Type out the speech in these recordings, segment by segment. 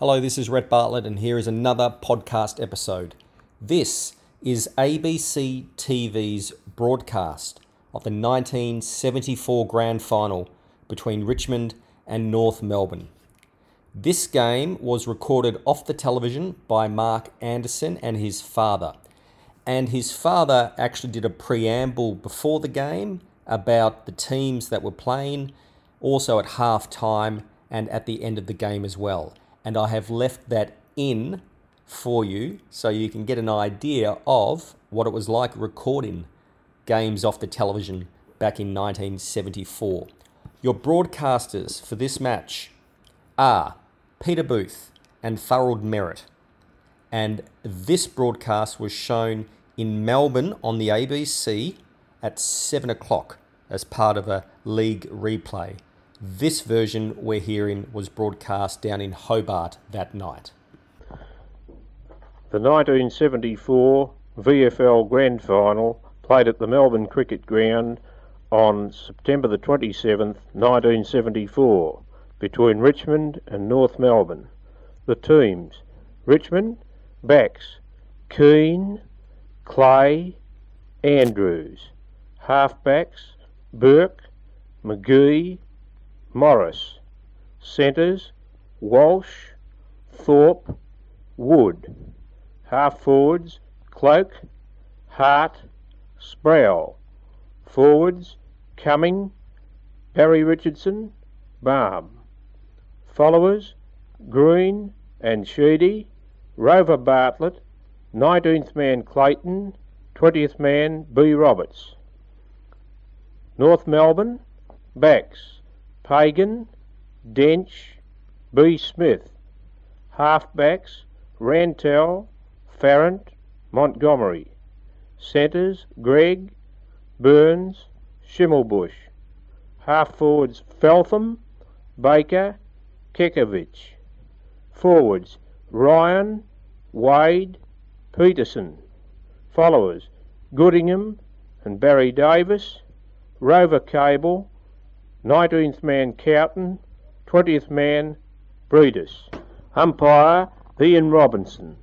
Hello, this is Rhett Bartlett, and here is another podcast episode. This is ABC TV's broadcast of the 1974 Grand Final between Richmond and North Melbourne. This game was recorded off the television by Mark Anderson and his father. And his father actually did a preamble before the game about the teams that were playing, also at half time and at the end of the game as well and I have left that in for you so you can get an idea of what it was like recording games off the television back in 1974. Your broadcasters for this match are Peter Booth and Thorold Merritt. And this broadcast was shown in Melbourne on the ABC at 7 o'clock as part of a league replay. This version we're hearing was broadcast down in Hobart that night. The 1974 VFL Grand Final played at the Melbourne Cricket Ground on September the 27th, 1974, between Richmond and North Melbourne. The teams Richmond, backs Keane, Clay, Andrews. Halfbacks Bourke, McGhie, Morris. Centres Walsh, Thorpe, Wood. Half forwards Cloke, Hart, Sproule. Forwards Cumming, Barry Richardson, Balme. Followers Green and Sheedy, Rover Bartlett, 19th man Clayton, 20th man B. Roberts. North Melbourne, backs Pagan, Dench, B. Smith. Halfbacks, Rantall, Farrant, Montgomery. Centres, Greig, Burns, Schimmelbusch. Half forwards, Feltham, Baker, Kekovich. Forwards, Ryan, Wade, Peterson. Followers, Goodingham and Barry Davis. Rover Cable, 19th man Cowton, 20th man Breedis. Umpire Ian Robinson.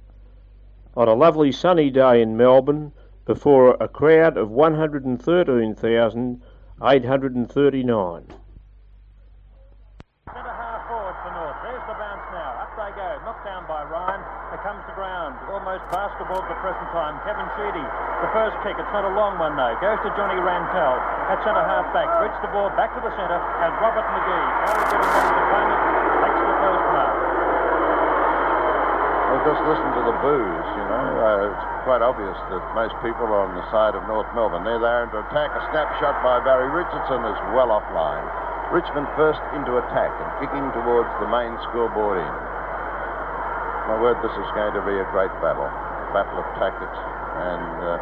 On a lovely sunny day in Melbourne, before a crowd of 113,839. comes to ground, almost past the ball at the present time. Kevin Sheedy, the first kick, it's not a long one though, goes to Johnny Rantall at centre half back, reach the ball back to the centre, and Robert McGhie, now giving them the payment, takes the first mark. Well, just listen to the boos, you know. Uh, it's quite obvious that most people are on the side of North Melbourne. They're there to attack. A snapshot by Barry Richardson is well offline. Richmond first into attack and kicking towards the main scoreboard end. My word, this is going to be a great battle. Battle of tactics, and uh,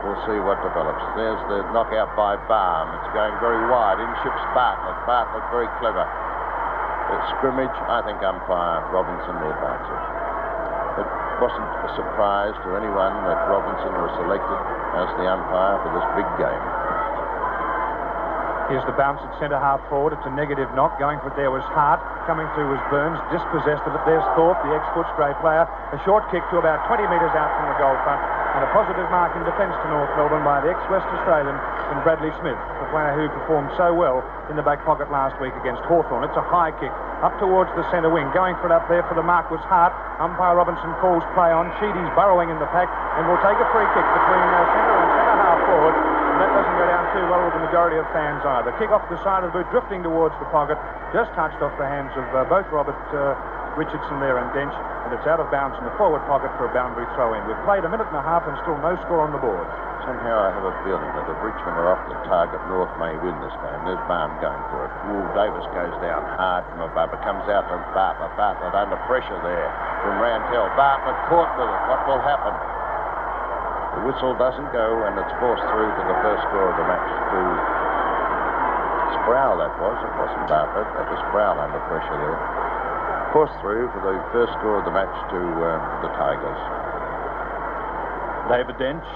we'll see what develops. There's the knockout by Balme. It's going very wide. In ships Bartlett. Bartlett very clever. The scrimmage, I think umpire Robinson bounce it. It wasn't a surprise to anyone that Robinson was selected as the umpire for this big game. Here's the bounce at centre half forward. It's a negative knock. Going for it there was Hart. Coming through was Burns. Dispossessed of it. There's Thorpe, the ex-Footscray player. A short kick to about 20 metres out from the goal front. And a positive mark in defence to North Melbourne by the ex-West Australian and Bradley Smith, the player who performed so well in the back pocket last week against Hawthorn. It's a high kick up towards the centre wing. Going for it up there for the mark was Hart. Umpire Robinson calls play on. Sheedy's burrowing in the pack and will take a free kick between uh, centre and centre half forward that doesn't go down too well with the majority of fans either. Kick off the side of the boot, drifting towards the pocket, just touched off the hands of uh, both Robert uh, Richardson there and Dench, and it's out of bounds in the forward pocket for a boundary throw in. We've played a minute and a half and still no score on the board. Somehow I have a feeling that if Richmond are off the target, North may win this game. There's Balme going for it. Wool Davis goes down hard from above. It comes out to Bartlett. Bartlett under pressure there from Rantall. Bartlett caught with it. What will happen? The whistle doesn't go, and it's forced through to the first score of the match to Sproule, that was. It wasn't Bartlett. That was Sproule under pressure there. Forced through for the first score of the match to uh, the Tigers. David Dench,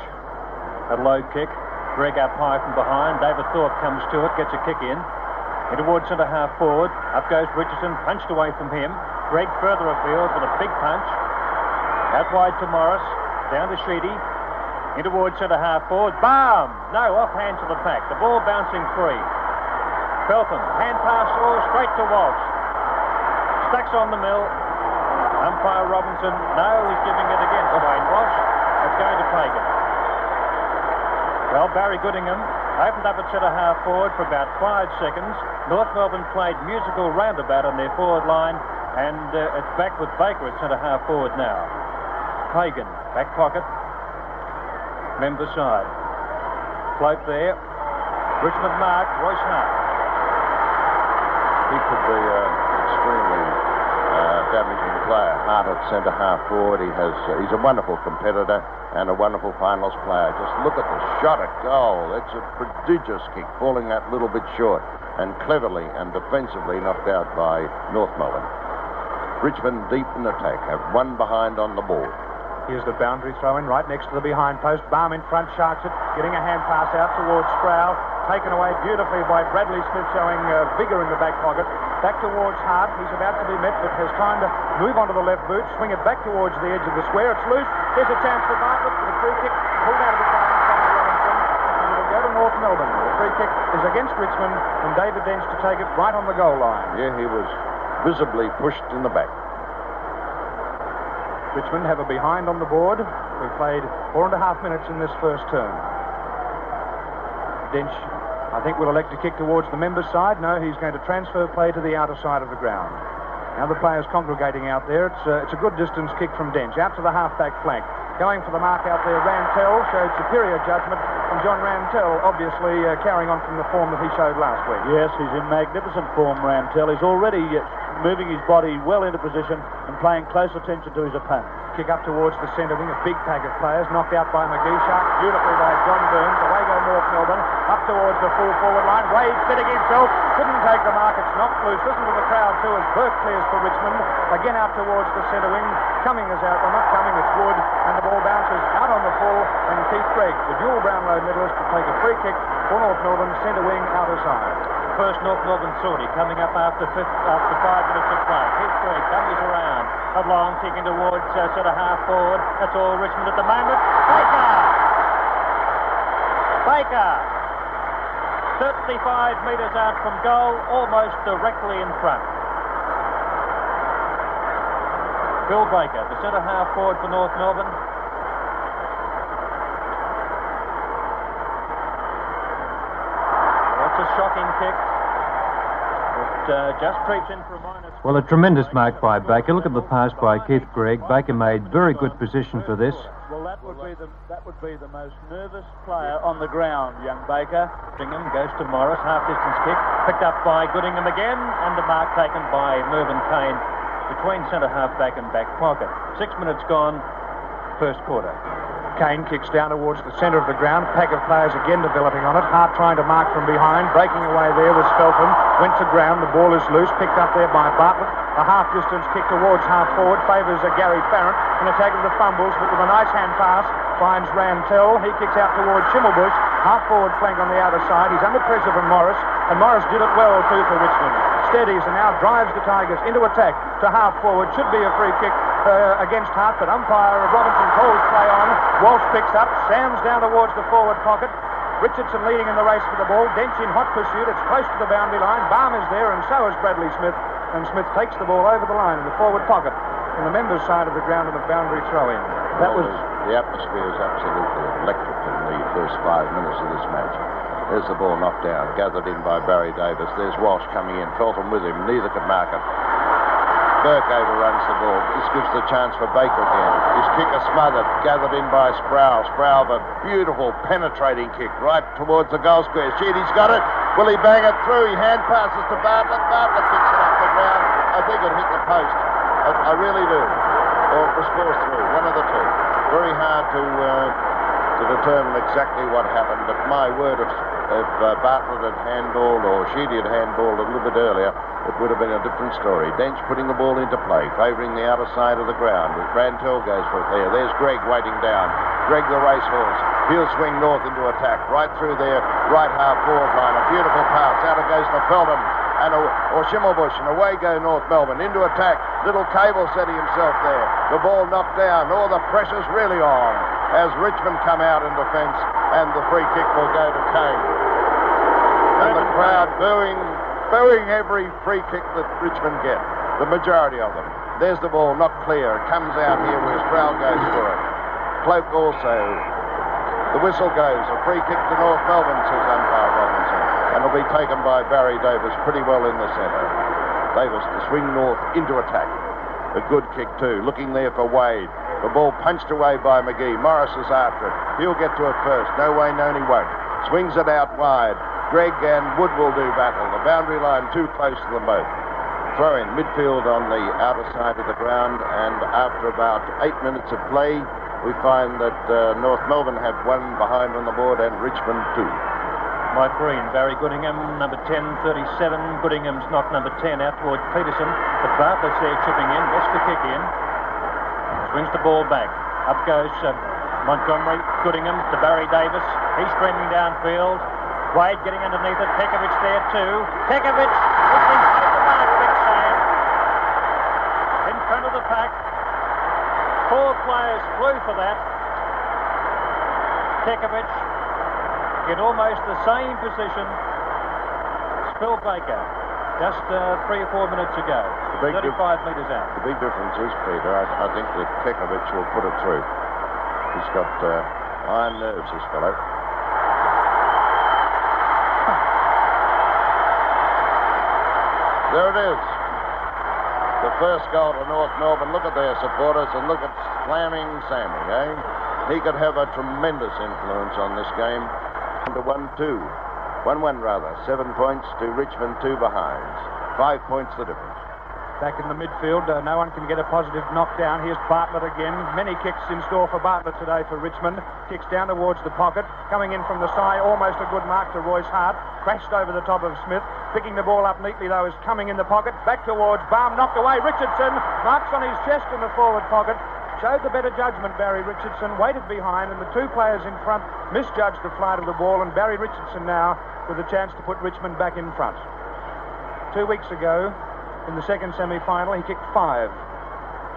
a low kick. Greig up high from behind. David Thorpe comes to it, gets a kick in. In towards centre half forward. Up goes Richardson, punched away from him. Greig further afield with a big punch. Out wide to Morris. Down to Sheedy. In towards centre half forward. Bam! No, off hand to the pack. The ball bouncing free. Feltham. Hand pass all straight to Walsh. Stacks on the mill. Umpire Robinson. No, he's giving it against Wayne Walsh. It's going to Pagan. Well, Barry Goodingham opened up at centre half forward for about five seconds. North Melbourne played musical roundabout on their forward line, and uh, it's back with Baker at centre half forward now. Pagan, back pocket, member side. Float there. Richmond Mark, Royce Hart. He could be an extremely uh, damaging player. Hart at centre half forward. He has. Uh, he's a wonderful competitor and a wonderful finals player. Just look at the shot at goal. It's a prodigious kick, falling that little bit short, and cleverly and defensively knocked out by North Melbourne. Richmond deep in attack, have one behind on the board. Here's the boundary throw in right next to the behind post. Balme in front, sharks it, getting a hand pass out towards Sproule. Taken away beautifully by Bradley Smith, showing uh, vigour in the back pocket. Back towards Hart. He's about to be met, but has time to move onto the left boot, swing it back towards the edge of the square. It's loose. Here's a chance for Bartlett for the free kick. Pulled out of the And it'll go to North Melbourne. The free kick is against Richmond, and David Dench to take it right on the goal line. Yeah, he was visibly pushed in the back. Richmond have a behind on the board. We've played four and a half minutes in this first term. Dench, I think, will elect to kick towards the members' side. No, he's going to transfer play to the outer side of the ground. Now the players congregating out there. It's a, it's a good distance kick from Dench. Out to the half-back flank. Going for the mark out there, Rantall showed superior judgment. And John Rantall, obviously, uh, carrying on from the form that he showed last week. Yes, he's in magnificent form, Rantall. He's already uh, moving his body well into position and paying close attention to his opponent. Kick up towards the centre wing, a big pack of players, knocked out by McGhie. Shark beautifully by John Burns. Away go North Melbourne, up towards the full forward line. Wade sitting himself, couldn't take the mark. It's knocked loose. Listen to the crowd too as Bourke clears for Richmond. Again out towards the centre wing. Cumming is out, well not Cumming, it's Wood. And the ball bounces out on the full. And Keith Greig, the dual Brownlow medalist, to take a free kick for North Melbourne, centre wing, outer side. First North Melbourne sortie coming up after fifth, after five minutes of play. Keith Greig dummies around. A long kicking towards uh, sort of half forward. That's all Richmond at the moment. Baker! Baker! 35 metres out from goal, almost directly in front. Bill Baker, the centre half forward for North Melbourne. That's a shocking kick. It uh, just creeps in for a minus. Well, a tremendous mark by Baker. Look at the pass by Keith Greig. Baker made very good position for this. Well, that would be the that would be the most nervous player on the ground, young Baker. Goodingham goes to Morris, half distance kick, picked up by Goodingham again, and the mark taken by Mervyn Keane between centre half back and back pocket. Six minutes gone, first quarter. Keane kicks down towards the centre of the ground. Pack of players again developing on it. Hart trying to mark from behind. Breaking away there was Feltham. Went to ground. The ball is loose. Picked up there by Bartlett. A half distance kick towards half forward. Favours a Gary Farrant. An attack of the fumbles, but with a nice hand pass. Finds Rantall. He kicks out towards Schimmelbusch. Half forward flank on the outer side. He's under pressure from Morris. And Morris did it well too for Richmond. Steadies and now drives the Tigers into attack to half forward. Should be a free kick uh, against Hart, but umpire Robinson calls play on. Walsh picks up, Sam's down towards the forward pocket. Richardson leading in the race for the ball. Dench in hot pursuit. It's close to the boundary line. Balme is there, and so is Bradley Smith. And Smith takes the ball over the line in the forward pocket on the members' side of the ground in the boundary throw in. That Well, was the, atmosphere is absolutely electric in the first five minutes of this match. There's the ball knocked down, gathered in by Barry Davis. There's Walsh coming in, Feltham with him. Neither could mark it. Bourke overruns the ball. This gives the chance for Baker again. His kick is smothered, gathered in by Sproule. Sproule, a beautiful penetrating kick right towards the goal square. Sheedy's got it. Will he bang it through? He hand passes to Bartlett. Bartlett kicks it off the ground. I think it hit the post. I, I really do. Or it was forced through. One of the two. Very hard to uh, to determine exactly what happened. But my word, if, if uh, Bartlett had handballed or Sheedy had handballed a little bit earlier, it would have been a different story. Dench putting the ball into play, favouring the outer side of the ground. Rantall goes for it there. There's Greig waiting down. Greig the racehorse. He'll swing north into attack. Right through their right half forward line. A beautiful pass. Out it goes to Feltham. and a, or Schimmelbusch, and away go North Melbourne into attack. Little Cable setting himself there. The ball knocked down. Oh, the pressure's really on as Richmond come out in defence, and the free kick will go to Keane. And the crowd booing, booing every free kick that Richmond get. The majority of them. There's the ball, not clear. It comes out here where Stroud goes for it. Cloke also. The whistle goes. A free kick to North Melbourne, says umpire Robinson. And it'll be taken by Barry Davis pretty well in the centre. Davis to swing north into attack. A good kick too. Looking there for Wade. The ball punched away by McGhie. Morris is after it. He'll get to it first. No way no, he won't. Swings it out wide. Greig and Wood will do battle. The boundary line too close to them both. Throw in midfield on the outer side of the ground, and after about eight minutes of play, we find that uh, North Melbourne have one behind on the board and Richmond two. Mike Green, Barry Goodingham, number 10, 37. Goodingham's not number 10 out towards Peterson. But Bartlett's there chipping in, gets the kick in. Swings the ball back. Up goes uh, Montgomery, Goodingham to Barry Davis. He's streaming downfield. Wade getting underneath it. Kekovich there too. Kekovich looking at the mark, Big Sam. In front of the pack. Four players flew for that. Kekovich in almost the same position as Phil Baker just uh, three or four minutes ago. The big 35 metres out. The big difference is, Peter, I, I think that Pekovic will put it through. He's got uh, iron nerves, this fellow. There it is. The first goal to North Melbourne. Look at their supporters and look at slamming Sammy, eh? He could have a tremendous influence on this game. To 1-2. 1-1 rather. Seven points to Richmond, two behinds. Five points the difference. Back in the midfield, uh, no one can get a positive knockdown. Here's Bartlett again. Many kicks in store for Bartlett today for Richmond. Kicks down towards the pocket. Coming in from the side, almost a good mark to Royce Hart. Crashed over the top of Smith. Picking the ball up neatly, though, is coming in the pocket. Back towards Balme. Knocked away. Richardson. Marks on his chest in the forward pocket. Showed the better judgment, Barry Richardson. Waited behind, and the two players in front misjudged the flight of the ball. And Barry Richardson now with a chance to put Richmond back in front. Two weeks ago, in the second semi-final, he kicked five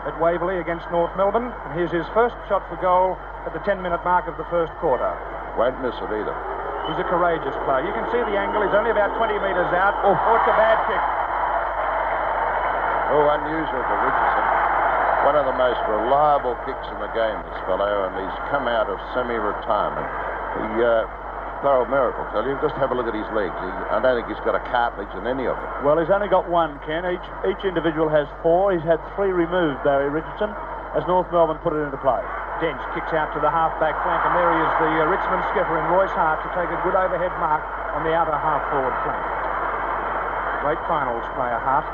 at Waverley against North Melbourne. And here's his first shot for goal at the 10-minute mark of the first quarter. Won't miss it either. He's a courageous player. You can see the angle. He's only about 20 metres out. Oh, oh it's a bad kick. Oh, unusual for Richardson. One of the most reliable kicks in the game, this fellow, and he's come out of semi-retirement. He, uh, thorough miracle, tell you. Just have a look at his legs. He, I don't think he's got a cartilage in any of them. Well, he's only got one, Ken. Each, each individual has four. He's had three removed, Barry Richardson, as North Melbourne put it into play. Dench kicks out to the half-back flank, and there he is, the uh, Richmond skipper in Royce Hart to take a good overhead mark on the outer half-forward flank. Great finals player, Hart.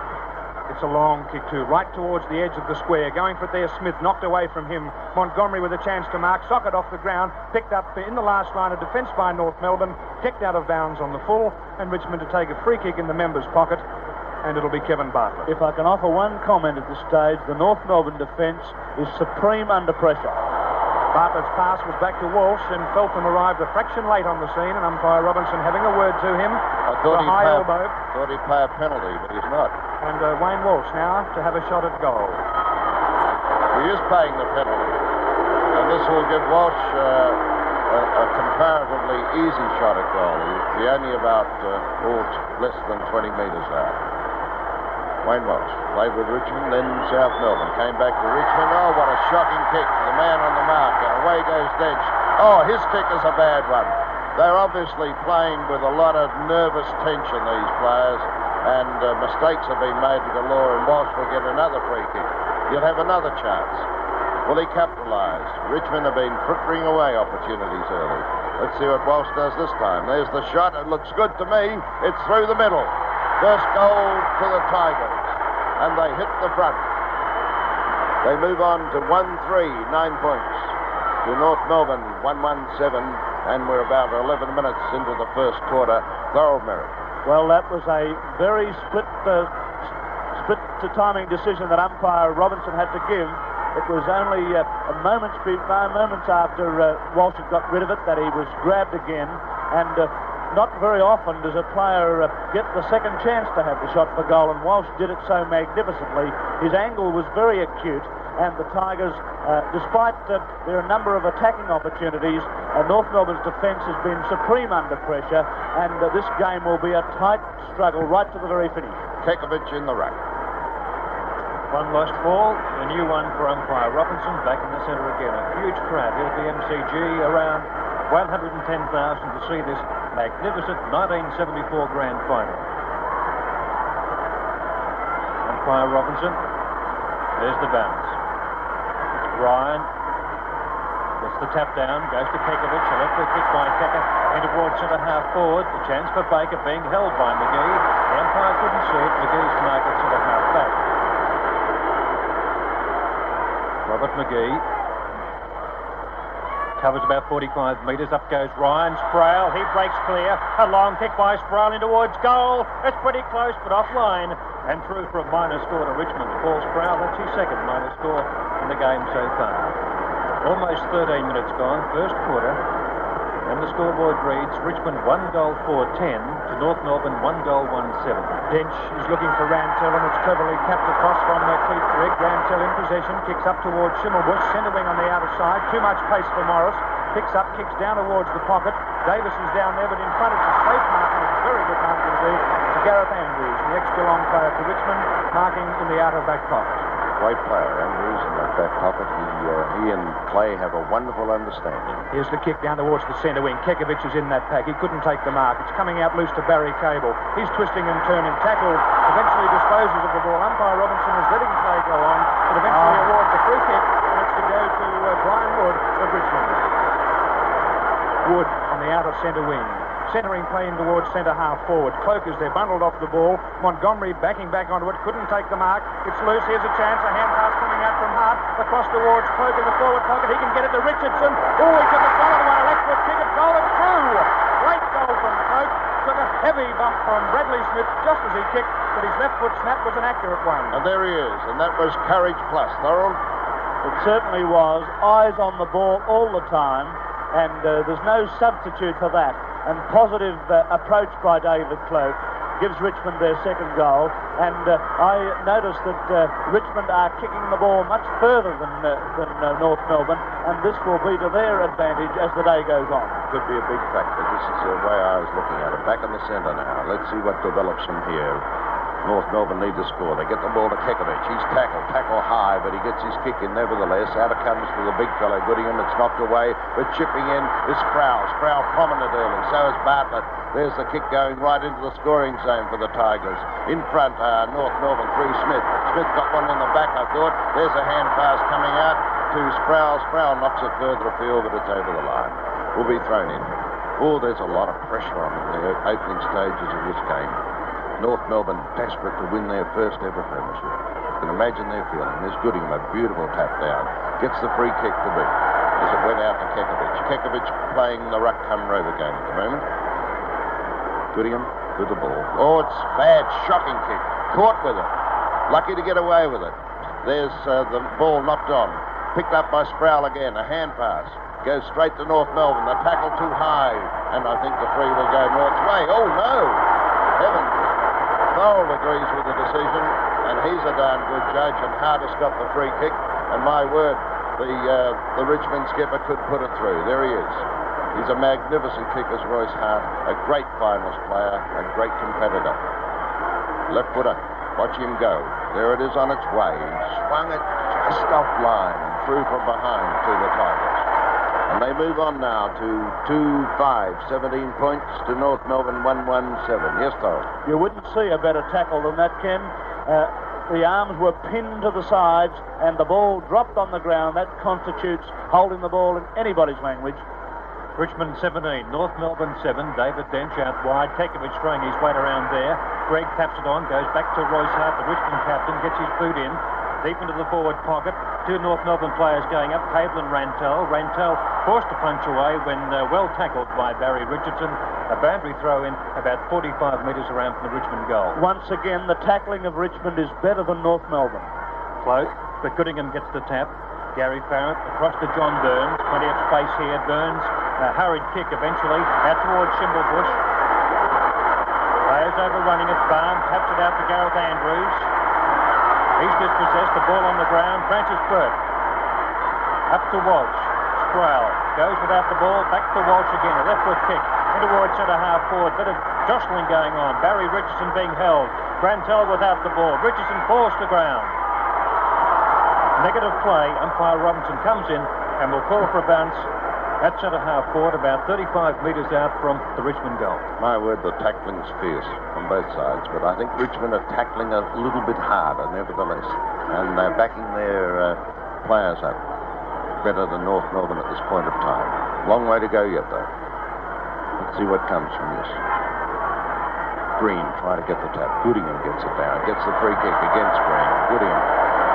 It's a long kick too, right towards the edge of the square. Going for it there, Smith knocked away from him. Montgomery with a chance to mark. Socket off the ground, picked up in the last line of defence by North Melbourne. Kicked out of bounds on the full, and Richmond to take a free kick in the members' pocket. And it'll be Kevin Bartlett. If I can offer one comment at this stage, the North Melbourne defence is supreme under pressure. Bartlett's pass was back to Walsh, and Feltham arrived a fraction late on the scene, and umpire Robinson having a word to him. I thought a he'd, high play, elbow. thought he'd play a penalty, but he's not. And uh, Wayne Walsh now to have a shot at goal. He is playing the penalty. And this will give Walsh uh, a, a comparatively easy shot at goal. He'll be only about uh, oh, less than 20 metres out. Wayne Walsh played with Richmond, then South Melbourne. Came back to Richmond. Oh, what a shocking kick. The man on the mark. And away goes Dench. Oh, his kick is a bad one. They're obviously playing with a lot of nervous tension, these players. And uh, mistakes have been made to galore, and Walsh will get another free kick. He'll have another chance. Will he capitalise? Richmond have been frittering away opportunities early. Let's see what Walsh does this time. There's the shot. It looks good to me. It's through the middle. First goal to the Tigers. And they hit the front. They move on to 1-3, nine points. To North Melbourne, 1-1-7. And we're about 11 minutes into the first quarter. Thorold Merritt. Well, that was a very split, uh, split to timing decision that umpire Robinson had to give. It was only uh, a moments, moments after uh, Walsh had got rid of it that he was grabbed again, and uh, not very often does a player uh, get the second chance to have the shot for goal, and Walsh did it so magnificently. His angle was very acute, and the Tigers, uh, despite uh, a number of attacking opportunities, uh, North Melbourne's defence has been supreme under pressure, and uh, this game will be a tight struggle right to the very finish. Kekovich in the rack. One lost ball, a new one for umpire Robinson, back in the centre again. A huge crowd here at the MCG, around 110,000 to see this magnificent 1974 Grand Final. Umpire Robinson, there's the bounce. Ryan gets the tap down, goes to Kekovich, a left kick by Keka, into towards centre half forward. The chance for Baker being held by McGhie. The umpire couldn't see it. McGhie's mark at centre half back. Robert McGhie covers about 45 metres. Up goes Ryan Sproule. He breaks clear. A long kick by Sproule in towards goal. It's pretty close, but offline. And through for a minor score to Richmond. Paul Sproule, that's his second minor score in the game so far. Almost 13 minutes gone, first quarter. And the scoreboard reads Richmond 1 goal 4 10 to North Melbourne 1 goal 1 7. Dench is looking for Rantall, and it's cleverly capped across from Keith Greig. Rantall in possession, kicks up towards Schimmelbusch, centre wing on the outer side. Too much pace for Morris. Picks up, kicks down towards the pocket. Davis is down there, but in front it's a straight mark, and it's very good mark indeed to Gareth Andrews, the ex-Geelong player for Richmond, marking in the outer back pocket. Great player, Andrews in that back pocket. He, uh, he and Clay have a wonderful understanding. Here's the kick down towards the centre wing. Kekovich is in that pack. He couldn't take the mark. It's coming out loose to Barry Cable. He's twisting and turning. Tackled. Eventually disposes of the ball. Umpire Robinson is letting play go on, but eventually awards a free kick, and it's to go to uh, Brian Wood of Richmond. Wood on the outer centre wing. Centering play in towards centre half forward. Cloke as they're bundled off the ball. Montgomery backing back onto it. Couldn't take the mark. It's loose. Here's a chance. A hand pass coming out from Hart. Across towards Cloke in the forward pocket. He can get it to Richardson. Oh, he took a solid one. A left foot kick. It's goal. It's through. Great goal from Cloke. Took a heavy bump from Bradley Smith just as he kicked, but his left foot snap was an accurate one. And there he is, and that was courage plus. Thorold, It certainly was. Eyes on the ball all the time, and uh, there's no substitute for that. And positive uh, approach by David Cloke gives Richmond their second goal. And uh, I noticed that uh, Richmond are kicking the ball much further than, uh, than uh, North Melbourne, and this will be to their advantage as the day goes on. could be a big factor. This is the way I was looking at it. Back in the centre now. Let's see what develops from here. North Melbourne need to score. They get the ball to Kekovich. He's tackled, tackle high, but he gets his kick in nevertheless. Out it comes for the big fellow Goodingham. It's knocked away, but chipping in is Sproule. Sproule prominent early. So is Bartlett. There's the kick going right into the scoring zone for the Tigers. In front, uh, North Melbourne through Smith. Smith got one in the back, I thought. There's a hand pass coming out to Sproule. Sproule knocks it further afield, but it's over the line. Will be thrown in. Oh, there's a lot of pressure on in the opening stages of this game. North Melbourne desperate to win their first ever premiership. You can imagine their feeling. There's Goodingham, a beautiful tap down. Gets the free kick to beat as it went out to Kekovich. Kekovich playing the ruck come rover game at the moment. Goodingham with the ball. Oh, it's bad, shocking kick. Caught with it. Lucky to get away with it. There's uh, the ball knocked on. Picked up by Sproule again. A hand pass. Goes straight to North Melbourne. The tackle too high. And I think the free will go North's way. Oh, no. Heavens. Thorold agrees with the decision, and he's a darn good judge, and Hardest got the free kick, and my word, the, uh, the Richmond skipper could put it through. There he is. He's a magnificent kicker, Royce Hart, a great finals player, a great competitor. Left footer, watch him go. There it is on its way. He swung it just off line and through from behind to the Tigers. And they move on now to 2-5, 17 points to North Melbourne 1-1-7. Yes, Thorold. You wouldn't see a better tackle than that, Ken. Uh, the arms were pinned to the sides and the ball dropped on the ground. That constitutes holding the ball in anybody's language. Richmond 17, North Melbourne 7. David Dench out wide. Kekovich throwing his weight around there. Greig taps it on, goes back to Royce Hart, the Richmond captain, gets his boot in. Deep into the forward pocket. Two North Melbourne players going up, Cable and Rantall. Rantall forced to punch away when uh, well tackled by Barry Richardson. A boundary throw in about 45 metres around from the Richmond goal. Once again, the tackling of Richmond is better than North Melbourne. Close, but Goodingham gets the tap. Gary Farrant across to John Burns. Plenty of space here. Burns, a hurried kick eventually out towards Schimmelbusch. goes over running it. Barnes taps it out to Gareth Andrews. He's dispossessed. The ball on the ground. Francis Bourke. Up to Walsh. Sproule goes without the ball. Back to Walsh again. A left foot kick. Towards centre half forward. Bit of jostling going on. Barry Richardson being held. Grantel without the ball. Richardson falls to ground. Negative play. Umpire Robinson comes in and will call for a bounce at centre half forward, about 35 metres out from the Richmond goal. My word, the tackling's fierce on both sides, but I think Richmond are tackling a little bit harder, nevertheless, and they're backing their uh, players up better than North Melbourne at this point of time. Long way to go yet, though. Let's see what comes from this. Green trying to get the tap. Goodingham gets it down. Gets the free kick against Green. Goodingham,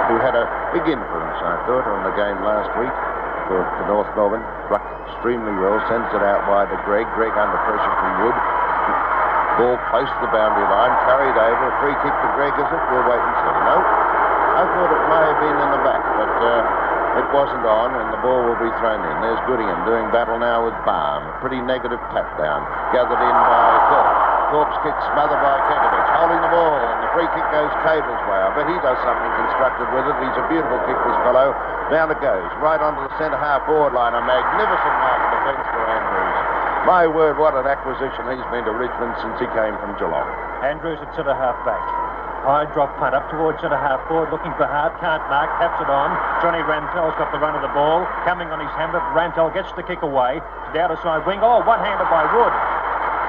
who had a big influence, I thought, on the game last week for, for North Melbourne. Ruck extremely well. Sends it out wide to Greig. Greig under pressure from Wood. Ball close to the boundary line. Carried over. A free kick to Greig, is it? We'll wait and see. No. I thought it may have been in the back, but uh, it wasn't on, and the ball will be thrown in. There's Goodingham doing battle now with Balme. Pretty negative tap down. Gathered in by Thorpe. Thorpe's kick smothered by Kekovich. Holding the ball, and the free kick goes Cable's way. I bet he does something constructive with it. He's a beautiful kick, this fellow. Down it goes, right onto the centre half forward line. A magnificent mark of defence for Andrews. My word, what an acquisition he's been to Richmond since he came from Geelong. Andrews at centre half back. High drop punt up towards centre half forward, looking for Hart, can't mark, taps it on. Johnny Rantall's got the run of the ball, coming on his hammer. Rantall gets the kick away. To the outer side wing. Oh, one-handed by Wood.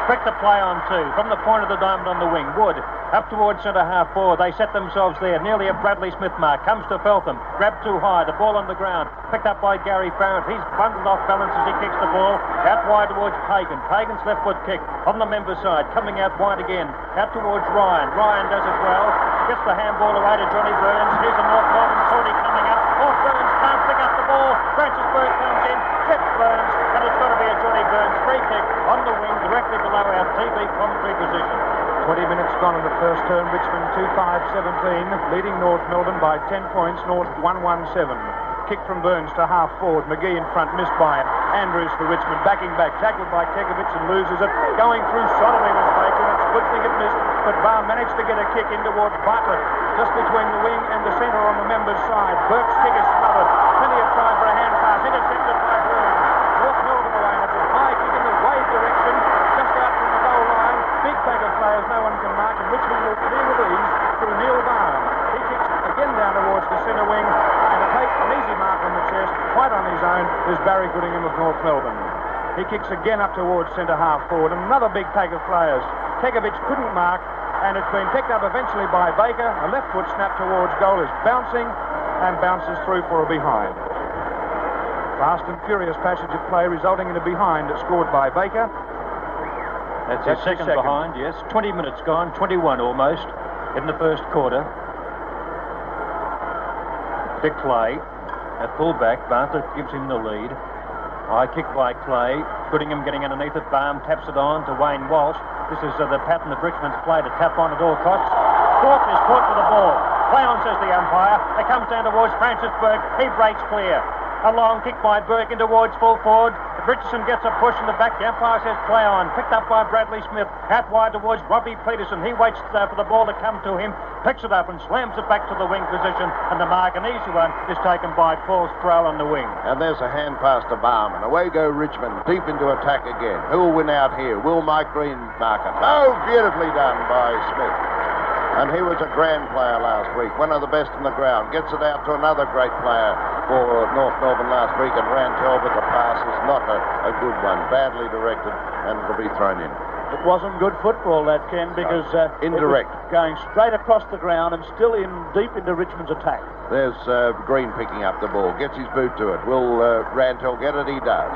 Quick to play on two. From the point of the diamond on the wing. Wood up towards centre half forward. They set themselves there. Nearly a Bradley Smith mark. Comes to Feltham. Grabbed too high. The ball on the ground. Picked up by Gary Farrant. He's bundled off balance as he kicks the ball. Out wide towards Pagan. Pagan's left foot kick on the member side. Coming out wide again. Out towards Ryan. Ryan does it well. Gets the handball away to Johnny Burns. Here's a North Melbourne sortie coming up. Off Burns. Can't pick up the ball. Francis Bourke comes in. Trips Burns. And it's got to be a Johnny Burns free kick on the wing directly below our TV commentary position. 20 minutes gone in the first term. Richmond 2-5-17, leading North Melbourne by 10 points. North 1-1-7. Kick from Burns to half forward. McGhie in front, missed by Andrews for Richmond. Backing back, tackled by Kekovich and loses it. Going through sodomy was Bacon. It's a good thing it missed, but Barr managed to get a kick in towards Bartlett, just between the wing and the centre on the member's side. Bourke's kick is smothered. Plenty of time for a hand pass. Intercepted by Burns. North Melbourne away, it's a high kick in the wave direction, just out from the goal line. Of players, no one can mark, and Richmond will clear with ease through Neil Balme. He kicks again down towards the centre wing, and to take an easy mark on the chest, quite on his own, is Barry Goodingham of North Melbourne. He kicks again up towards centre half forward, another big pack of players. Kekovich couldn't mark, and it's been picked up eventually by Baker. A left foot snap towards goal is bouncing, and bounces through for a behind. Fast and furious passage of play resulting in a behind scored by Baker. That's, his second, second. behind, yes. 20 minutes gone, 21 almost in the first quarter. Big Clay at fullback. Bartlett gives him the lead. High kick by Clay. Goodingham getting underneath it. Balme taps it on to Wayne Walsh. This is uh, the pattern of Richmond's play to tap on at all costs. Thorpe is caught with the ball. Play on, says the umpire. It comes down towards Francis Bourke. He breaks clear. A long kick by Bourke in towards full forward. Richardson gets a push in the back. The umpire says play on. Picked up by Bradley Smith. Out wide towards Robbie Peterson. He waits for the ball to come to him. Picks it up and slams it back to the wing position. And the mark, an easy one, is taken by Paul Sproule on the wing. And there's a hand pass to Barman. Away go Richmond, deep into attack again. Who will win out here? Will Mike Green mark it? Oh, beautifully done by Smith. And he was a grand player last week, one of the best in the ground. Gets it out to another great player for North Melbourne last week, and Rantall, but the pass is not a, a good one. Badly directed, and it'll be thrown in. It wasn't good football, that, Ken, because uh, Indirect. going straight across the ground and still in deep into Richmond's attack. There's uh, Green picking up the ball, gets his boot to it. Will uh, Rantall get it? He does.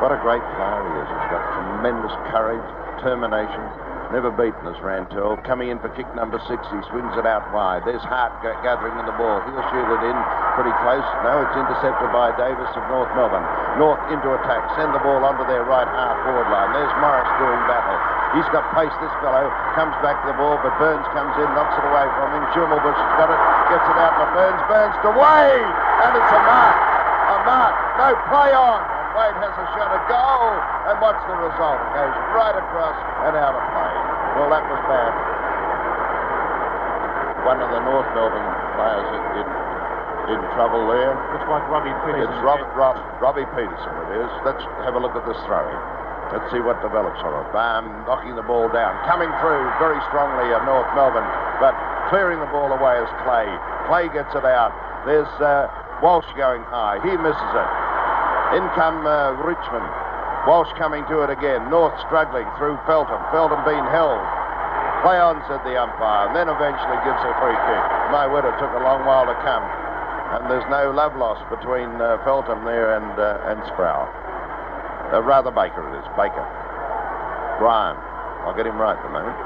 What a great player he is. He's got tremendous courage, determination. Never beaten us, Rantall. Coming in for kick number six, he swings it out wide. There's Hart ga- gathering in the ball. He'll shoot it in pretty close. No, it's intercepted by Davis of North Melbourne. North into attack. Send the ball onto their right half forward line. There's Morris doing battle. He's got pace, this fellow. Comes back to the ball, but Burns comes in, knocks it away from him. Schimmelbusch has got it, gets it out to Burns. Burns to Wade! And it's a mark. A mark. No, play on. And Wade has a shot at goal. And what's the result? It goes right across and out of play. Well, that was bad. One of the North Melbourne players in, in trouble there. Looks like Robbie Peterson. It's Rob, Rob, Robbie Peterson, it is. Let's have a look at this throwing. Let's see what develops from it. Balme, knocking the ball down. Coming through very strongly of North Melbourne, but clearing the ball away is Clay. Clay gets it out. There's uh, Walsh going high. He misses it. In come uh, Richmond. Walsh coming to it again. North struggling through Feltham. Feltham being held. Play on, said the umpire, and then eventually gives a free kick. My word, it took a long while to come. And there's no love lost between uh, Feltham there and, uh, and Sproule. Uh, rather Baker it is, Baker. Ryan. I'll get him right the moment.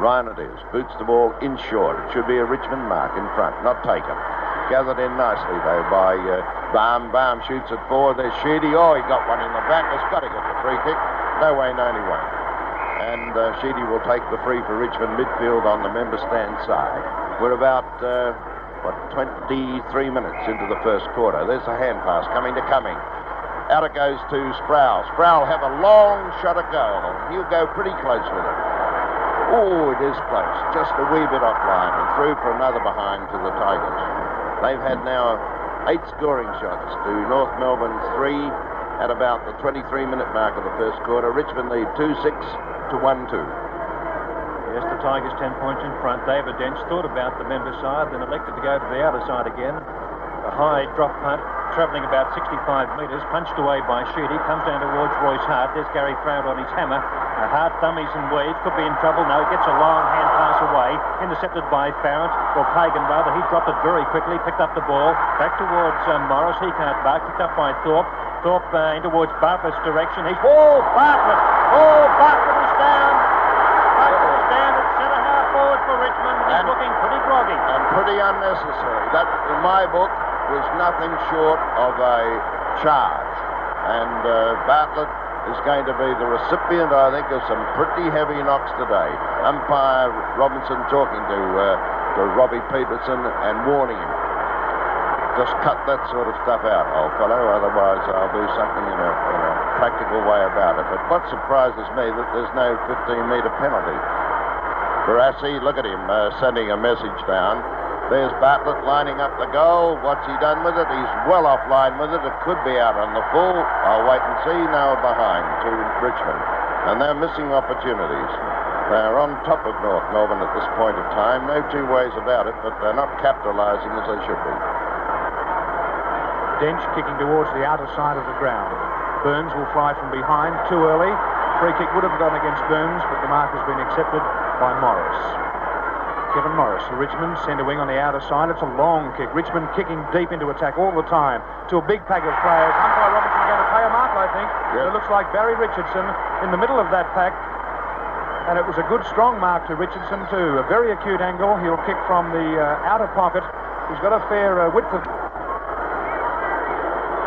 Ryan it is. Boots the ball in short. It should be a Richmond mark in front, not taken. Gathered in nicely, though, by uh, Balme. Balme shoots it forward. There's Sheedy. Oh, he got one in the back. He's got to get the free kick. No way, no, won't. And uh, Sheedy will take the free for Richmond midfield on the member stand side. We're about, uh, what, 23 minutes into the first quarter. There's a hand pass coming to Cumming. Out it goes to Sproule. Sproule have a long shot at goal. He'll go pretty close with it. Oh, it is close. Just a wee bit offline and through for another behind to the Tigers. They've had now eight scoring shots to North Melbourne's three at about the 23 minute mark of the first quarter. Richmond lead 2 6 to 1 2. Yes, the Tigers 10 points in front. David Dench thought about the member side, then elected to go to the outer side again. A high drop punt, travelling about 65 metres, punched away by Sheedy, comes down towards Royce Hart. There's Gary Froud on his hammer. A Hart dummies and weave, could be in trouble. No, he gets a long hand pass away, intercepted by Farrant, or Pagan rather. He dropped it very quickly, picked up the ball, back towards um, Morris. He can't back, picked up by Thorpe. Thorpe uh, in towards Bartlett's direction. He's, oh, Bartlett! Oh, Bartlett is down! Bartlett is down at centre half forward for Richmond. He's And- looking pretty groggy. and pretty unnecessary. That, in my book, was nothing short of a charge. And uh, Bartlett is going to be the recipient, I think, of some pretty heavy knocks today. Umpire Robinson talking to, uh, to Robbie Peterson and warning him. Just cut that sort of stuff out, old fellow, otherwise I'll do something in a, in a practical way about it. But what surprises me that there's no 15-metre penalty. Barassi, look at him uh, sending a message down. There's Bartlett lining up the goal. What's he done with it? He's well offline with it. It could be out on the full. I'll wait and see. Now behind to Richmond. And they're missing opportunities. They're on top of North Melbourne at this point of time. No two ways about it, but they're not capitalising as they should be. Dench kicking towards the outer side of the ground. Burns will fly from behind too early. Free kick would have gone against Burns, but the mark has been accepted by Morris. Kevin Morris, the Richmond centre wing on the outer side. It's a long kick. Richmond kicking deep into attack all the time to a big pack of players. Umpire Robinson going to pay a mark, I think. Yep. It looks like Barry Richardson in the middle of that pack. And it was a good, strong mark to Richardson, too. A very acute angle. He'll kick from the uh, outer pocket. He's got a fair uh, width of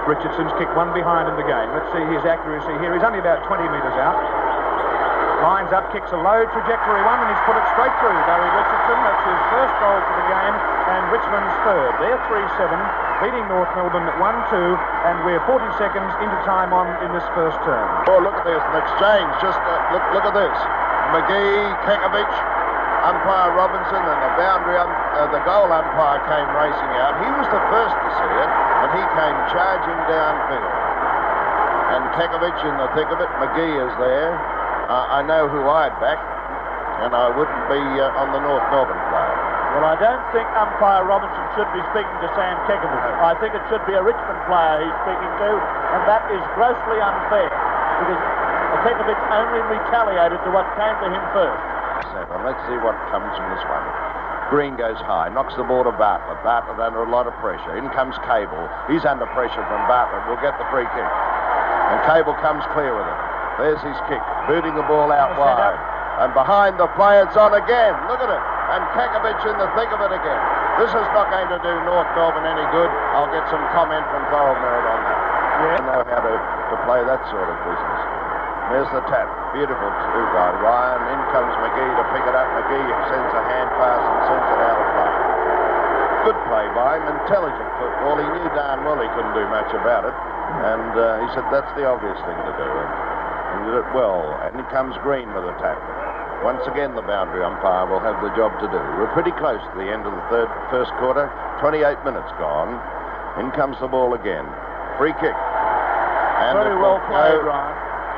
Richardson's kicked one behind in the game. Let's see his accuracy here. He's only about 20 metres out. Lines up, kicks a low trajectory one, and he's put it straight through. Barry Richardson, that's his first goal for the game, and Richmond's third. They're 3-7, beating North Melbourne 1-2, and we're 40 seconds into time on in this first term. Oh, look at this, an exchange. Just uh, look, look at this. McGhie, Kekovich, umpire Robinson, and the boundary, um, uh, the goal umpire came racing out. He was the first to see it, and he came charging downfield. And Kekovich in the thick of it. McGhie is there. Uh, I know who I'd back, and I wouldn't be uh, on the North Melbourne side. Well, I don't think umpire Robinson should be speaking to Sam Kekovich. I think it should be a Richmond player he's speaking to, and that is grossly unfair because Kekovich only retaliated to what came to him first. Seven. Let's see what comes from this one. Green goes high, knocks the ball to Bartlett. Bartlett under a lot of pressure. In comes Cable. He's under pressure from Bartlett. We'll get the free kick. And Cable comes clear with it. There's his kick, booting the ball out wide. And behind the play, it's on again. Look at it. And Kekovich in the thick of it again. This is not going to do North Melbourne any good. I'll get some comment from Coral Merritt on that. Yeah. I know how to, to play that sort of business. There's the tap. Beautiful two by Ryan. In comes McGhie to pick it up. McGhie sends a hand pass and sends it out of play. Good play by him. Intelligent football. He knew darn well he couldn't do much about it. And uh, he said that's the obvious thing to do. He did it well. And he comes Green with a tap. Once again, the boundary umpire will have the job to do. We're pretty close to the end of the third first quarter. 28 minutes gone. In comes the ball again. Free kick. And Very it well will played, go- Ryan.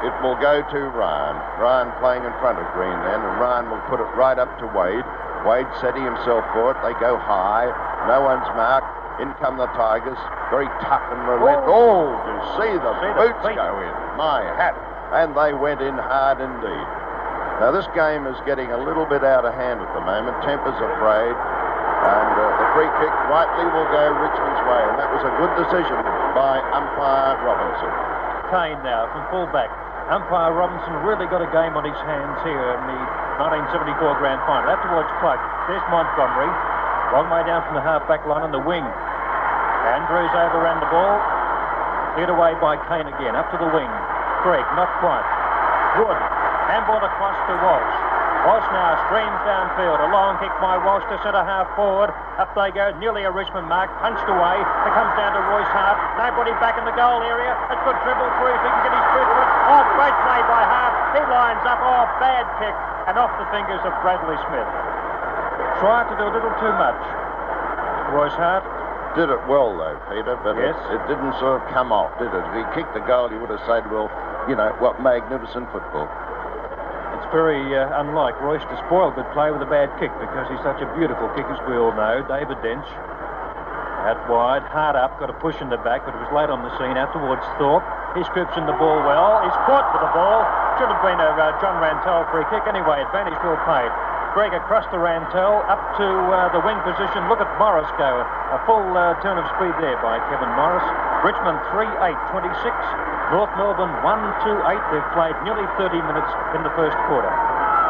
It will go to Ryan. Ryan playing in front of Green then, and Ryan will put it right up to Wade. Wade setting himself for it. They go high. No one's marked. In come the Tigers. Very tough and relent. Oh, you see the See boots feet. go in. My hat. And they went in hard indeed. Now, this game is getting a little bit out of hand at the moment. Temper's afraid. And uh, the free kick rightly will go Richmond's way. And that was a good decision by umpire Robinson. Keane now from fullback. Umpire Robinson really got a game on his hands here in the 1974 Grand Final. Out towards Clark. There's Montgomery. Long way down from the half-back line on the wing. Andrews overran the ball. Cleared away by Keane again. Up to the wing. Not quite. Good. Handball across to Walsh. Walsh now streams downfield. A long kick by Walsh to centre half forward. Up they go. Nearly a Richmond mark. Punched away. It comes down to Royce Hart. Nobody back in the goal area. It good dribble through if he can get his foot to it. Oh, great play by Hart. He lines up. Oh, bad kick. And off the fingers of Bradley Smith. Tried to do a little too much. Royce Hart. Did it well, though, Peter, but Yes. it, it didn't sort of come off, did it? If he kicked the goal, you would have said, well, you know, what magnificent football. It's very uh, unlike Royce to spoil good play with a bad kick because he's such a beautiful kick, as we all know. David Dench. Out wide, hard up, got a push in the back, but it was late on the scene out towards Thorpe. He scoops in the ball well. He's caught with the ball. Should have been a uh, John Rantall free kick anyway. Advantage well played. Greig across to Rantall, up to uh, the wing position. Look at Morris go. A full uh, turn of speed there by Kevin Morris. Richmond 3-8-26. North Melbourne 1-2-8. They've played nearly 30 minutes in the first quarter.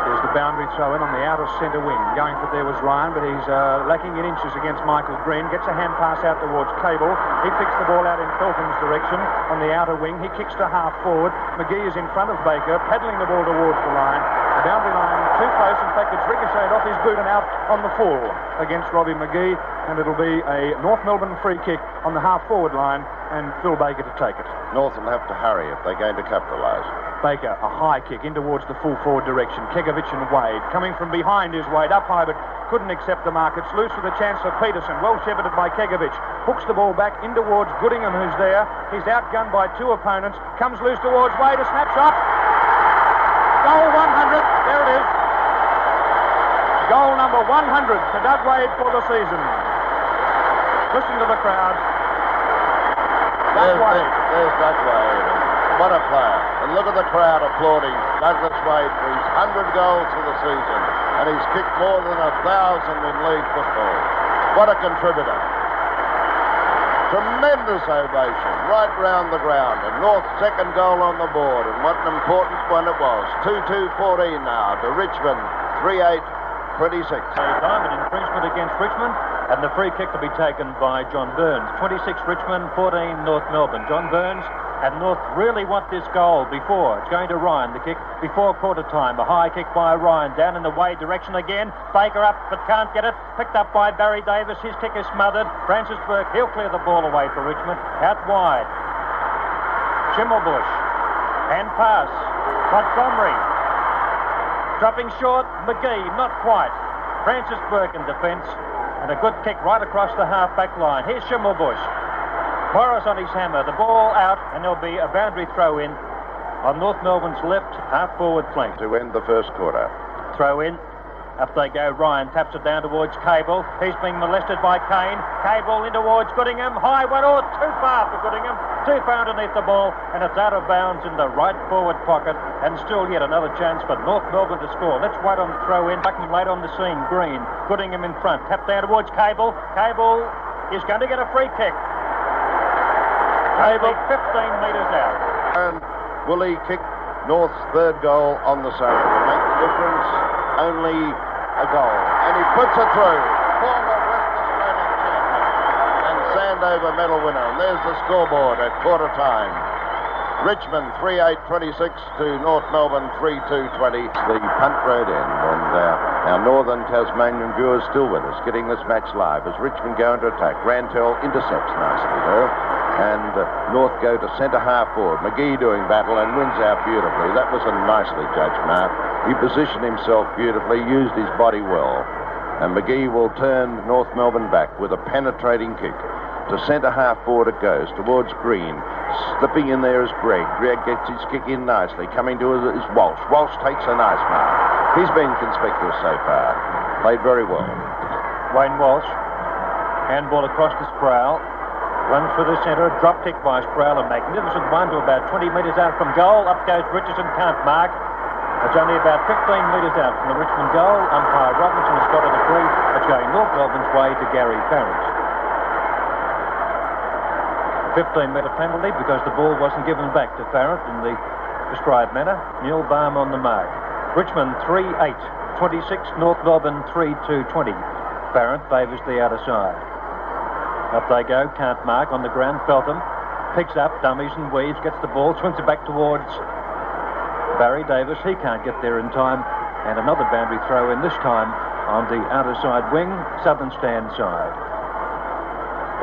There's the boundary throw in on the outer centre wing. Going for there was Ryan, but he's uh, lacking in inches against Michael Green. Gets a hand pass out towards Cable. He kicks the ball out in Feltham's direction on the outer wing. He kicks to half forward. McGhie is in front of Baker, paddling the ball towards the line. The boundary line too close. In fact, it's ricocheted off his boot and out on the full against Robbie McGhie. And it'll be a North Melbourne free kick on the half forward line and Phil Baker to take it. North will have to hurry if they're going to capitalise. Baker, a high kick in towards the full forward direction. Kekovich and Wade coming from behind is Wade up high, but couldn't accept the mark. It's loose with a chance for Peterson. Well shepherded by Kekovich. Hooks the ball back in towards Goodingham, who's there. He's outgunned by two opponents. Comes loose towards Wade. A snapshot. Goal 100. There it is. Goal number 100 to Doug Wade for the season. Listen to the crowd. Doug There's, Wade. there's, there's Doug Wade. What a player. And look at the crowd applauding Douglas Wade for his 100 goals for the season. And he's kicked more than a thousand in league football. What a contributor. Tremendous ovation right round the ground. And North's second goal on the board. And what an important one it was. 2-2-14 now to Richmond. 3-8-26. Time diamond infringement against Richmond, and the free kick to be taken by John Burns. 26 Richmond, 14 North Melbourne. John Burns and North really want this goal before. It's going to Ryan, the kick before quarter time. A high kick by Ryan down in the way direction again. Baker up but can't get it. Picked up by Barry Davis. His kick is smothered. Francis Bourke, he'll clear the ball away for Richmond. Out wide. Schimmelbusch. Hand pass. Montgomery. Dropping short, McGhie, not quite. Francis Bourke in defence, and a good kick right across the half-back line. Here's Schimmelbusch. Morris on his hammer, the ball out, and there'll be a boundary throw in on North Melbourne's left half-forward flank. To end the first quarter. Throw in. Up they go. Ryan taps it down towards Cable. He's being molested by Keane. Cable in towards Goodingham. High one. or too far for Goodingham. Too far underneath the ball. And it's out of bounds in the right forward pocket. And still yet another chance for North Melbourne to score. Let's wait on the throw in. Bucking late on the scene. Green. Goodingham in front. Tap down towards Cable. Cable is going to get a free kick. Cable 15 metres out. And will he kick North's third goal on the Saturday? Make the difference only a goal. And he puts it through. Former West Australian champion and Sandover medal winner. There's the scoreboard at quarter time. Richmond 3-8-26 to North Melbourne 3-2-20. The punt road end. And uh, our Northern Tasmanian viewers still with us, getting this match live as Richmond go into attack. Rantall intercepts nicely though. And uh, North go to centre half forward. McGhie doing battle and wins out beautifully. That was a nicely judged mark. He positioned himself beautifully, used his body well. And McGhie will turn North Melbourne back with a penetrating kick. To centre half forward it goes, towards Green. Slipping in there is Greig. Greig gets his kick in nicely. Coming to is Walsh. Walsh takes a nice mark. He's been conspicuous so far. Played very well. Wayne Walsh. Handball across to Sproule. Runs for the centre. Drop kick by Sproule. A magnificent one to about 20 metres out from goal. Up goes Richardson. Can't mark. It's only about 15 metres out from the Richmond goal. Umpire Robinson has got a decree. It's going North Melbourne's way to Gary Farrant. 15 metre penalty because the ball wasn't given back to Farrant in the prescribed manner. Neil Balme on the mark. Richmond 3-8. 26, North Melbourne 3-2, 20. Farrant favours the outer side. Up they go, can't mark on the ground. Feltham picks up, dummies and weaves, gets the ball, swings it back towards Barry Davis. He can't get there in time. And another boundary throw in, this time on the outer side wing, southern stand side.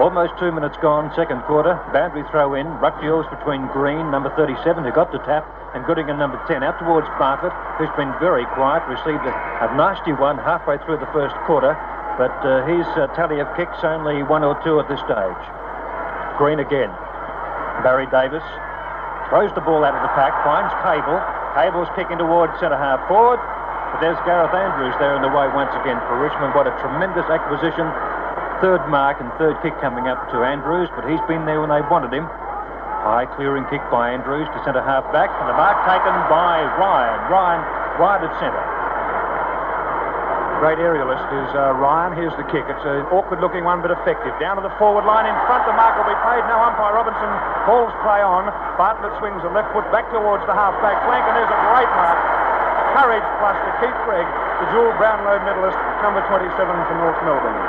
Almost two minutes gone, second quarter. Boundary throw in. Ruck duels between Green, number 37, who got the tap, and Goodingham, number 10, out towards Bartlett, who's been very quiet, received a, a nasty one halfway through the first quarter, but uh, his uh, tally of kicks only one or two at this stage. Green again. Barry Davis throws the ball out of the pack, finds Cable. Cable's kicking towards centre half forward, but there's Gareth Andrews there in the way once again for Richmond. What a tremendous acquisition third mark and third kick coming up to Andrews, but he's been there when they wanted him. High clearing kick by Andrews to centre half back, and the mark taken by Ryan. Ryan wide at centre. Great aerialist is uh, Ryan. Here's the kick. It's an awkward looking one, but effective. Down to the forward line in front. The mark will be paid. Now umpire Robinson calls play on. Bartlett swings the left foot back towards the half back flank, and there's a great mark. Courage plus to Keith Greig, the dual Brownlow medalist, number 27 for North Melbourne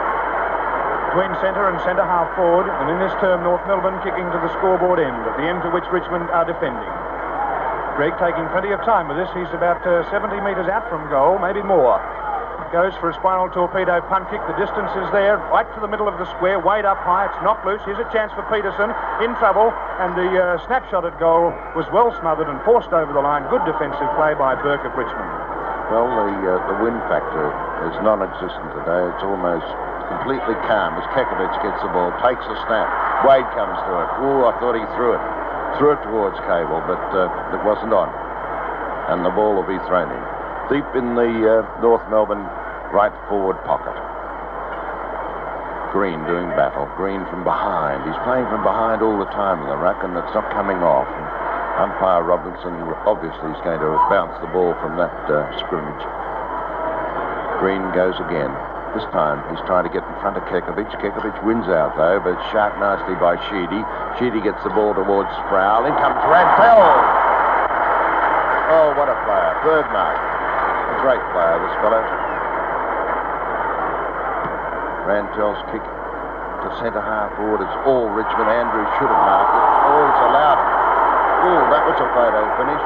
between centre and centre half forward, and in this term, North Melbourne kicking to the scoreboard end, at the end to which Richmond are defending. Greig taking plenty of time with this. He's about uh, 70 metres out from goal, maybe more. Goes for a spiral torpedo punt kick. The distance is there, right to the middle of the square, Wade up high. It's not loose. Here's a chance for Peterson in trouble, and the uh, snapshot at goal was well smothered and forced over the line. Good defensive play by Bourke of Richmond. Well, the uh, the wind factor is non-existent today. It's almost completely calm as Kekovich gets the ball, takes a snap. Wade comes to it. Ooh, I thought he threw it. Threw it towards Cable, but uh, it wasn't on. And the ball will be thrown in. Deep in the uh, North Melbourne right forward pocket. Green doing battle. Green from behind. He's playing from behind all the time in the ruck, and it's not coming off. And umpire Robinson obviously is going to bounce the ball from that uh, scrimmage. Green goes again. This time he's trying to get in front of Kekovich. Kekovich wins out though, but shot nicely by Sheedy. Sheedy gets the ball towards Sproule. In comes Rantall. Oh, what a player. Third. Great player, this fellow. Rantall's kick to centre half forward. It's all Richmond. Andrews should have marked it. Oh, he's allowed it. Oh, that was a photo finish.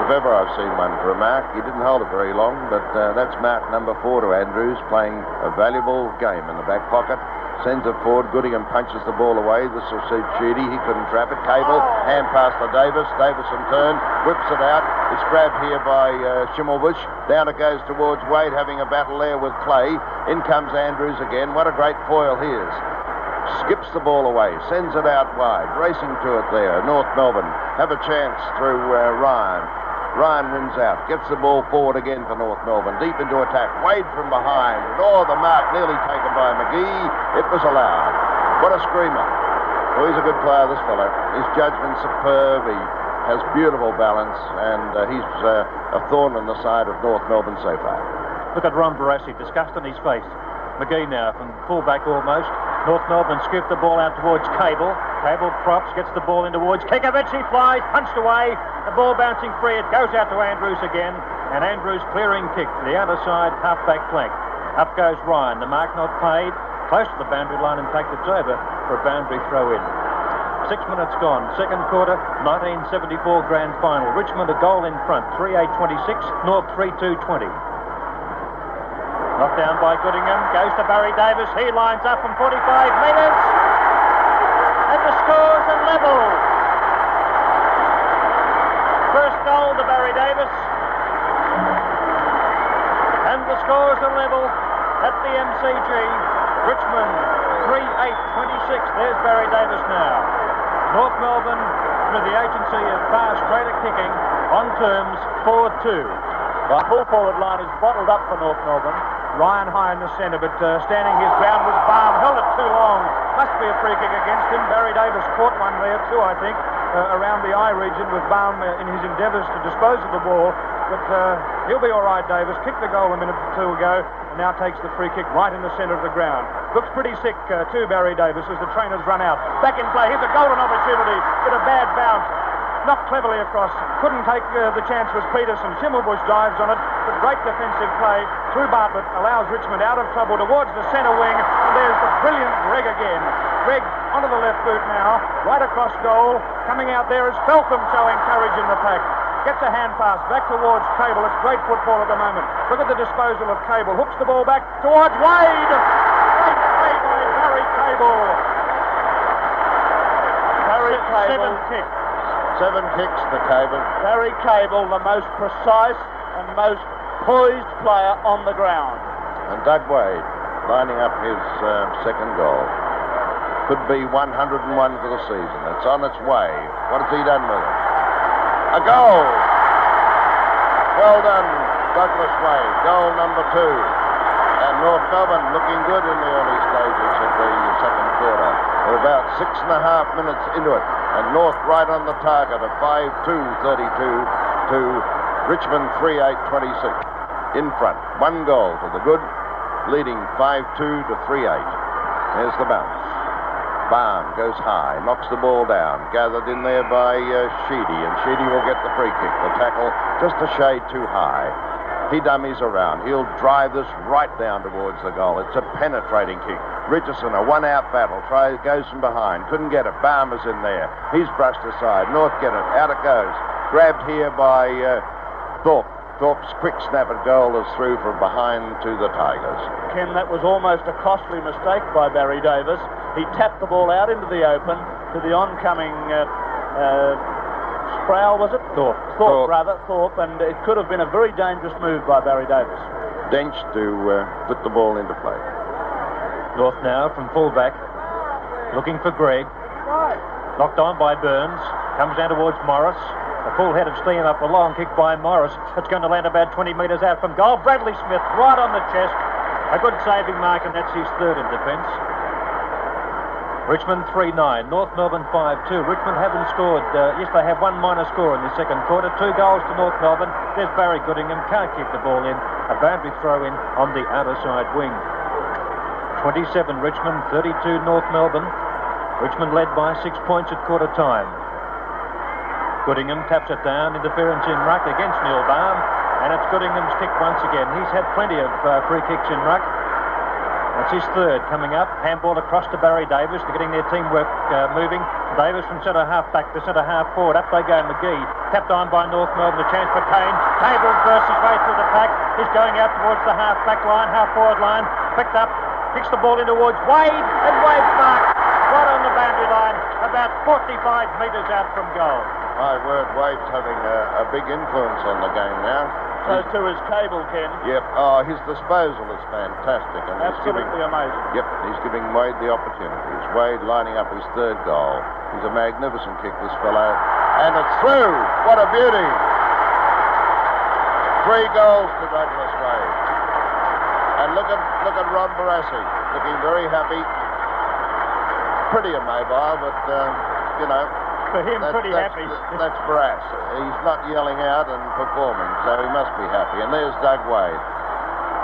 If ever I've seen one for a mark, he didn't hold it very long, but uh, that's mark number four to Andrews, playing a valuable game in the back pocket. Sends it forward. Goodingham punches the ball away. This will suit Sheedy. He couldn't trap it. Cable, hand pass to Davis. Davis in turn, whips it out. It's grabbed here by uh, Schimmelbusch. Down it goes towards Wade, having a battle there with Clay. In comes Andrews again. What a great foil he is skips the ball away, sends it out wide, racing to it there. North Melbourne have a chance through uh, Ryan. Ryan wins out, gets the ball forward again for North Melbourne, deep into attack. Wade from behind. and Oh, the mark nearly taken by McGhie. It was allowed. What a screamer. Well, he's a good player, this fellow. His judgment's superb. He has beautiful balance, and uh, he's uh, a thorn in the side of North Melbourne so far. Look at Ron Barassi, disgust on his face. McGhie now from fullback almost. North Melbourne scoop the ball out towards Cable. Cable props, gets the ball in towards Kekovich. He flies, punched away. The ball bouncing free. It goes out to Andrews again. And Andrews clearing kick to the other side, half back flank. Up goes Ryan. The mark not paid. Close to the boundary line. In fact, it's over for a boundary throw in. Six minutes gone. Second quarter, 1974 grand final. Richmond a goal in front. 3-8-26. North 3-2-20. Knocked down by Goodingham. Goes to Barry Davis. He lines up from 45 metres. And the scores and level. First goal to Barry Davis. And the scores are level at the MCG. Richmond 3-8-26. There's Barry Davis now. North Melbourne, through the agency of fast straighter kicking, on terms 4-2. The full forward line is bottled up for North Melbourne. Ryan high in the centre, but uh, standing his ground was Balme. Held it too long. Must be a free kick against him. Barry Davis caught one there too, I think, uh, around the eye region with Balme uh, in his endeavours to dispose of the ball. But uh, he'll be all right, Davis. Kicked the goal a minute or two ago, and now takes the free kick right in the centre of the ground. Looks pretty sick uh, too, Barry Davis, as the trainers run out. Back in play. Here's a golden opportunity, but a bad bounce. Knocked cleverly across. Couldn't take uh, the chance was Peterson. Schimmelbusch dives on it, but great defensive play through Bartlett allows Richmond out of trouble towards the centre wing. And there's the brilliant Greig again. Greig onto the left boot now, right across goal. Coming out there is Feltham showing courage in the pack. Gets a hand pass back towards Cable. It's great football at the moment. Look at the disposal of Cable. Hooks the ball back towards Wade. Great play by Barry Cable. Barry Cable. Seven kicks. Seven kicks to Cable. Barry Cable, the most precise and most poised player on the ground. And Doug Wade lining up his uh, second goal. Could be 101 for the season. It's on its way. What has he done with it? A goal! Well done, Douglas Wade. Goal number two. And North Melbourne looking good in the early stages of the second quarter. We're about six and a half minutes into it. And North right on the target of 5-2-32 to Richmond 3-8-26. In front. One goal to the good, leading 5-2 to 3-8. There's the bounce. Balme goes high, knocks the ball down, gathered in there by uh, Sheedy, and Sheedy will get the free kick. The tackle just a shade too high. He dummies around. He'll drive this right down towards the goal. It's a penetrating kick. Richardson, a one-out battle, tries goes from behind, couldn't get it. Balme in there. He's brushed aside. North get it. Out it goes. Grabbed here by uh, Thorpe. Thorpe's quick snap at goal is through from behind to the Tigers. Ken, that was almost a costly mistake by Barry Davis. He tapped the ball out into the open to the oncoming uh, uh, Sproule, was it? Thorpe. Thorpe, Thorpe. rather, Thorpe, and it could have been a very dangerous move by Barry Davis. Dench to uh, put the ball into play. North now from fullback, looking for Greig. Knocked on by Burns. Comes down towards Morris. A full head of steam up a long kick by Morris. It's going to land about 20 metres out from goal. Bradley Smith right on the chest. A good saving mark, and that's his third in defence. Richmond 3-9, North Melbourne 5-2. Richmond haven't scored. Uh, yes, they have one minor score in the second quarter. Two goals to North Melbourne. There's Barry Goodingham. Can't keep the ball in. A boundary throw in on the outer side wing. 27 Richmond, 32 North Melbourne. Richmond led by six points at quarter time. Goodingham taps it down, interference in ruck against Neil Balme, and it's Goodingham's kick once again. He's had plenty of uh, free kicks in ruck. That's his third coming up. Handball across to Barry Davis. They're getting their teamwork uh, moving. Davis from centre half back to centre half forward. Up they go. McGhie tapped on by North Melbourne. A chance for Keane. Cable bursts his way through the pack. He's going out towards the half back line, half forward line. Picked up. Kicks the ball in towards Wade. And Wade's marked right on the boundary line, about 45 metres out from goal. My word, Wade's having a, a big influence on the game now. So to his Cable, Ken. Yep. Oh, his disposal is fantastic. And he's giving, Absolutely amazing. Yep, he's giving Wade the opportunities. Wade lining up his third goal. He's a magnificent kick, this fellow. And it's through. What a beauty. Three goals to Douglas Wade. And look at look at Ron Barassi, looking very happy. Pretty immobile, but um, you know, For him, that's, pretty that's, happy. That's brass. He's not yelling out and performing, so he must be happy. And there's Doug Wade.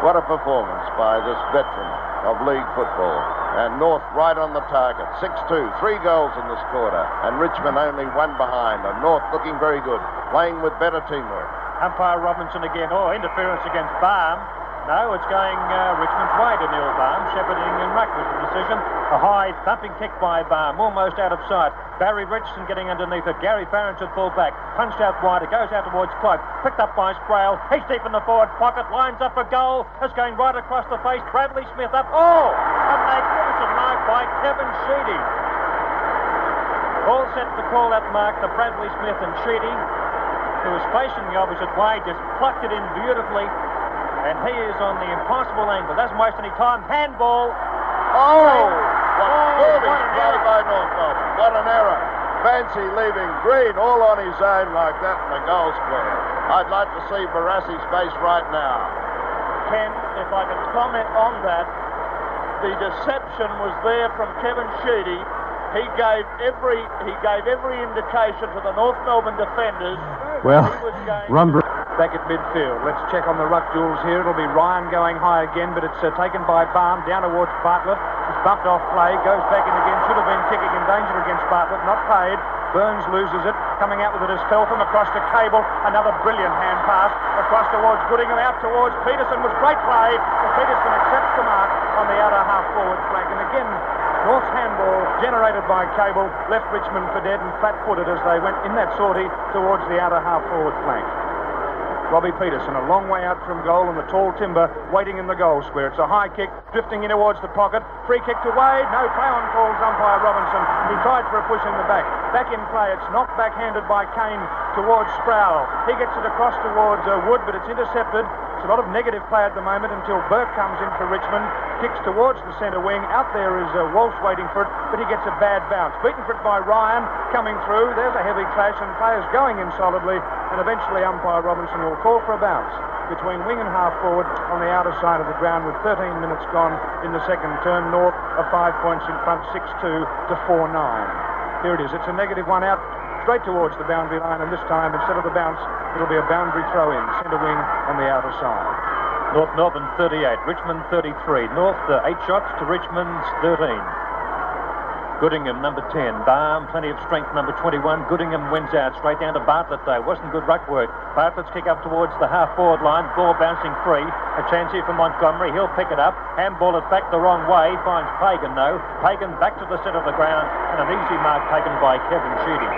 What a performance by this veteran of league football. And North right on the target. 6-2. Three goals in this quarter. And Richmond only one behind. And North looking very good. Playing with better teamwork. Umpire Robinson again. Oh, interference against Balme. No, it's going uh, Richmond's way to Neil Balme. Shepherding and Ruck was the decision. A high thumping kick by Balme, almost out of sight. Barry Richardson getting underneath it. Gary Farrant at full back. Punched out wide. It goes out towards Clark. Picked up by Sproule. He's deep in the forward pocket. Lines up for goal. It's going right across the face. Bradley Smith up. Oh! A magnificent mark by Kevin Sheedy. All set to call that mark to Bradley Smith and Sheedy, who was facing the opposite way, just plucked it in beautifully. And he is on the impossible angle. Doesn't waste any time. Handball. Oh! oh what Oh, what an play error. by North Melbourne. What an error. Fancy leaving Green all on his own like that in the goal square. I'd like to see Barassi's face right now. Ken, if I can comment on that, the deception was there from Kevin Sheedy. He gave every he gave every indication to the North Melbourne defenders. Well, he was going Run back at midfield. Let's check on the ruck duels here. It'll be Ryan going high again, but it's uh, taken by Balme down towards Bartlett. He's bumped off play, goes back in again. Should have been kicking in danger against Bartlett, not paid. Burns loses it. Coming out with it is Feltham across to Cable. Another brilliant hand pass across towards Goodingham, out towards Peterson. Was great play. Peterson accepts the mark on the outer half forward flank. And again, North's handball generated by Cable left Richmond for dead and flat-footed as they went in that sortie towards the outer half forward flank. Robbie Peterson, a long way out from goal, and the tall timber waiting in the goal square. It's a high kick, drifting in towards the pocket. Free kick to Wade. No play on calls umpire Robinson. He tried for a push in the back. Back in play. It's knocked backhanded by Keane towards Sproule. He gets it across towards uh, Wood, but it's intercepted. It's a lot of negative play at the moment until Bourke comes in for Richmond. Kicks towards the centre wing. Out there is uh, Walsh waiting for it, but he gets a bad bounce. Beaten for it by Ryan. Coming through. There's a heavy clash, and players going in solidly. And eventually, umpire Robinson will call for a bounce between wing and half forward on the outer side of the ground with 13 minutes gone in the second term. North of five points in front, 6-2 to 4-9. Here it is. It's a negative one out straight towards the boundary line, and this time, instead of the bounce, it'll be a boundary throw in, centre wing on the outer side. North Melbourne 38, Richmond 33. North uh, 8 shots to Richmond's 13. Goodingham, number 10. Balme, plenty of strength, number 21. Goodingham wins out straight down to Bartlett, though. Wasn't good ruck work. Bartlett's kick up towards the half-forward line. Ball bouncing free. A chance here for Montgomery. He'll pick it up. Handball it back the wrong way. Finds Pagan, though. Pagan back to the centre of the ground. And an easy mark taken by Kevin Sheedy.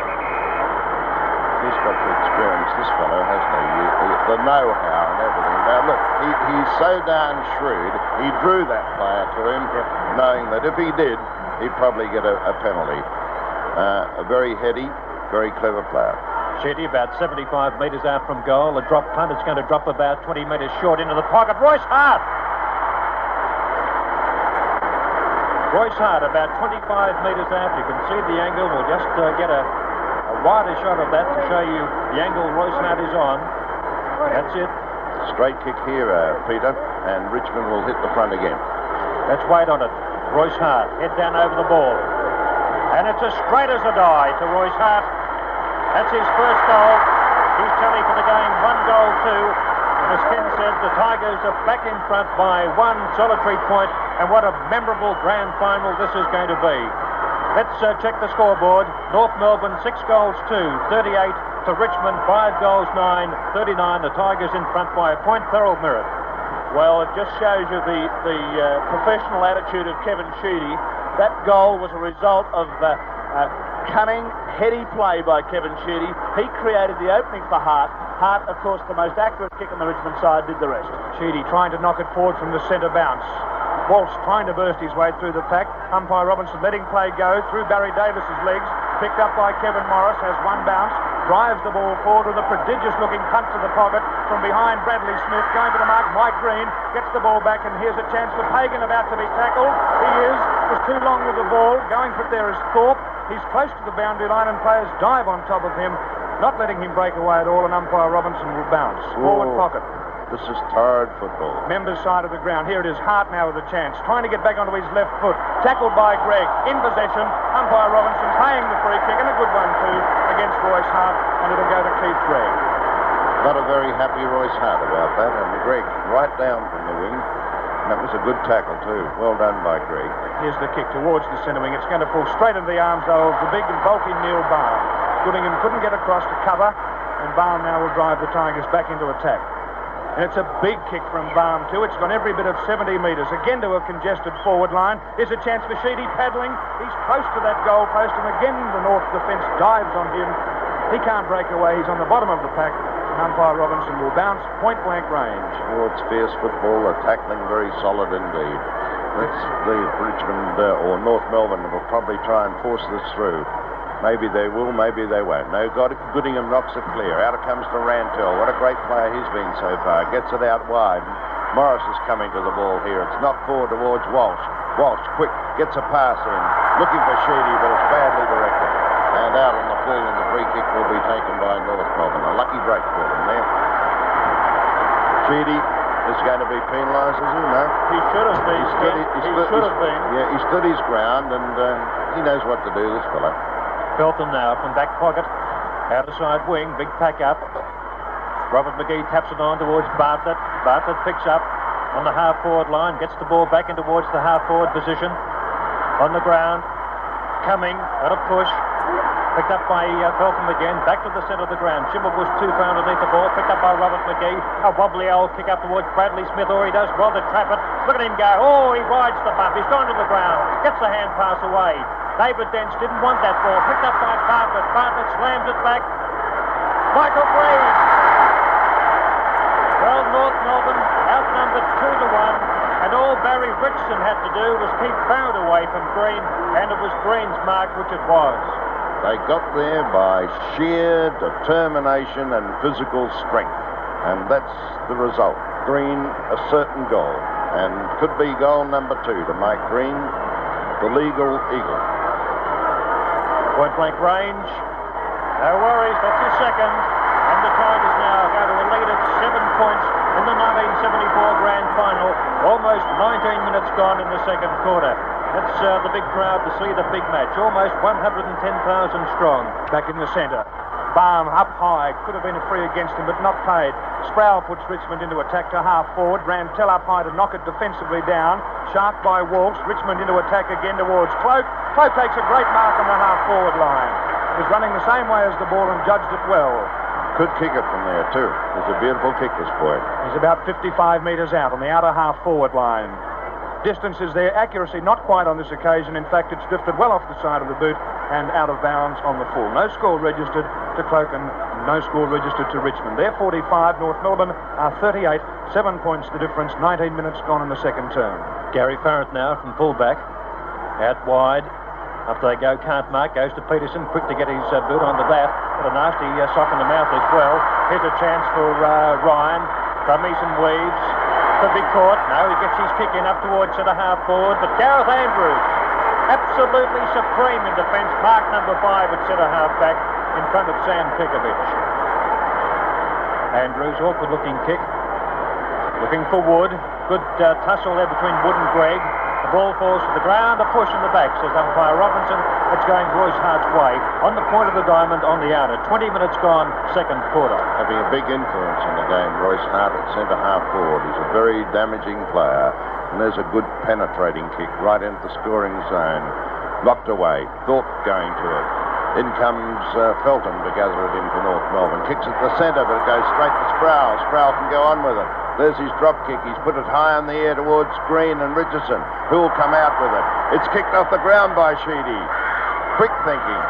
He's got the experience, this fellow, hasn't he? You- The know-how and everything. Now, look, he, he's so darn shrewd. He drew that player to him, knowing that if he did, he'd probably get a, a penalty. Uh, a very heady, very clever player. Sheedy about 75 metres out from goal. A drop punt. It's going to drop about 20 metres short into the pocket. Royce Hart. Royce Hart about 25 metres out. You can see the angle. We'll just uh, get a, a wider shot of that to show you the angle Royce Hart is on. That's it. Straight kick here, uh, Peter, and Richmond will hit the front again. Let's wait on it. Royce Hart. Head down over the ball. And it's as straight as a die to Royce Hart. That's his first goal. He's telly for the game. One goal, two. And as Ken said, the Tigers are back in front by one solitary point. And what a memorable grand final this is going to be. Let's uh, check the scoreboard. North Melbourne, six goals, two. 38 to Richmond, five goals, nine. 39. The Tigers in front by a point. Thorold Merritt. Well, it just shows you the, the uh, professional attitude of Kevin Sheedy. That goal was a result of uh, cunning, heady play by Kevin Sheedy. He created the opening for Hart. Hart, of course, the most accurate kick on the Richmond side, did the rest. Sheedy trying to knock it forward from the centre bounce. Walsh trying to burst his way through the pack. Umpire Robinson letting play go through Barry Davis's legs. Picked up by Kevin Morris, has one bounce. Drives the ball forward with a prodigious looking punt to the pocket from behind Bradley Smith. Going to the mark, Mike Green gets the ball back, and here's a chance for Pagan about to be tackled. He is. Was too long with the ball. Going for it there is Thorpe. He's close to the boundary line, and players dive on top of him, not letting him break away at all, and umpire Robinson will bounce. Forward pocket. This is tired football. Members side of the ground. Here it is. Hart now with a chance. Trying to get back onto his left foot. Tackled by Greig. In possession. Umpire Robinson paying the free kick and a good one too against Royce Hart. And it'll go to Keith Greig. Not a very happy Royce Hart about that, and Greig right down from the wing. And that was a good tackle too. Well done by Greig. Here's the kick towards the centre wing. It's going to fall straight into the arms though of the big and bulky Neil Balme. Goodingham couldn't get across to cover. And Balme now will drive the Tigers back into attack. And it's a big kick from Balme, too. It's gone every bit of 70 metres. Again to a congested forward line. Here's a chance for Sheedy paddling. He's close to that goal post, and again the North defence dives on him. He can't break away. He's on the bottom of the pack. Umpire Robinson will bounce point blank range. Oh, it's fierce football. The tackling very solid indeed. Let's Richmond uh, or North Melbourne will probably try and force this through. Maybe they will, maybe they won't. No, God, Goodingham knocks it clear. Out comes to Rantall. What a great player he's been so far. Gets it out wide. Morris is coming to the ball here. It's knocked forward towards Walsh. Walsh, quick, gets a pass in. Looking for Sheedy, but it's badly directed. And out on the full, and the free kick will be taken by North Melbourne. A lucky break for them there. Sheedy is going to be penalised, is he? No. He should have been. He stood, Ken. he He stood- should have been. Yeah, he stood his ground, and uh, he knows what to do, this fellow. Feltham now from back pocket. Outer side wing. Big pack up. Robert McGhie taps it on towards Bartlett. Bartlett picks up on the half forward line. Gets the ball back in towards the half forward position. On the ground. Coming. Got a push. Picked up by uh, Feltham again. Back to the centre of the ground. Schimmelbusch two far underneath the ball. Picked up by Robert McGhie. A wobbly old kick up towards Bradley Smith. Or he does to trap it. Look at him go. Oh, he rides the bump. He's gone to the ground. Gets the hand pass away. David didn't want that ball. Picked up by Bartlett. Bartlett slams it back. Michael Green. Well, North Melbourne outnumbered two to one. And all Barry Richardson had to do was keep Barrett away from Green. And it was Green's mark, which it was. They got there by sheer determination and physical strength. And that's the result. Green, a certain goal. And could be goal number two to Mike Green, the legal eagle. Point blank range. No worries, that's his second. And the Tigers now go to a lead of seven points in the 1974 Grand Final. Almost 19 minutes gone in the second quarter. That's uh, the big crowd to see the big match. Almost 110,000 strong. Back in the centre. Balme up high. Could have been a free against him, but not paid. Sproule puts Richmond into attack to half forward. Rantall up high to knock it defensively down. Sharp by Walsh. Richmond into attack again towards Cloke. Cloke takes a great mark on the half forward line. Was running the same way as the ball and judged it well. Could kick it from there, too. It's a beautiful kick, this boy. He's about 55 metres out on the outer half forward line. Distance is there, accuracy not quite on this occasion. In fact, it's drifted well off the side of the boot and out of bounds on the full. No score registered to Cloke and no score registered to Richmond. They're 45, North Melbourne are 38. Seven points the difference, 19 minutes gone in the second term. Gary Farrant now from fullback. Out wide. Up they go. Can't mark. Goes to Peterson. Quick to get his uh, boot onto that. But a nasty uh, sock in the mouth as well. Here's a chance for uh, Ryan. Brummies and Weaves. Could be caught. No, he gets his kick in up towards the half forward. But Gareth Andrews, absolutely supreme in defence. Mark number five at centre half back in front of Sam Kekovich. Andrews, awkward looking kick. Looking for Wood. Good uh, tussle there between Wood and Greig. The ball falls to the ground. A push in the back, says umpire Robinson. It's going Royce Hart's way. On the point of the diamond on the outer. 20 minutes gone, second quarter. Having a big influence in the game, Royce Hart at centre half forward. He's a very damaging player. And there's a good penetrating kick right into the scoring zone. Knocked away. Thorpe going to it. In comes uh, Feltham to gather it in for North Melbourne. Kicks at the centre, but it goes straight to Sproule. Sproule can go on with it. There's his drop kick. He's put it high in the air towards Green and Richardson, who will come out with it. It's kicked off the ground by Sheedy. Quick thinking.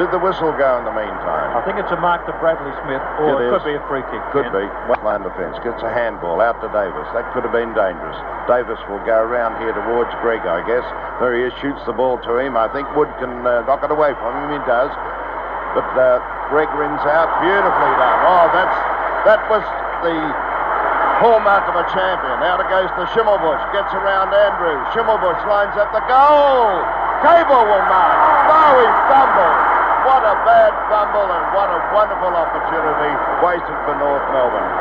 Did the whistle go in the meantime? I think it's a mark to Bradley Smith, or It it, could be a free kick. Could be. Wetland defence. Gets a handball out to Davis. That could have been dangerous. Davis will go around here towards Greig, I guess. There he is, shoots the ball to him. I think Wood can uh, knock it away from him. He does. But uh, Greig rings out. Beautifully done. Oh, that's that was the hallmark of a champion. Now it goes to Schimmelbusch. Gets around Andrews. Schimmelbusch lines up the goal. Cable will mark. Oh, he. What a bad fumble and what a wonderful opportunity wasted for North Melbourne.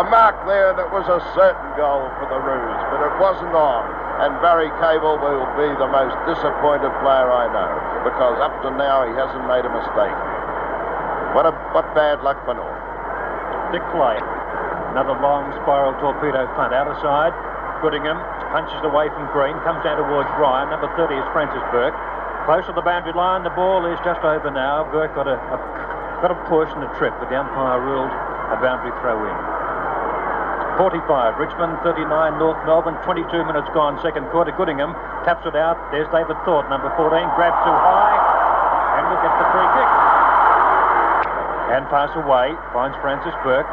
A mark there that was a certain goal for the Roos, but it wasn't on. And Barry Cable will be the most disappointed player I know because up to now he hasn't made a mistake. What a what bad luck for North. Dick Clay. Another long spiral torpedo front of side. Goodingham punches away from Green, comes down towards Ryan. Number 30 is Francis Bourke. Close to the boundary line. The ball is just over now. Bourke got a, a got a push and a trip, but the umpire ruled a boundary throw in. 45, Richmond 39, North Melbourne 22 minutes gone, second quarter. Goodingham taps it out. There's David Thorpe, number 14, grabs too high, and will get the free kick. And pass away, finds Francis Bourke.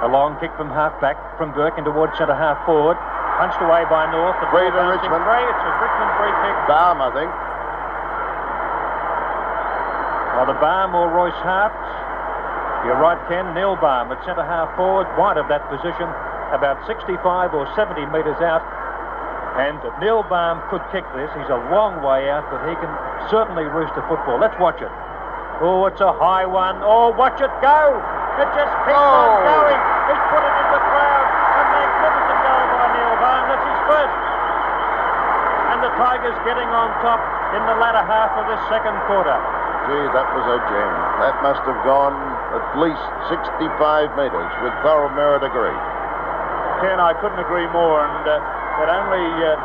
A long kick from half back from Bourke into towards centre half forward. Punched away by North. The Free to Richmond. Free. It's a Richmond free kick. Balme, I think. Either Balme or Royce Hart. You're right, Ken. Neil Balme at centre half forward, wide of that position, about 65 or 70 metres out. And Neil Balme could kick this. He's a long way out, but he can certainly roost a football. Let's watch it. Oh, it's a high one. Oh, watch it go. It just keeps on Oh. going. He's put it in the crowd. A magnificent goal by Neil Balme. That's his first. And the Tigers getting on top in the latter half of this second quarter. Gee, that was a gem. That must have gone at least 65 metres with Thorold Merritt agree. Ken, I couldn't agree more, and uh, that only uh,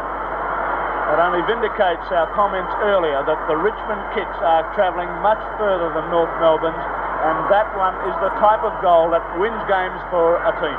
that only vindicates our comments earlier that the Richmond kicks are travelling much further than North Melbourne's, and that one is the type of goal that wins games for a team.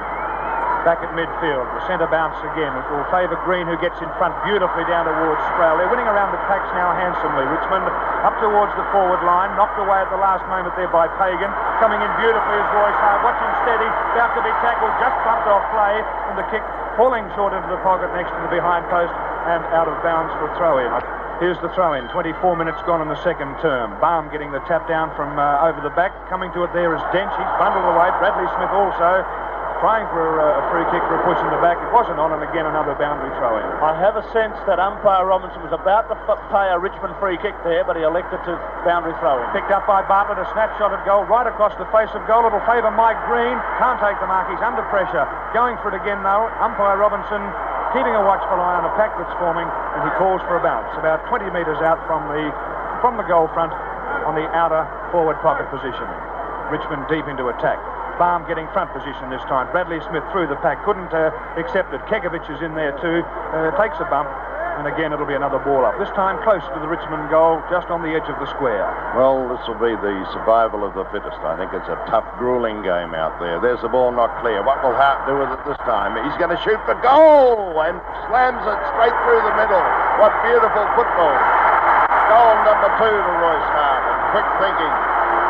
Back at midfield, the centre bounce again. It will favour Green, who gets in front beautifully down towards Sproule. They're winning around the packs now handsomely. Richmond up towards the forward line, knocked away at the last moment there by Pagan. Coming in beautifully is Royce Hart. Watch him steady, about to be tackled, just bumped off play, and the kick falling short into the pocket next to the behind post and out of bounds for a throw in. Here's the throw in. 24 minutes gone in the second term. Balme getting the tap down from uh, over the back. Coming to it there is Dench. He's bundled away. Bradley Smith also trying for uh, a free kick for a push in the back. It wasn't on, and again another boundary throw in. I have a sense that umpire Robinson was about to f- pay a Richmond free kick there, but he elected to boundary throw in. Picked up by Bartlett, a snapshot at goal right across the face of goal. It'll favour Mike Green. Can't take the mark. He's under pressure. Going for it again though. Umpire Robinson keeping a watchful eye on a pack that's forming, and he calls for a bounce about 20 metres out from the from the goal front on the outer forward pocket position. Richmond deep into attack. Balme getting front position this time. Bradley Smith through the pack. Couldn't uh, accept it. Kekovich is in there too. Uh, takes a bump. And again, it'll be another ball up. This time close to the Richmond goal, just on the edge of the square. Well, this will be the survival of the fittest. I think it's a tough, grueling game out there. There's the ball not clear. What will Hart do with it this time? He's going to shoot for goal and slams it straight through the middle. What beautiful football. Goal number two to Royce Hart. And quick thinking.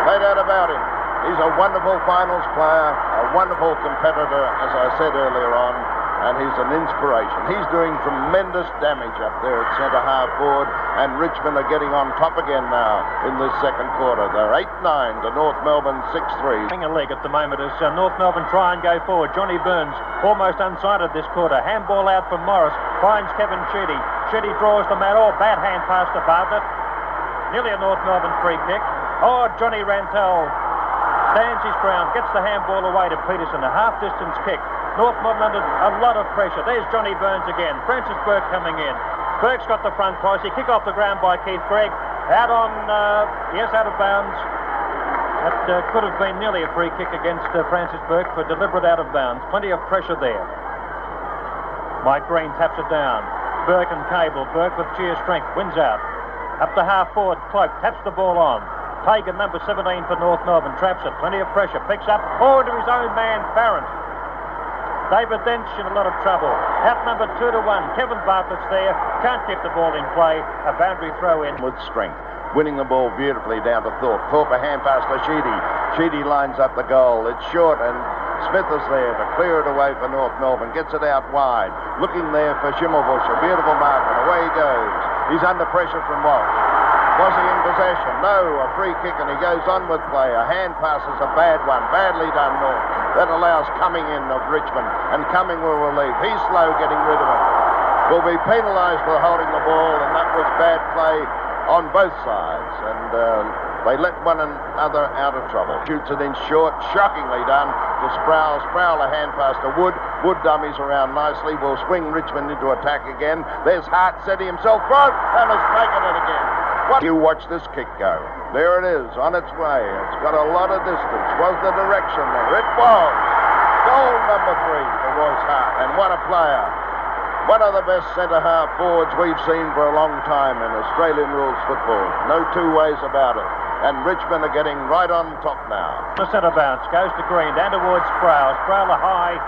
No doubt about him. He's a wonderful finals player, a wonderful competitor, as I said earlier on, and he's an inspiration. He's doing tremendous damage up there at centre half forward, and Richmond are getting on top again now in this second quarter. They're 8-9 to North Melbourne 6-3. Having a leg at the moment as uh, North Melbourne try and go forward. Johnny Burns almost unsighted this quarter. Handball out from Morris. Finds Kevin Sheedy. Sheedy draws the man. Oh, bad hand pass to Bartlett. Nearly a North Melbourne free kick. Oh, Johnny Rantall stands his ground, gets the handball away to Peterson. A half distance kick. North under a lot of pressure. There's Johnny Burns again. Francis Bourke coming in. Bourke's got the front post. He kick off the ground by Keith Greig. Out on, uh, yes, out of bounds. That uh, could have been nearly a free kick against uh, Francis Bourke for deliberate out of bounds. Plenty of pressure there. Mike Green taps it down. Bourke and Cable. Bourke with sheer strength wins out. Up the half forward. Cloke taps the ball on. Pagan, number 17 for North Melbourne, traps it. Plenty of pressure. Picks up. forward to his own man, David Dench in a lot of trouble. Out number two to one. Kevin Bartlett's there. Can't keep the ball in play. A boundary throw in. with strength. Winning the ball beautifully down to Thorpe. Thorpe a hand pass to Sheedy. Sheedy lines up the goal. It's short and Smith is there to clear it away for North Melbourne. Gets it out wide. Looking there for Schimmelbusch. A beautiful mark and away he goes. He's under pressure from Walsh. Was he in possession? No, a free kick and he goes on with play. A hand pass is a bad one. Badly done North. That allows coming in of Richmond and coming will relieve. He's slow getting rid of it will be penalised for holding the ball, and that was bad play on both sides. And uh, they let one another out of trouble. Shoots it in short, shockingly done to Sproule. Sproule a hand pass to Wood. Wood dummies around nicely. Will swing Richmond into attack again. There's Hart setting himself front and has taken it again. What? You watch this kick go. There it is, on its way. It's got a lot of distance. Was the direction there? It was. Goal number three for Royce Hart. And what a player. One of the best centre half forwards we've seen for a long time in Australian rules football. No two ways about it. And Richmond are getting right on top now. The centre bounce goes to Green, down towards Sproule. Sproule a high,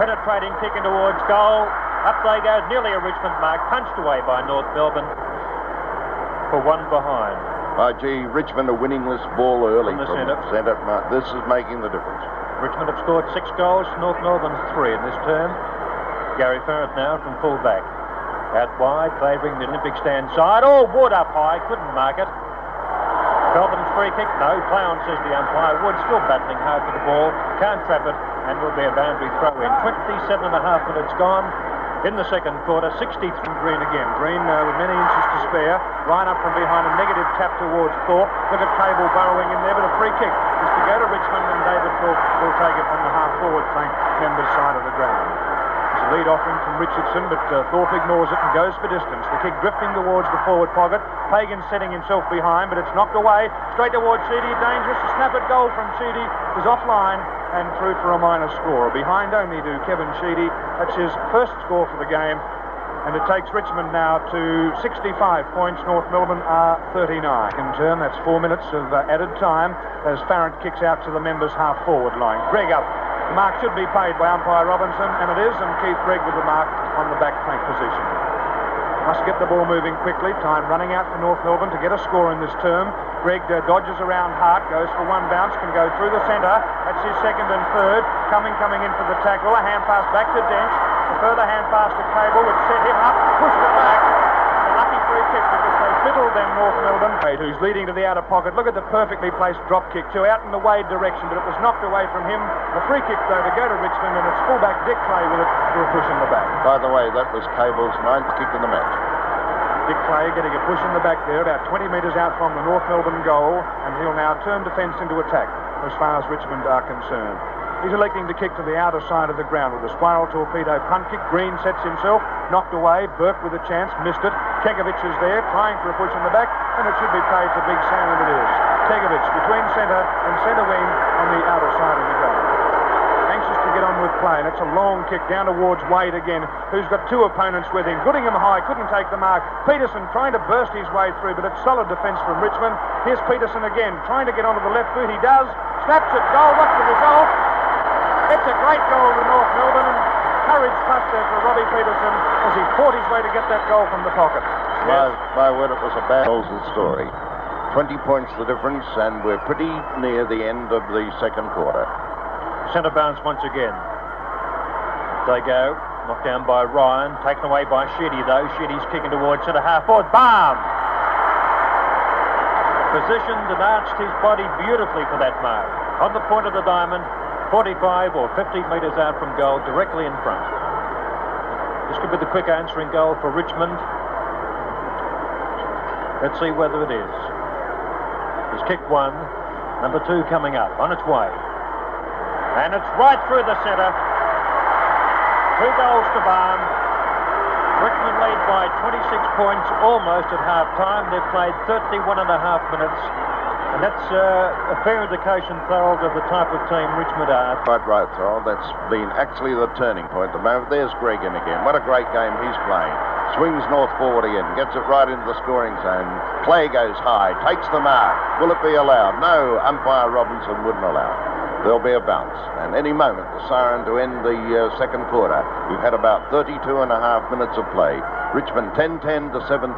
penetrating kick in towards goal. Up they go, nearly a Richmond mark, punched away by North Melbourne for one behind. Oh, gee, Richmond are winning this ball early From the centre. centre. This is making the difference. Richmond have scored six goals, North Melbourne three in this term. Gary Farrant now from full back. Out wide, favouring the Olympic stand side. Oh, Wood up high, couldn't mark it. Melbourne's free kick, no. Play on, says the umpire. Wood still battling hard for the ball, can't trap it, and will be a boundary throw in. 27 and a half minutes gone in the second quarter. 63 from Green again. Green uh, with many inches to spare. Right up from behind a negative tap towards Thorpe. Look at Cable burrowing in there, but a free kick is to go to Richmond and David Thorpe will take it on the half forward flank member's side of the ground. It's a lead offering from Richardson, but uh, Thorpe ignores it and goes for distance. The kick drifting towards the forward pocket. Pagan setting himself behind, but it's knocked away. Straight towards Sheedy. Dangerous. A snap at goal from Sheedy is offline and through for a minor score. Behind only to Kevin Sheedy. That's his first score for the game. And it takes Richmond now to 65 points. North Melbourne are 39. In turn, that's four minutes of uh, added time as Farrant kicks out to the members' half forward line. Greig up. The mark should be paid by umpire Robinson, and it is, and Keith Greig with the mark on the back flank position. Must get the ball moving quickly. Time running out for North Melbourne to get a score in this term. Greig uh, dodges around Hart, goes for one bounce, can go through the centre. That's his second and third. Coming, coming in for the tackle. A hand pass back to Dench. A further hand pass to Cable, which set him up, pushed it back. Because they fiddled then North Melbourne, who's leading to the outer pocket. Look at the perfectly placed drop kick to out in the Wade direction, but it was knocked away from him. The free kick though to go to Richmond, and it's fullback Dick Clay with it for a push in the back. By the way, that was Cable's ninth kick in the match. Dick Clay getting a push in the back there, about 20 metres out from the North Melbourne goal, and he'll now turn defence into attack as far as Richmond are concerned. He's electing to kick to the outer side of the ground with a spiral torpedo punt kick. Green sets himself, knocked away. Bourke with a chance, missed it. Kekovich is there, trying for a push in the back, and it should be paid to Big Sam, and it is. Kekovich between centre and centre wing on the outer side of the ground anxious to get on with play, and it's a long kick down towards Wade again, who's got two opponents with him. Goodingham high, couldn't take the mark. Peterson trying to burst his way through, but it's solid defence from Richmond. Here's Peterson again, trying to get onto the left boot. He does. Snaps it, goal. What's the result? It's a great goal to North Melbourne, and courage plus there for Robbie Peterson as he fought his way to get that goal from the pocket. My, my word, it was a bad story. 20 points the difference, and we're pretty near the end of the second quarter. Centre bounce once again. They go. Knocked down by Ryan. Taken away by Sheedy, though. Sheedy's kicking towards centre half forward. Bam! Positioned and arched his body beautifully for that mark. On the point of the diamond, 45 or 50 metres out from goal, directly in front. This could be the quick answering goal for Richmond. Let's see whether it is. He's kicked one. Number two coming up, on its way. And it's right through the centre. Two goals to Balme. Richmond lead by 26 points almost at half time. They've played 31 and a half minutes. That's uh, a fair indication, Thorold, of the type of team Richmond are. Quite right, Thorold. That's been actually the turning point. The moment there's Greig in again. What a great game he's playing. Swings north forward again, gets it right into the scoring zone. Clay goes high, takes the mark. Will it be allowed? No, umpire Robinson wouldn't allow there'll be a bounce. And any moment, the siren to end the uh, second quarter. We've had about 32 and a half minutes of play. Richmond 10-10 to 7-3.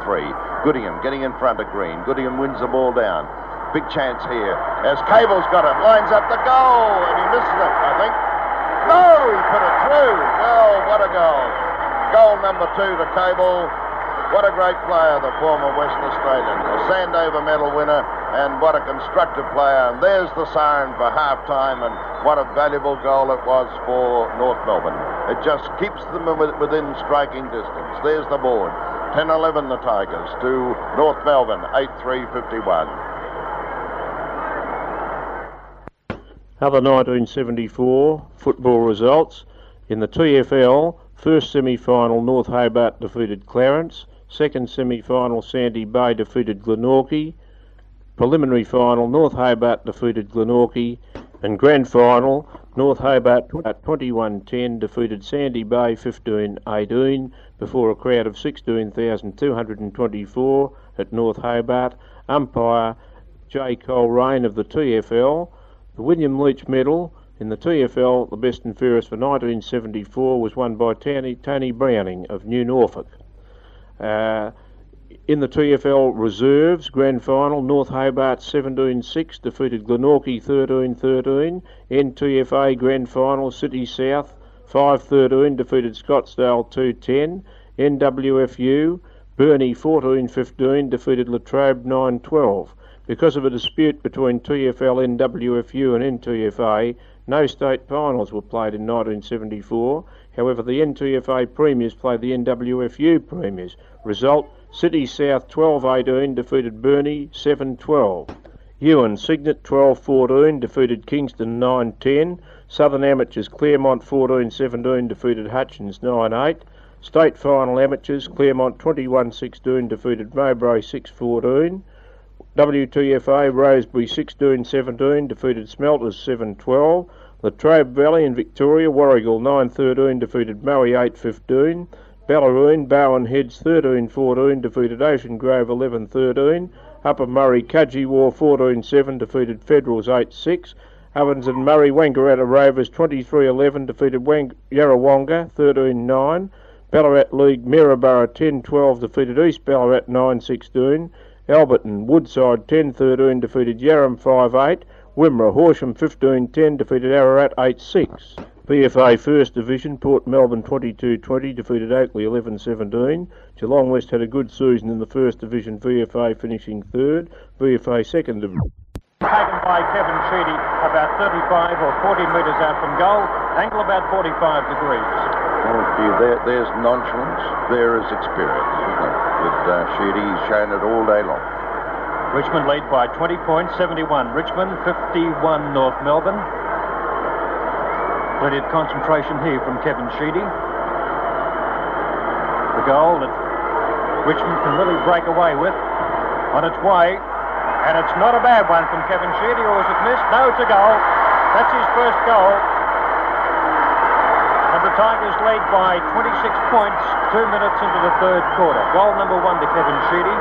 Goodingham getting in front of Green. Goodingham wins the ball down. Big chance here as Cable's got it. Lines up the goal, and he misses it, I think. No, he put it through. Well, what a goal. Goal number two to Cable. What a great player, the former Western Australian. A Sandover medal winner, and what a constructive player. And there's the siren for half time, and what a valuable goal it was for North Melbourne. It just keeps them within striking distance. There's the board. 10 11 the Tigers to North Melbourne, 8 3 51. Other 1974 football results. In the TFL, first semi final, North Hobart defeated Clarence. Second semi final, Sandy Bay defeated Glenorchy. Preliminary final, North Hobart defeated Glenorchy. And grand final, North Hobart at 21-10 defeated Sandy Bay 15-18 before a crowd of 16,224 at North Hobart. Umpire J. Coleraine of the TFL. The William Leitch Medal in the TFL, the best and fairest for 1974, was won by Tony, Tony Browning of New Norfolk. Uh, in the TFL Reserves Grand Final, North Hobart 17-6 defeated Glenorchy 13-13. NTFA Grand Final, City South 5-13 defeated Scottsdale 2-10. NWFU Burnie 14-15 defeated Latrobe 9-12. Because of a dispute between TFL, NWFU, and NTFA, no state finals were played in 1974. However, the NTFA Premiers played the NWFU Premiers. Result City South 12 18 defeated Burnie 7 12. Huon Cygnet 12 14 defeated Kingston 9 10. Southern Amateurs Claremont 14 17 defeated Hutchins 9 8. State final amateurs Claremont 21 16 defeated Mowbray 6 14. WTFA Rosebery 16 17 defeated Smelters 7 12. Latrobe Valley in Victoria Warragul 9 13 defeated Moe 8 15. Bellarine Barwon Heads 13 14 defeated Ocean Grove 11 13. Upper Murray Cudgewa 14 7 defeated Federals 8 6. Ovens and Murray Wangaratta Rovers 23 11 defeated Wang- Yarrawonga 13 9. Ballarat League Maryborough 10 12 defeated East Ballarat 9 16. Alberton Woodside 10 13 defeated Yarram 5 8. Wimmera Horsham 15 10 defeated Ararat 8 6. VFA First Division Port Melbourne 22 20 defeated Oakleigh 11 17. Geelong West had a good season in the First Division VFA finishing third. VFA Second Division. Taken by Kevin Sheedy about 35 or 40 metres out from goal. Angle about 45 degrees. There, there's nonchalance, there is experience, isn't it? With uh, Sheedy, he's shown it all day long. Richmond lead by 20 points, 71 Richmond, 51 North Melbourne. Plenty of concentration here from Kevin Sheedy. The goal that Richmond can really break away with on its way. And it's not a bad one from Kevin Sheedy, or was it missed? No, it's a goal. That's his first goal. Tigers lead by 26 points, two minutes into the third quarter. Goal number one to Kevin Sheedy.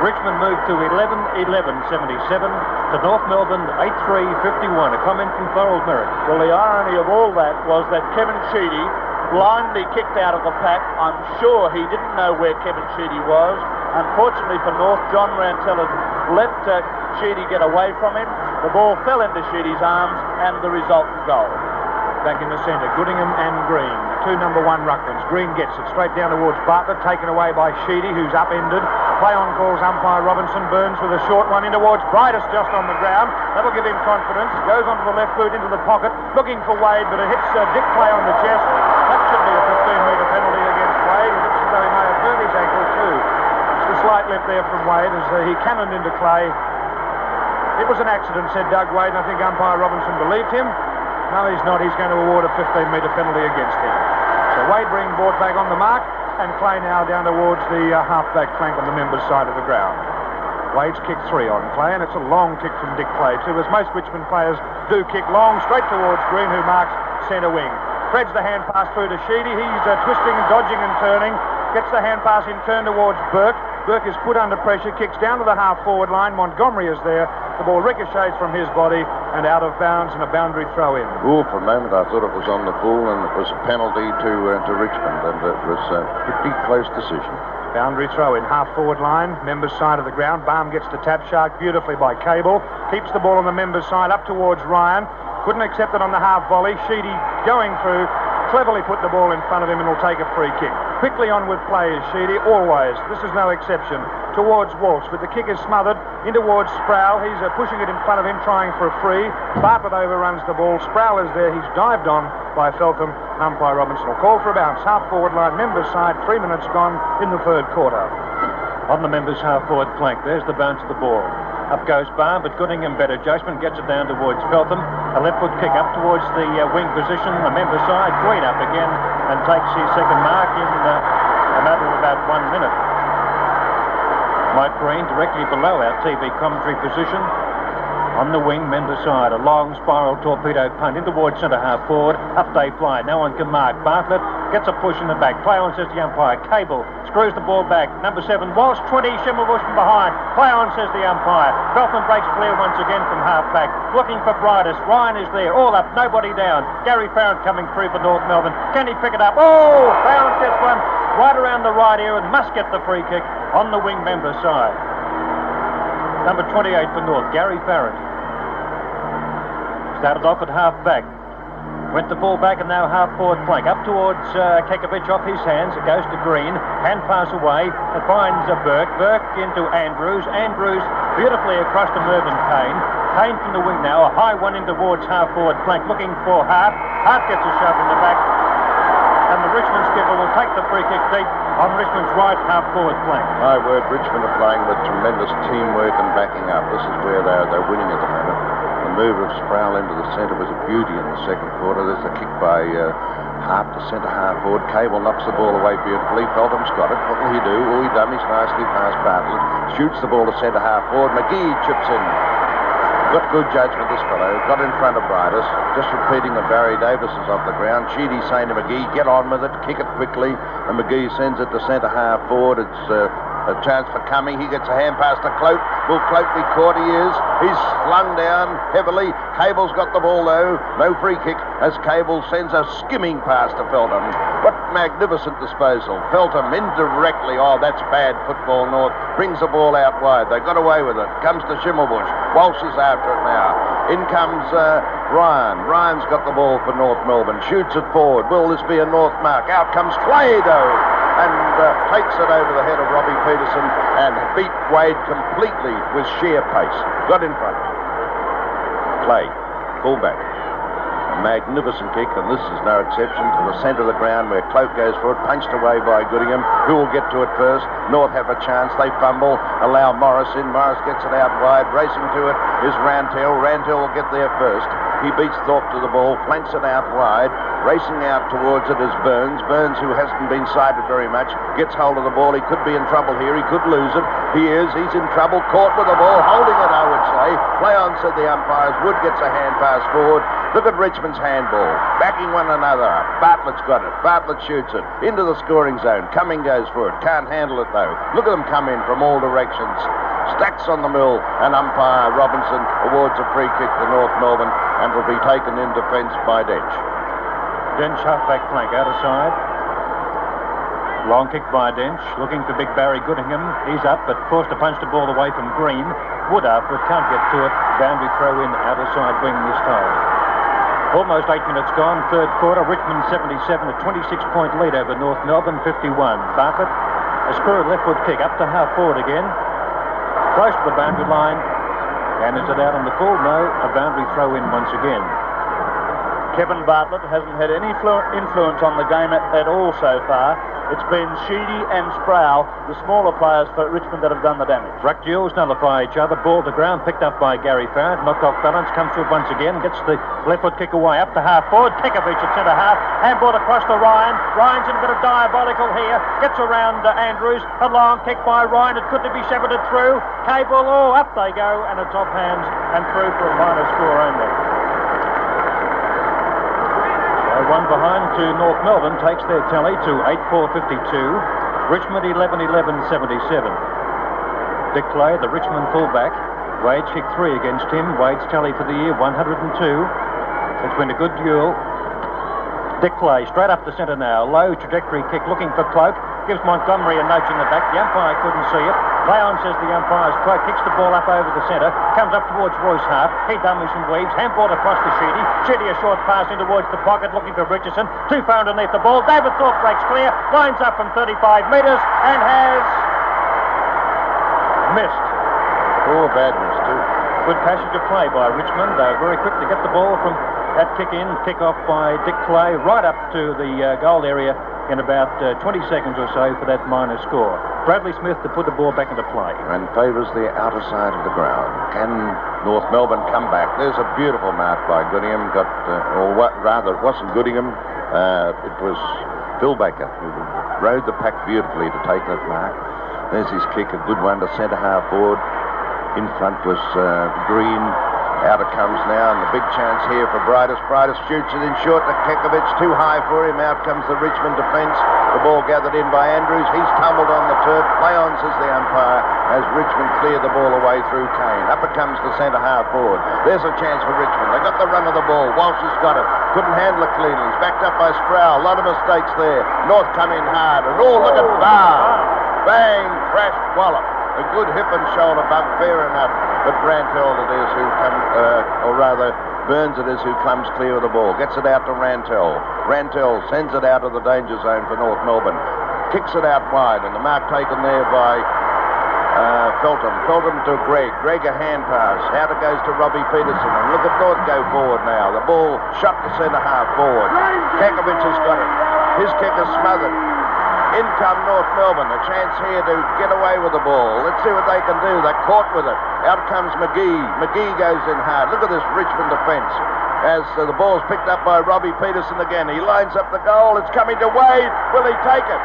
Richmond moved to 11 11 77 to North Melbourne 8 3 51. A comment from Thorold Merritt. Well, the irony of all that was that Kevin Sheedy blindly kicked out of the pack. I'm sure he didn't know where Kevin Sheedy was. Unfortunately for North, John Rantall had let uh, Sheedy get away from him. The ball fell into Sheedy's arms and the resultant goal. Back in the centre, Goodingham and Green. Two number one ruckmans. Green gets it straight down towards Bartlett, taken away by Sheedy, who's upended. Play on calls umpire Robinson. Burns with a short one in towards Brightest just on the ground. That'll give him confidence. Goes onto the left boot into the pocket, looking for Wade, but it hits uh, Dick Clay on the chest. That should be a 15 metre penalty against Wade. It looks as though he may have hurt his ankle too. Just a slight lift there from Wade as uh, he cannoned into Clay. It was an accident, said Doug Wade, and I think umpire Robinson believed him. No, he's not. He's going to award a 15 metre penalty against him. So Wade being brought back on the mark, and Clay now down towards the uh, half-back flank on the members' side of the ground. Wade's kicked three on Clay, and it's a long kick from Dick Clay too, as most Richmond players do kick long, straight towards Green, who marks centre wing. Threads the hand pass through to Sheedy. He's uh, twisting and dodging and turning. Gets the hand pass in turn towards Bourke. Bourke is put under pressure, kicks down to the half-forward line. Montgomery is there. The ball ricochets from his body and out of bounds and a boundary throw in. Oh, for a moment I thought it was on the full and it was a penalty to uh, to Richmond, and it was a pretty close decision. Boundary throw in, half forward line, members side of the ground. Balme gets to tap shark beautifully by Cable. Keeps the ball on the members side up towards Ryan. Couldn't accept it on the half volley. Sheedy going through. Cleverly put the ball in front of him and will take a free kick. Quickly on with play is Sheedy, always. This is no exception. Towards Walsh, but the kick is smothered. In towards Sproule. He's uh, pushing it in front of him, trying for a free. Bartlett overruns the ball. Sproule is there. He's dived on by Feltham. Umpire Robinson will call for a bounce. Half forward line, members side. Three minutes gone in the third quarter. On the members' half forward flank, there's the bounce of the ball. Up goes Barr, but Goodingham better judgment gets it down towards Feltham. A left foot kick up towards the uh, wing position, the member side. Green up again and takes his second mark in uh, a matter of about one minute. Mike Green directly below our TV commentary position. On the wing, member side, a long spiral torpedo punt in towards centre half forward. Up they fly. No one can mark. Bartlett gets a push in the back. Play on, says the umpire. Cable screws the ball back. Number seven, Walsh 20, Schimmelbusch from behind. Play on, says the umpire. Feltham breaks clear once again from half back. Looking for brightest. Ryan is there. All up, nobody down. Gary Farrant coming through for North Melbourne. Can he pick it up? Oh, Farrant gets one right around the right ear and must get the free kick on the wing member side. Number 28 for North, Gary Farrant. Started off at half back. Went the ball back and now half forward flank. Up towards uh, Kekovich off his hands. It goes to Green. Hand pass away. It finds a Bourke. Bourke into Andrews. Andrews beautifully across to Mervyn Keane. Keane from the wing now. A high one in towards half forward flank. Looking for Hart. Hart gets a shove in the back. And the Richmond skipper will take the free kick deep on Richmond's right half forward flank. My word, Richmond are playing with tremendous teamwork and backing up. This is where they're, they're winning at the moment. The move of Sproule into the centre was a beauty in the second quarter. There's a kick by uh, the centre half forward. Cable knocks the ball away beautifully. Feltham's got it. What will he do? Oh, he dummies nicely past Bartlett. Shoots the ball to centre half forward. McGhie chips in. Got good judgment, this fellow. Got in front of Briedis. Just repeating that Barry Davis is off the ground. Sheedy saying to McGhie, get on with it, kick it quickly. And McGhie sends it to centre half forward. It's uh, a chance for Cumming. He gets a hand past to Cloke. Will Cloke be caught? He is. He's slung down heavily. Cable's got the ball though. No free kick as Cable sends a skimming pass to. What magnificent disposal. Feltham indirectly. Oh, that's bad football, North. Brings the ball out wide. They got away with it. Comes to Schimmelbusch. Walsh is after it now. In comes uh, Ryan. Ryan's got the ball for North Melbourne. Shoots it forward. Will this be a North mark? Out comes Clay though and uh, takes it over the head of Robbie Peterson and beat Wade completely with sheer pace. Got in front. Clay, fullback. Magnificent kick, and this is no exception to the centre of the ground where Cloke goes for it, punched away by Goodingham. Who will get to it first? North have a chance. They fumble, allow Morris in. Morris gets it out wide. Racing to it is Rantall. Rantall will get there first. He beats Thorpe to the ball, flanks it out wide. Racing out towards it is Burns. Burns, who hasn't been sighted very much, gets hold of the ball. He could be in trouble here. He could lose it. He is. He's in trouble. Caught with the ball, holding it, I would say. Play on, said the umpires. Wood gets a hand pass forward. Look at Richmond's handball. Backing one another up. Bartlett's got it. Bartlett shoots it. Into the scoring zone. Cumming goes for it. Can't handle it, though. Look at them come in from all directions. Stacks on the mill, and umpire Robinson awards a free kick to North Melbourne and will be taken in defence by Dench. Dench halfback flank out of side. Long kick by Dench, looking for big Barry Goodingham. He's up, but forced to punch the ball away from Green. Wood after it, can't get to it. Boundary throw in out of side wing this time. Almost eight minutes gone, third quarter. Richmond 77, a 26 point lead over North Melbourne 51. Bartlett, a screw left foot kick up to half forward again. Close to the boundary line. And is it out on the full? No, a boundary throw in once again. Kevin Bartlett hasn't had any influence on the game at, at all so far. It's been Sheedy and Sproule, the smaller players for Richmond, that have done the damage. Ruck duels nullify each other. Ball to ground, picked up by Gary Farrant. Knocked off balance, comes through once again. Gets the left foot kick away up to half forward. Kekovich at centre half. Handball across to Ryan. Ryan's in a bit of diabolical here. Gets around uh, Andrews. A long kick by Ryan. It couldn't be shepherded through. Cable, oh, up they go. And it's off hands and through for a minor score only. So one behind to North Melbourne takes their tally to 8-4-52. Richmond 11-11-77. Dick Clay, the Richmond fullback. Wade kicked three against him. Wade's tally for the year 102. It's been a good duel. Dick Clay straight up the centre now. Low trajectory kick looking for Cloke. Gives Montgomery a nudge in the back. The umpire couldn't see it. Clown says the umpire's Cloke kicks the ball up over the centre. Comes up towards Royce Hart. He dummies and weaves. Handball across to Sheedy. Sheedy a short pass in towards the pocket looking for Richardson. Too far underneath the ball. David Thorpe breaks clear. Lines up from 35 metres and has missed. Poor badness, too. Good passage of play by Richmond. Uh, very quick to get the ball from that kick in. Kick off by Dick Clay right up to the uh, goal area in about uh, 20 seconds or so for that minor score. Bradley Smith to put the ball back into play. and favours the outer side of the ground. Can North Melbourne come back? There's a beautiful mark by Goodingham. Got, uh, or what, rather, it wasn't Goodingham. Uh, it was Phil Baker who rode the pack beautifully to take that mark. There's his kick, a good one to centre half forward. In front was uh, Green. Out it comes now, and the big chance here for Briedis. Briedis shoots it in short to Kekovich, too high for him. Out comes the Richmond defence. The ball gathered in by Andrews. He's tumbled on the turf. Play on, says the umpire, as Richmond clear the ball away through Keane. Up it comes to centre half forward. There's a chance for Richmond. They got the run of the ball. Walsh has got it. Couldn't handle it cleanly. He's backed up by Sproule. A lot of mistakes there. North come in hard. And oh, look at Barr. Bang, crash, wallop. A good hip and shoulder bump, fair enough. But Rantall it is who comes, uh, or rather, Burns it is who comes clear of the ball. Gets it out to Rantall. Rantall sends it out of the danger zone for North Melbourne. Kicks it out wide, and the mark taken there by uh, Feltham. Feltham to Greig. Greig a hand pass. Out it goes to Robbie Peterson. And look at North go forward now. The ball shot to centre half forward. Kekovich has got it. His kick is smothered. In come North Melbourne. A chance here to get away with the ball. Let's see what they can do. They're caught with it. Out comes McGhie. McGhie goes in hard. Look at this Richmond defence. As uh, the ball's picked up by Robbie Peterson again. He lines up the goal. It's coming to Wade. Will he take it?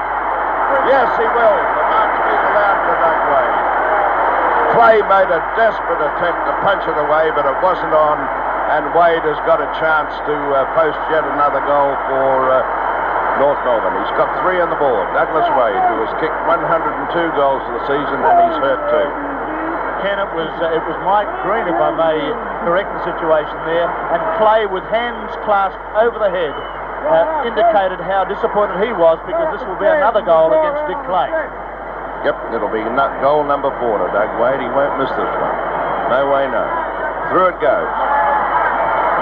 Yes, he will. The mark's been allowed for Doug Wade. Clay made a desperate attempt to punch it away, but it wasn't on. And Wade has got a chance to uh, post yet another goal for uh, North Melbourne. He's got three on the board. Douglas Wade, who has kicked 102 goals for the season, and he's hurt too. Ken, it was uh, it was Mike Green, if I may correct the situation there, and Clay with hands clasped over the head uh, indicated how disappointed he was because this will be another goal against Dick Clay. Yep, it'll be goal number four to Doug Wade. He won't miss this one. No way, no. Through it goes.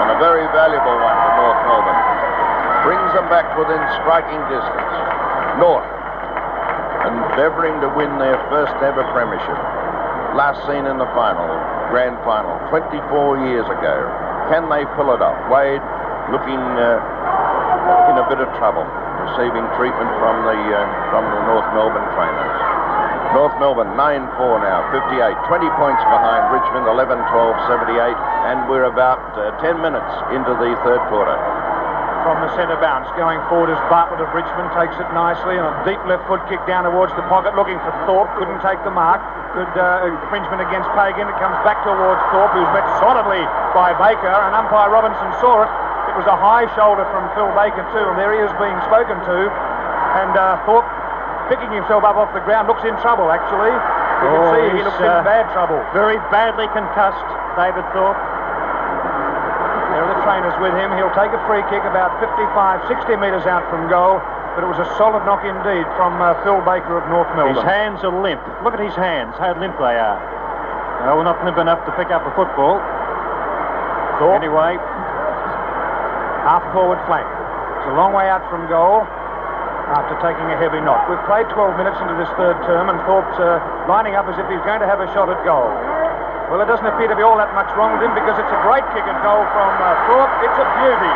And a very valuable one for North Melbourne. Brings them back within striking distance. North, endeavouring to win their first ever premiership. Last seen in the final, grand final, 24 years ago. Can they pull it off? Wade looking uh, in a bit of trouble, receiving treatment from the uh, from the North Melbourne trainers. North Melbourne 9-4 now, 58, 20 points behind Richmond, 11-12, 78, and we're about uh, 10 minutes into the third quarter. From the centre bounce, going forward as Bartlett of Richmond takes it nicely, and a deep left foot kick down towards the pocket, looking for Thorpe, couldn't take the mark. Good uh, infringement against Pagan. It comes back towards Thorpe, who's met solidly by Baker, and umpire Robinson saw it. It was a high shoulder from Phil Baker too, and there he is being spoken to. And uh, Thorpe, picking himself up off the ground, looks in trouble actually. You can Oh, see he looks uh, in bad trouble. Very badly concussed, David Thorpe. Trainers with him. He'll take a free kick about 55, 60 metres out from goal. But it was a solid knock indeed from uh, Phil Baker of North Melbourne. His hands are limp. Look at his hands, how limp they are. No, we're not limp enough to pick up a football. Thorpe, Anyway, half forward flank. It's a long way out from goal after taking a heavy knock. We've played 12 minutes into this third term, and Thorpe's uh, lining up as if he's going to have a shot at goal. Well, it doesn't appear to be all that much wrong with him because it's a great kick at goal from uh, Thorpe. It's a beauty.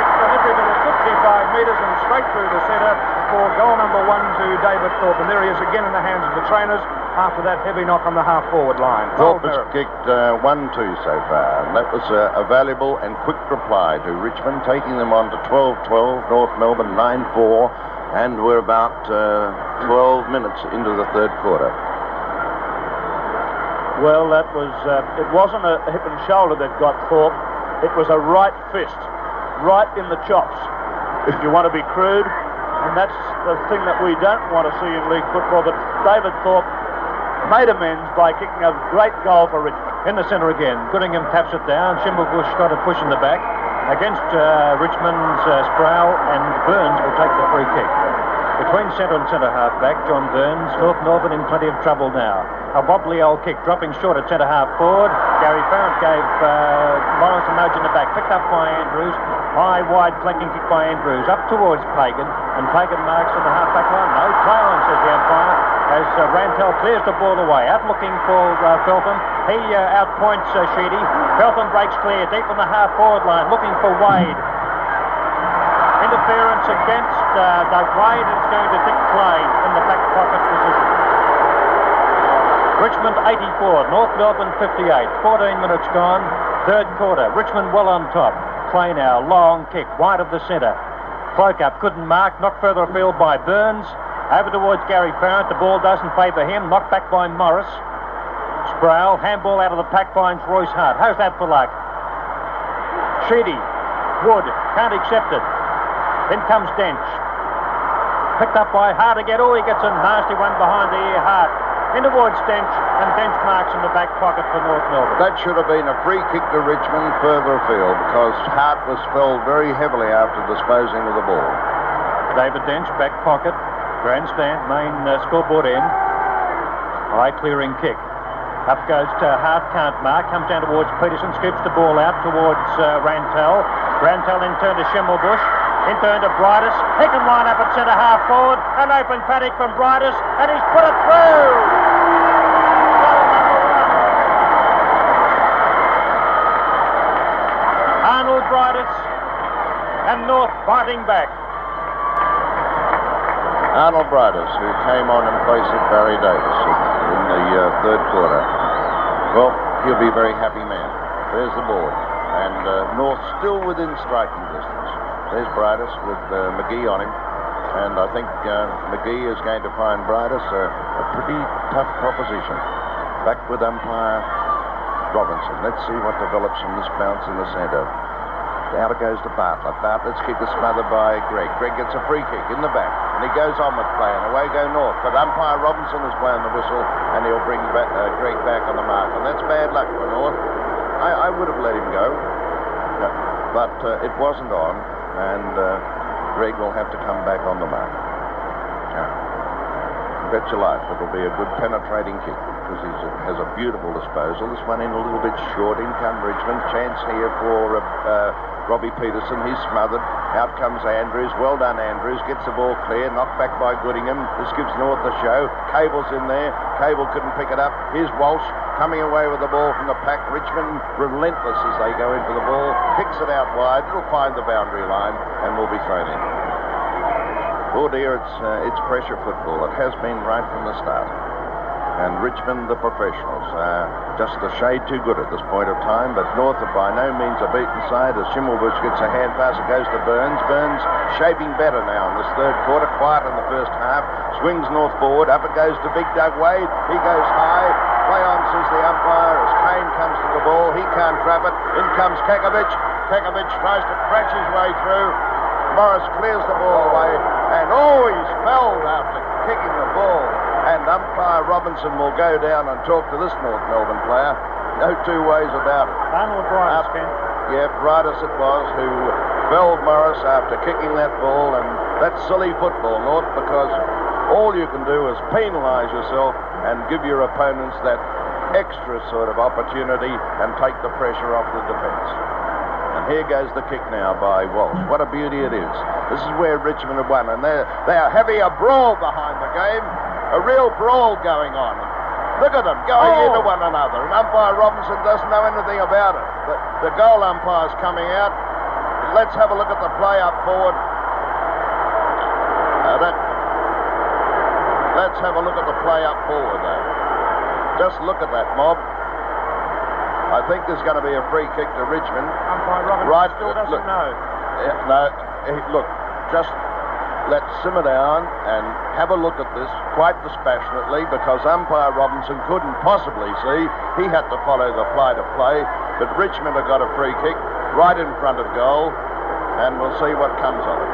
It's delivered the 55 metres and straight through the centre for goal number one to David Thorpe. And there he is again in the hands of the trainers after that heavy knock on the half forward line. Thorpe has kicked uh, 1 2 so far, and that was uh, a valuable and quick reply to Richmond, taking them on to 12 12, North Melbourne 9 4, and we're about uh, 12 minutes into the third quarter. Well, that was. Uh, it wasn't a hip and shoulder that got Thorpe. It was a right fist, right in the chops. If you want to be crude, and that's the thing that we don't want to see in league football. But David Thorpe made amends by kicking a great goal for Richmond. in the centre again. Goodingham taps it down. Schimmelbusch got a push in the back. Against uh, Richmond's uh, Sproule and Burns will take the free kick. Between centre and centre half back, John Burns, North Northern in plenty of trouble now. A wobbly old kick dropping short at centre half forward. Gary Farrant gave uh, Lawrence a nudge in the back, picked up by Andrews. High, wide flanking kick by Andrews up towards Pagan, and Pagan marks in the half back line. No play on, says the umpire, as uh, Rantall clears the ball away. Out looking for uh, Feltham. He uh, outpoints uh, Sheedy. Feltham breaks clear deep on the half forward line, looking for Wade. Interference against uh, Doug Wade. It's going to Dick Clay in the back pocket position. Richmond 84, North Melbourne 58. 14 minutes gone. Third quarter. Richmond well on top. Clay now, long kick, wide of the centre. Cloke up, couldn't mark, knocked further afield by Burns. Over towards Gary Farrant, the ball doesn't favour him, knocked back by Morris. Sproule, handball out of the pack finds Royce Hart. How's that for luck? Sheedy, Wood, can't accept it. Then comes Dench. Picked up by Hart again. Oh, he gets a nasty one behind the ear. Hart. In towards Dench, and Dench marks in the back pocket for North Melbourne. That should have been a free kick to Richmond further afield because Hart was felled very heavily after disposing of the ball. David Dench, back pocket, grandstand, main uh, scoreboard end. High clearing kick. Up goes to half can't mark, comes down towards Peterson, scoops the ball out towards uh, Rantall. Rantall in turn to Schimmelbusch. In turn to Briedis. He can line up at centre half forward. An open paddock from Briedis, and he's put it through. Arnold Briedis and North fighting back. Arnold Briedis, who came on in place of Barry Davis in the uh, third quarter. Well, he'll be a very happy man. There's the ball. And uh, North still within striking distance. There's Briedis with uh, McGhie on him. And I think uh, McGhie is going to find Briedis a, a pretty tough proposition. Back with umpire Robinson. Let's see what develops from this bounce in the centre. Out it goes to Bartlett. Bartlett's kick is smothered by Greig. Greig gets a free kick in the back, and he goes on with play, and away go North. But umpire Robinson has blown the whistle, and he'll bring back, uh, Greig back on the mark, and that's bad luck for North. I, I would have let him go, but uh, it wasn't on, and uh, Greig will have to come back on the mark. Yeah. Bet your life it'll be a good penetrating kick because he has a beautiful disposal. This one in a little bit short. In come Richmond. Chance here for uh, uh, Robbie Peterson. He's smothered. Out comes Andrews. Well done, Andrews. Gets the ball clear. Knocked back by Goodingham. This gives North the show. Cable's in there. Cable couldn't pick it up. Here's Walsh coming away with the ball from the pack. Richmond relentless as they go into the ball. Kicks it out wide. It'll find the boundary line and will be thrown in. Oh dear, it's, uh, it's pressure football. It has been right from the start. And Richmond, the professionals, uh, just a shade too good at this point of time. But North are by no means a beaten side as Schimmelbusch gets a hand pass. It goes to Burns. Burns shaping better now in this third quarter. Quiet in the first half. Swings North forward. Up it goes to Big Doug Wade. He goes high. Play the umpire, as Keane comes to the ball. He can't trap it. In comes Kekovich. Kekovich tries to crash his way through. Morris clears the ball away. And oh, he's felled after kicking the ball. And umpire Robinson will go down and talk to this North Melbourne player. No two ways about it. Arnold Briedis, Up- Ken. Yeah, Briedis it was who felled Morris after kicking that ball, and that's silly football, North, because all you can do is penalise yourself and give your opponents that extra sort of opportunity and take the pressure off the defence. And here goes the kick now by Walsh. What a beauty it is. This is where Richmond have won, and they're, they are having a brawl behind the game, a real brawl going on. Look at them going Oh. into one another, and umpire Robinson doesn't know anything about it. The, the goal umpire's coming out. Let's have a look at the play up forward. Uh, that, let's have a look at the play up forward there. Just look at that mob. I think there's going to be a free kick to Richmond. Umpire Robinson Right, still doesn't look. know. No, look, just let's simmer down and have a look at this quite dispassionately because umpire Robinson couldn't possibly see. He had to follow the fly to play, but Richmond have got a free kick right in front of goal, and we'll see what comes of it.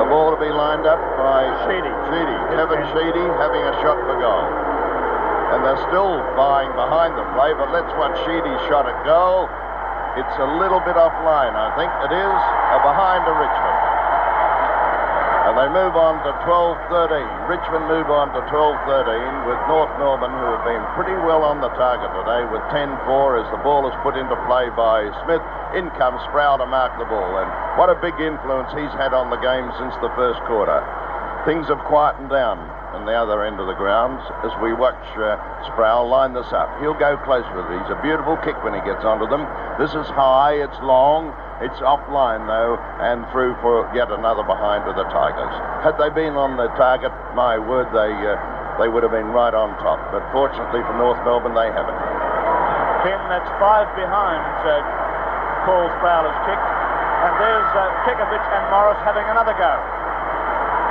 The ball to be lined up by Sheedy. Sheedy, Kevin Sheedy having a shot for goal. And they're still vying behind the play, but let's watch Sheedy's shot at goal. It's a little bit offline, I think. It is a behind to Richmond. And they move on to 12-13. Richmond move on to 12-13 with North Melbourne, who have been pretty well on the target today with 10-4 as the ball is put into play by Smith. In comes Sproule to mark the ball. And what a big influence he's had on the game since the first quarter. Things have quietened down on the other end of the grounds as we watch uh, Sproule line this up. He'll go close with it. He's a beautiful kick when he gets onto them. This is high, it's long, it's offline though, and through for yet another behind to the Tigers. Had they been on the target, my word, they uh, they would have been right on top. But fortunately for North Melbourne, they haven't. Ken, that's five behind uh, Paul Sproule's kick. And there's uh, Kekovich and Morris having another go.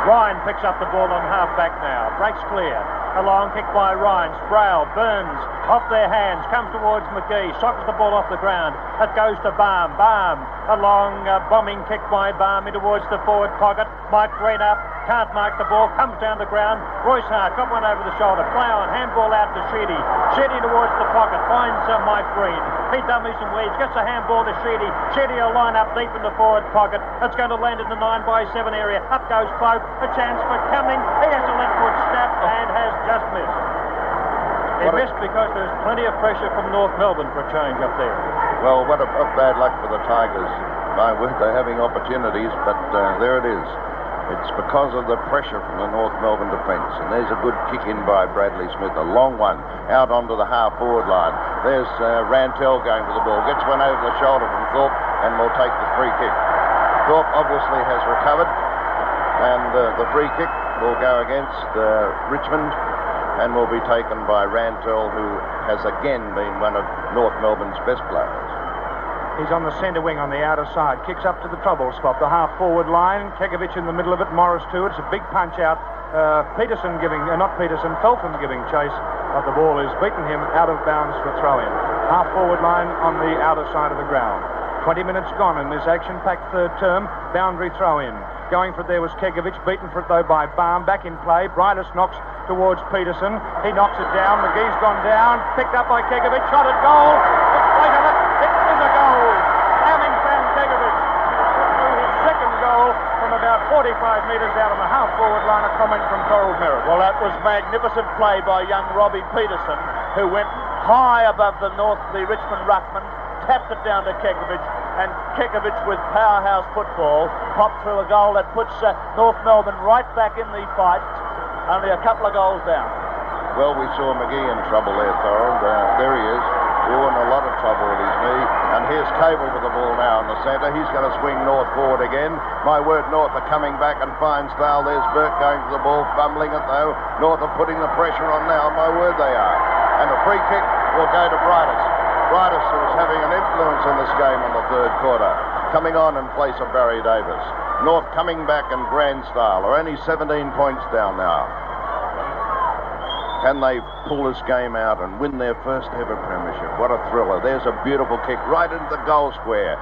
Ryan picks up the ball on half back now. Breaks clear. A long kick by Ryan. Sproule, Burns, off their hands, comes towards McGhie, sockets the ball off the ground. It goes to Balme. Balme, a long uh, bombing kick by Balme in towards the forward pocket. Mike Green up, can't mark the ball, comes down the ground. Royce Hart got one over the shoulder. Play on, handball out to Sheedy. Sheedy towards the pocket, finds uh, Mike Green. He dummies and weeds, gets a handball to Sheedy. Sheedy will line up deep in the forward pocket. It's going to land in the 9 by 7 area. Up goes Pope, a chance for Cumming. He has to let foot snap and has just missed. He What a- missed because there's plenty of pressure from North Melbourne for a change up there. Well, what a, a bad luck for the Tigers. My word, they're having opportunities, but uh, there it is. It's because of the pressure from the North Melbourne defence. And there's a good kick in by Bradley Smith, a long one, out onto the half forward line. There's uh, Rantall going for the ball, gets one over the shoulder from Thorpe, and will take the free kick. Thorpe obviously has recovered, and uh, the free kick will go against uh, Richmond and will be taken by Rantall, who has again been one of North Melbourne's best players. He's on the centre wing on the outer side. Kicks up to the trouble spot. The half forward line. Kekovich in the middle of it. Morris too. It's a big punch out. Uh, Peterson giving, uh, not Peterson, Feltham giving chase. The ball is beaten him out of bounds for throw in. Half forward line on the outer side of the ground. 20 minutes gone in this action packed third term. Boundary throw in. Going for it there was Kekovich. Beaten for it though by Balme. Back in play. Briedis knocks towards Peterson. He knocks it down. McGhie's gone down. Picked up by Kekovich. Shot at goal. Wait a minute. It is a goal. Slamming Sam Kekovich. Through his second goal from about 45 metres out on the half forward line. A comment from Thorold Merritt. Well, that was magnificent play by young Robbie Peterson, who went high above the North, the Richmond ruckman, tapped it down to Kekovich, and Kekovich with powerhouse football popped through a goal that puts uh, North Melbourne right back in the fight, only a couple of goals down. Well, we saw McGhie in trouble there, Thorold. Uh, there he is. Oh, in a lot of trouble with his knee. And here's Cable with the ball now in the centre. He's going to swing North forward again. My word, North are coming back and fine style. There's Bourke going for the ball, fumbling it though. North are putting the pressure on now. My word, they are. And a free kick will go to Briedis. Briedis is having an influence in this game in the third quarter. Coming on in place of Barry Davis. North coming back in grand style. Are only 17 points down now. Can they pull this game out and win their first ever premiership? What a thriller. There's a beautiful kick right into the goal square.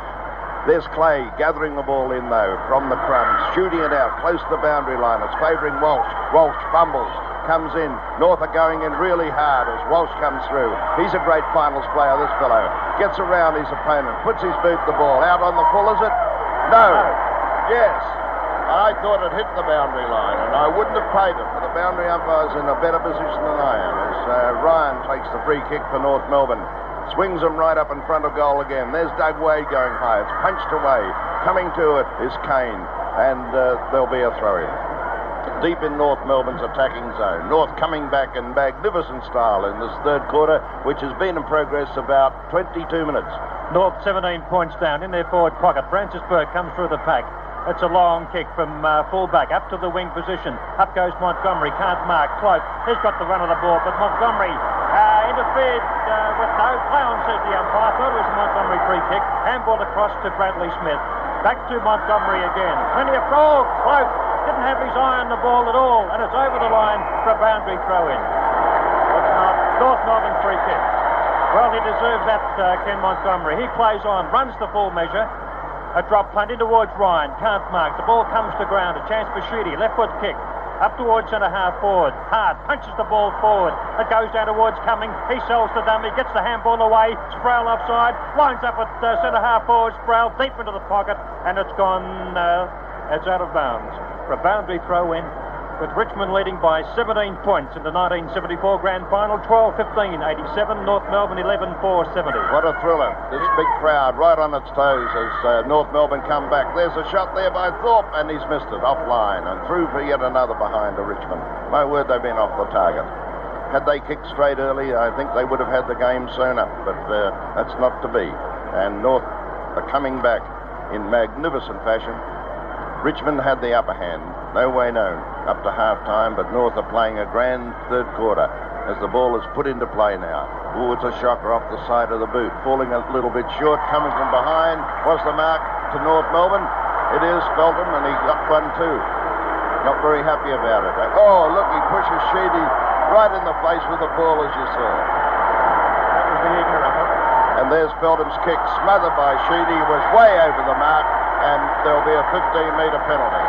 There's Clay gathering the ball in though from the crumbs, shooting it out close to the boundary line. It's favouring Walsh. Walsh fumbles, comes in. North are going in really hard as Walsh comes through. He's a great finals player, this fellow. Gets around his opponent, puts his boot the ball. Out on the full, is it? No. Yes. I thought it hit the boundary line, and I wouldn't have paid the boundary umpire's in a better position than I am. As uh, Ryan takes the free kick for North Melbourne, swings them right up in front of goal again. There's Doug Wade going high. It's punched away. Coming to it is Keane, and uh, there'll be a throw in. Deep in North Melbourne's attacking zone. North coming back in magnificent style in this third quarter, which has been in progress about 22 minutes. North 17 points down in their forward pocket. Francis Bourke comes through the pack. It's a long kick from uh, fullback up to the wing position. Up goes Montgomery. Can't mark. Cloke. He's got the run of the ball, but Montgomery uh, interfered uh, with no play on, says the umpire. Thought it was a Montgomery free kick. Handball across to Bradley Smith. Back to Montgomery again. Plenty of goal. Cloke didn't have his eye on the ball at all, and it's over the line for a boundary throw in. It's not North Melbourne free kick. Well, he deserves that, uh, Ken Montgomery. He plays on, runs the full measure. A drop punt in towards Ryan. Can't mark. The ball comes to ground. A chance for Sheedy. Left foot kick. Up towards centre half forward. Hard. Punches the ball forward. It goes down towards Cumming. He sells the dummy. Gets the handball away. Sproule offside. Lines up at uh, centre half forward. Sproule deep into the pocket. And it's gone. Uh, it's out of bounds. For a boundary throw in with Richmond leading by 17 points in the 1974 Grand Final, 12-15, 87, North Melbourne 11-4, 70. What a thriller. This big crowd right on its toes as uh, North Melbourne come back. There's a shot there by Thorpe, and he's missed it offline and through for yet another behind to Richmond. My word, they've been off the target. Had they kicked straight early, I think they would have had the game sooner, but uh, that's not to be. And North are coming back in magnificent fashion. Richmond had the upper hand, no way known, up to half time, but North are playing a grand third quarter as the ball is put into play now. Oh, it's a shocker off the side of the boot, falling a little bit short, coming from behind. Was the mark to North Melbourne? It is Feltham, and he got one too. Not very happy about it. Oh, look, he pushes Sheedy right in the face with the ball, as you saw. That was the. And there's Feltham's kick, smothered by Sheedy, was way over the mark, and there'll be a 15-metre penalty.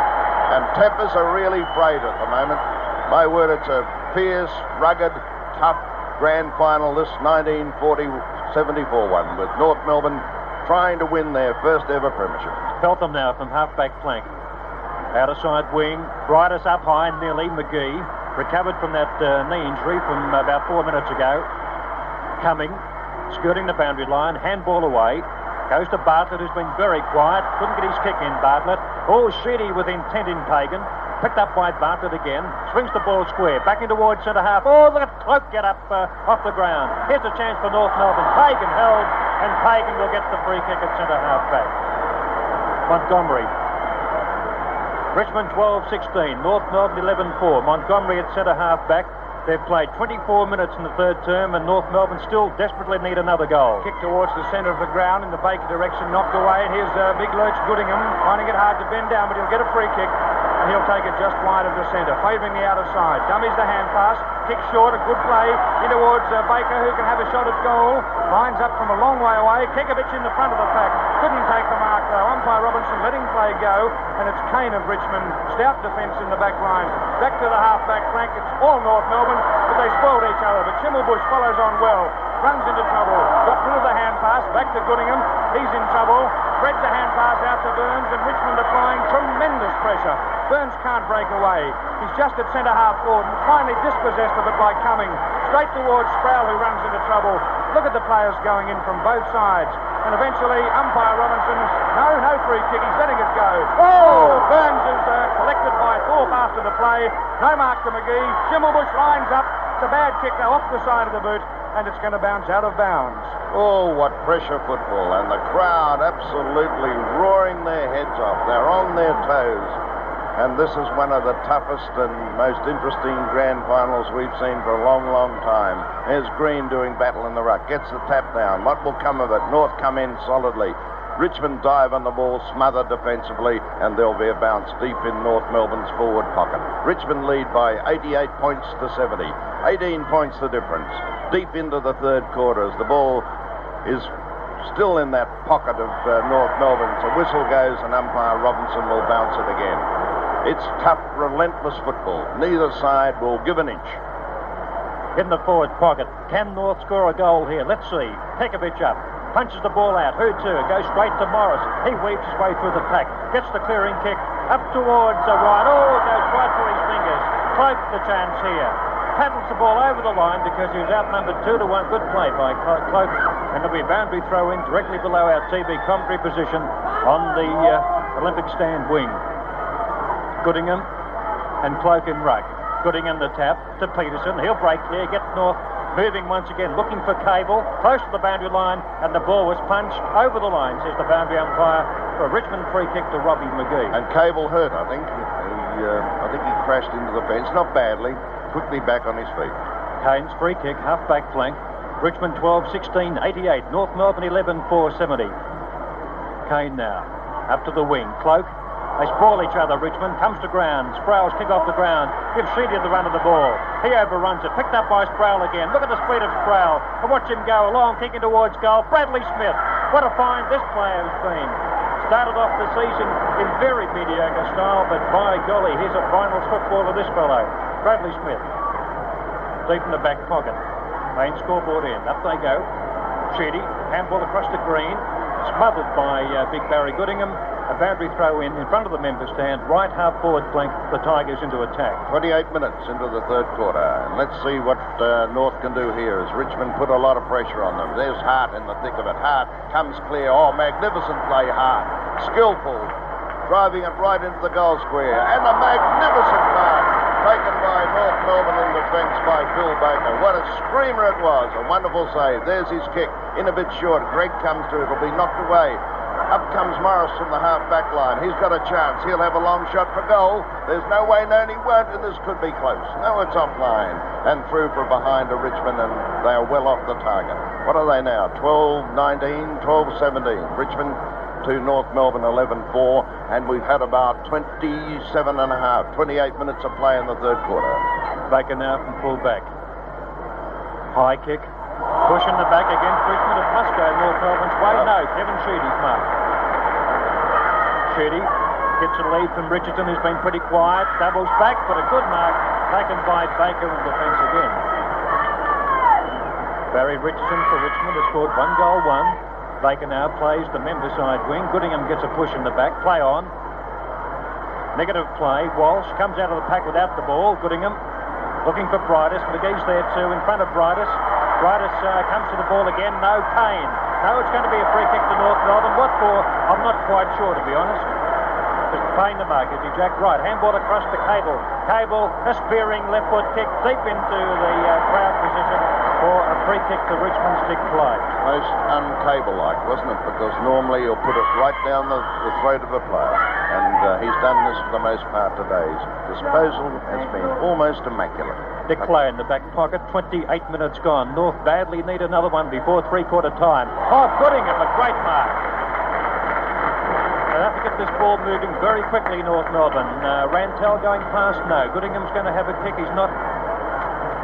And tempers are really frayed at the moment. My word, it's a fierce, rugged, tough grand final, this 1940-74 one, with North Melbourne trying to win their first ever premiership. Feltham now from half-back flank. Outer side wing. Briedis up high, nearly. McGhie. recovered from that uh, knee injury from about four minutes ago. Coming, skirting the boundary line, handball away. Goes to Bartlett, who's been very quiet. Couldn't get his kick in, Bartlett. Oh, Sheedy with intent in Pagan. Picked up by Bartlett again. Swings the ball square. Back in towards centre half. Oh, look at Cloke get up uh, off the ground. Here's a chance for North Melbourne. Pagan held, and Pagan will get the free kick at centre half back. Montgomery. Richmond 12-16. North Melbourne 11-4. Montgomery at centre half back. They've played 24 minutes in the third term, and North Melbourne still desperately need another goal. Kick towards the centre of the ground in the Baker direction, knocked away. Here's uh, Big Lurch Goodingham, finding it hard to bend down, but he'll get a free kick, he'll take it just wide of the centre, favouring the outer side. Dummies the hand pass, kick short, a good play in towards uh, Baker, who can have a shot at goal. Lines up from a long way away. Kekovich in the front of the pack. Couldn't take the mark, though. Umpire Robinson letting play go, and it's Keane of Richmond. Stout defence in the back line. Back to the half-back flank. It's all North Melbourne, but they spoiled each other. But Schimmelbusch follows on well. Runs into trouble. Got rid of the hand pass. Back to Goodingham. He's The hand pass out to Burns, and Richmond applying tremendous pressure. Burns can't break away. He's just at centre half forward and finally dispossessed of it by Cumming. Straight towards Sproule, who runs into trouble. Look at the players going in from both sides. And eventually, umpire Robinson's no, no free kick. He's letting it go. Oh! Burns is uh, collected by Thorpe after the play. No mark to McGhie. Schimmelbusch lines up. It's a bad kick, though, off the side of the boot, and it's going to bounce out of bounds. Oh, what pressure football. And the crowd absolutely roaring their heads off. They're on their toes. And this is one of the toughest and most interesting grand finals we've seen for a long, long time. There's Green doing battle in the ruck. Gets the tap down. What will come of it? North come in solidly. Richmond dive on the ball, smother defensively, and there'll be a bounce deep in North Melbourne's forward pocket. Richmond lead by 88 points to 70. 18 points the difference. Deep into the third quarter as the ball is still in that pocket of uh, North Melbourne. So whistle goes and umpire Robinson will bounce it again. It's tough, relentless football. Neither side will give an inch. In the forward pocket. Can North score a goal here? Let's see. Kekovich up. Punches the ball out. Who to? Goes straight to Morris. He weaves his way through the pack. Gets the clearing kick. Up towards the right. Oh, it goes right through his fingers. Cloke the chance here. Paddles the ball over the line because he was outnumbered two to one. Good play by Cloke. And there'll be a boundary throw in directly below our TV commentary position on the uh, Olympic stand wing. Goodingham and Cloke in ruck. Goodingham the tap to Peterson. He'll break there, get North moving once again, looking for Cable, close to the boundary line, and the ball was punched over the line, says the boundary umpire, for a Richmond free kick to Robbie McGhie. And Cable hurt, I think. He, uh, I think he crashed into the fence, not badly, quickly back on his feet. Keane's free kick, half back flank. Richmond 12 16 88. North Melbourne 11 4 70. Keane now. Up to the wing. Cloke they sprawl each other. Richmond comes to ground. Sproule's kick off the ground. Gives Sheedy the run of the ball. He overruns it. Picked up by Sproule again. Look at the speed of Sproule. And watch him go along, kicking towards goal. Bradley Smith. What a find this player has been. Started off the season in very mediocre style, but by golly, here's a finals footballer, this fellow. Bradley Smith. Deep in the back pocket. Main scoreboard in. Up they go. Sheedy. Handball across the Green. Smothered by uh, Big Barry Goodingham. A boundary throw in in front of the member stand, right half forward flank, the Tigers into attack. 28 minutes into the third quarter. Let's see what uh, North can do here as Richmond put a lot of pressure on them. There's Hart in the thick of it. Hart comes clear. Oh, magnificent play, Hart. Skillful. Driving it right into the goal square. And a magnificent mark taken by North Melbourne in defence by Phil Baker. What a screamer it was. A wonderful save. There's his kick. In a bit short. Greig comes to it. It'll be knocked away. Up comes Morris from the half back line. He's got a chance. He'll have a long shot for goal. There's no way known he won't, and this could be close. No, it's offline. And through from behind to Richmond, and they are well off the target. What are they now? 12 19, 12 17. Richmond to North Melbourne 11 4, and we've had about 27 and a half, 28 minutes of play in the third quarter. Baker now from full back. High kick. Pushing the back against Richmond. It must go North Melbourne's way. Uh, no, Kevin Sheedy's mark. Sheedy gets a lead from Richardson, who's been pretty quiet. Doubles back, but a good mark taken by Baker in defence again. Barry Richardson for Richmond has scored one goal, one. Baker now plays the member side wing. Goodingham gets a push in the back. Play on. Negative play. Walsh comes out of the pack without the ball. Goodingham looking for Briedis. McGhie's there too, in front of Briedis. Briedis uh, comes to the ball again. No Keane. No, it's going to be a free kick to North Melbourne. What for? I'm not quite sure, to be honest. Just playing the mark is he Jack Right. Handball across the cable. Cable, a spearing left foot kick deep into the uh, crowd position for a free kick to Richmond stick play. Most uncable-like, wasn't it? Because normally you'll put it right down the, the throat of a player. And uh, he's done this for the most part today. His disposal has been almost immaculate. Dick Clay in the back pocket, 28 minutes gone. North badly need another one before three-quarter time. Oh, Goodingham, a great mark. They have to get this ball moving very quickly, North Melbourne. Uh, Rantall going past, now. Goodingham's going to have a kick. He's not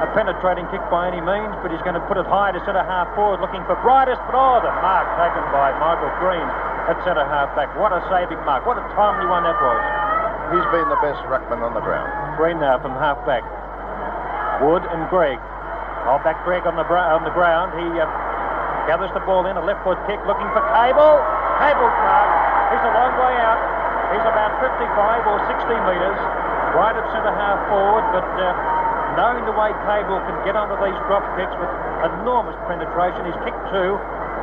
a penetrating kick by any means, but he's going to put it high to centre half forward, looking for Briedis. But oh, the mark taken by Michael Green at centre half back. What a saving mark. What a timely one that was. He's been the best ruckman on the ground. Green now from half back. Wood and Greig. Oh, back Greig on the, on the ground. He uh, gathers the ball in, a left foot kick, looking for Cable. Cable's mark. He's a long way out. He's about 55 or 60 metres. Right at centre half forward, but uh, knowing the way Cable can get onto these drop kicks with enormous penetration, he's kicked two.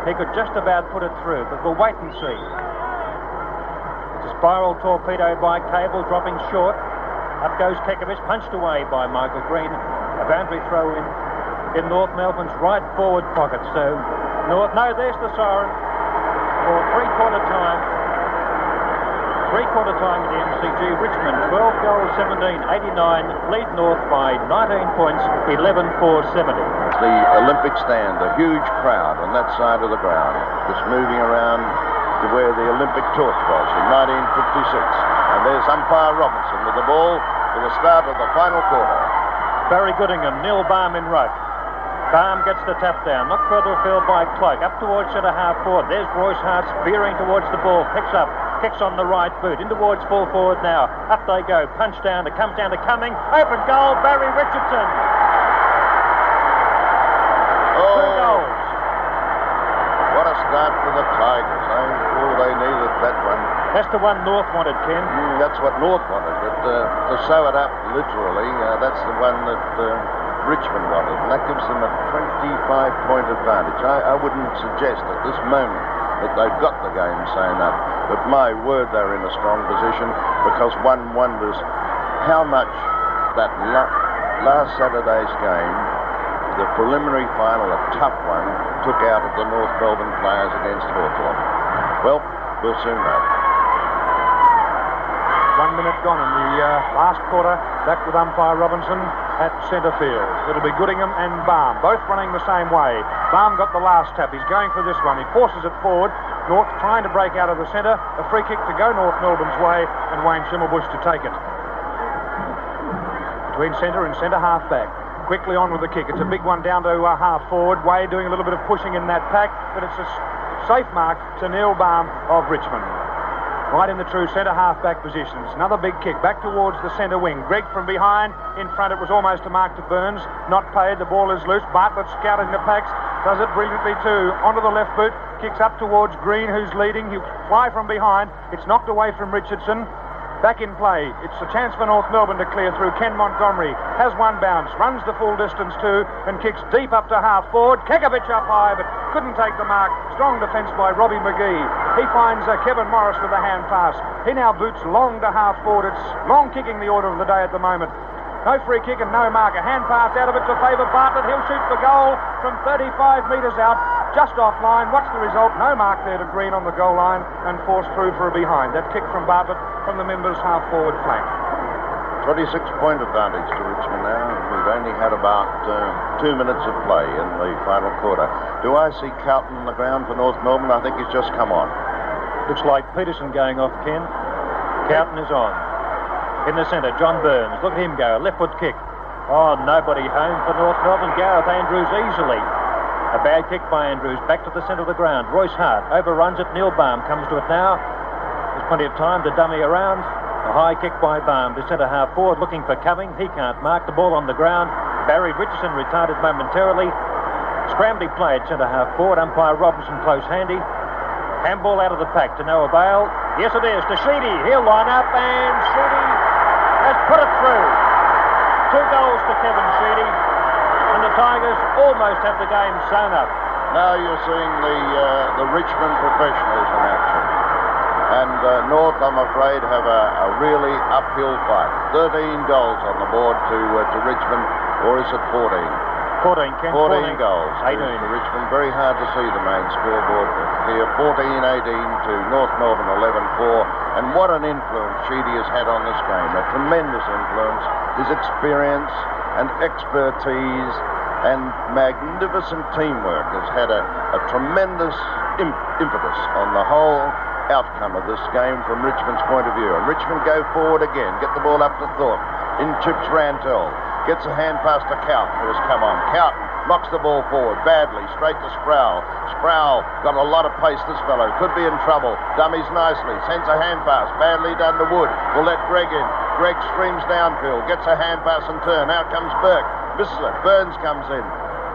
He could just about put it through, but we'll wait and see. It's a spiral torpedo by Cable, dropping short. Up goes Kekovich, punched away by Michael Green. A boundary throw in in North Melbourne's right forward pocket. So, North, no, there's the siren for three-quarter time. Three-quarter time at the MCG. Richmond, 12 goals, 17, 89. Lead North by 19 points, 11 for 70. It's the Olympic stand, a huge crowd on that side of the ground, just moving around to where the Olympic torch was in 1956. And there's umpire Robinson with the ball for the start of the final quarter. Barry Goodingham, Neil Balme in ruck. Balme gets the tap down, not further afield by Cloke, up towards centre half forward. There's Royce Hart spearing towards the ball, picks up, kicks on the right boot, in towards full forward now. Up they go, punch down to come down to Cumming. open goal, Barry Richardson. Oh, Two goals. what a start for the Tigers. eh? Oh, they needed that one. That's the one North wanted, Ken. Mm, that's what North wanted, but uh, to sew it up literally, uh, that's the one that uh, Richmond wanted, and that gives them a 25-point advantage. I, I wouldn't suggest at this moment that they've got the game sewn up, but my word, they're in a strong position because one wonders how much that la- last Saturday's game, the preliminary final, a tough one, took out of the North Melbourne players against Hawthorn. Well, we'll soon know. One minute gone in the uh, last quarter. Back with umpire Robinson at centre field. It'll be Goodingham and Balme, both running the same way. Balme got the last tap. He's going for this one. He forces it forward. North trying to break out of the centre. A free kick to go North Melbourne's way, and Wayne Schimmelbusch to take it. Between centre and centre half back. Quickly on with the kick. It's a big one down to uh, half forward. Way doing a little bit of pushing in that pack, but it's a safe mark to Neil Balme of Richmond. Right in the true centre half back positions. Another big kick back towards the centre wing. Greig from behind. In front, it was almost a mark to Burns. Not paid. The ball is loose. Bartlett scouting the packs. Does it brilliantly too. Onto the left boot. Kicks up towards Green, who's leading. He'll fly from behind. It's knocked away from Richardson. Back in play. It's a chance for North Melbourne to clear through. Ken Montgomery has one bounce, runs the full distance too, and kicks deep up to half forward. Kekovich up high, but couldn't take the mark. Strong defence by Robbie McGhie. He finds uh, Kevin Morris with a hand pass. He now boots long to half forward. It's long kicking the order of the day at the moment. No free kick and no mark. A hand pass out of it to favour Bartlett. He'll shoot for goal from 35 metres out, just offline. What's the result? No mark there to Green on the goal line and forced through for a behind. That kick from Bartlett from the members' half forward flank. 26 point advantage to Richmond now. We've only had about uh, two minutes of play in the final quarter. Do I see Carlton on the ground for North Melbourne? I think he's just come on. Looks like Peterson going off, Ken. Carlton is on. In the centre, John Burns. Look at him go. Left foot kick. Oh, nobody home for North Melbourne. Gareth Andrews easily. A bad kick by Andrews. Back to the centre of the ground. Royce Hart overruns it. Neil Balme comes to it now. There's plenty of time to dummy around. A high kick by Balme to centre half forward, looking for Cumming. He can't mark the ball on the ground. Barry Richardson retarded momentarily. Scrambly play at centre half forward. Umpire Robinson close handy. Handball out of the pack to no avail. Yes, it is to Sheedy. He'll line up and Sheedy has put it through. Two goals to Kevin Sheedy, Tigers almost have the game sewn up. Now you're seeing the uh, the Richmond professionals in action. And uh, North, I'm afraid, have a, a, really uphill fight. 13 goals on the board to uh, to Richmond, or is it 14? 14, Ken. 14, 14 goals 18. to Richmond. Very hard to see the main scoreboard here. 14-18 to North Melbourne 11-4. And what an influence Sheedy has had on this game. A tremendous influence. His experience and expertise and magnificent teamwork has had a, a tremendous imp- impetus on the whole outcome of this game from Richmond's point of view. And Richmond go forward again, get the ball up to Thorpe. In chips Rantall. Gets a hand pass to Cowton, who has come on. Cowton knocks the ball forward badly, straight to Sproule. Sproule got a lot of pace, this fellow. Could be in trouble. Dummies nicely. Sends a hand pass. Badly done to Wood. Will let Greig in. Greig streams downfield. Gets a hand pass and turn. Out comes Bourke. It. Burns comes in.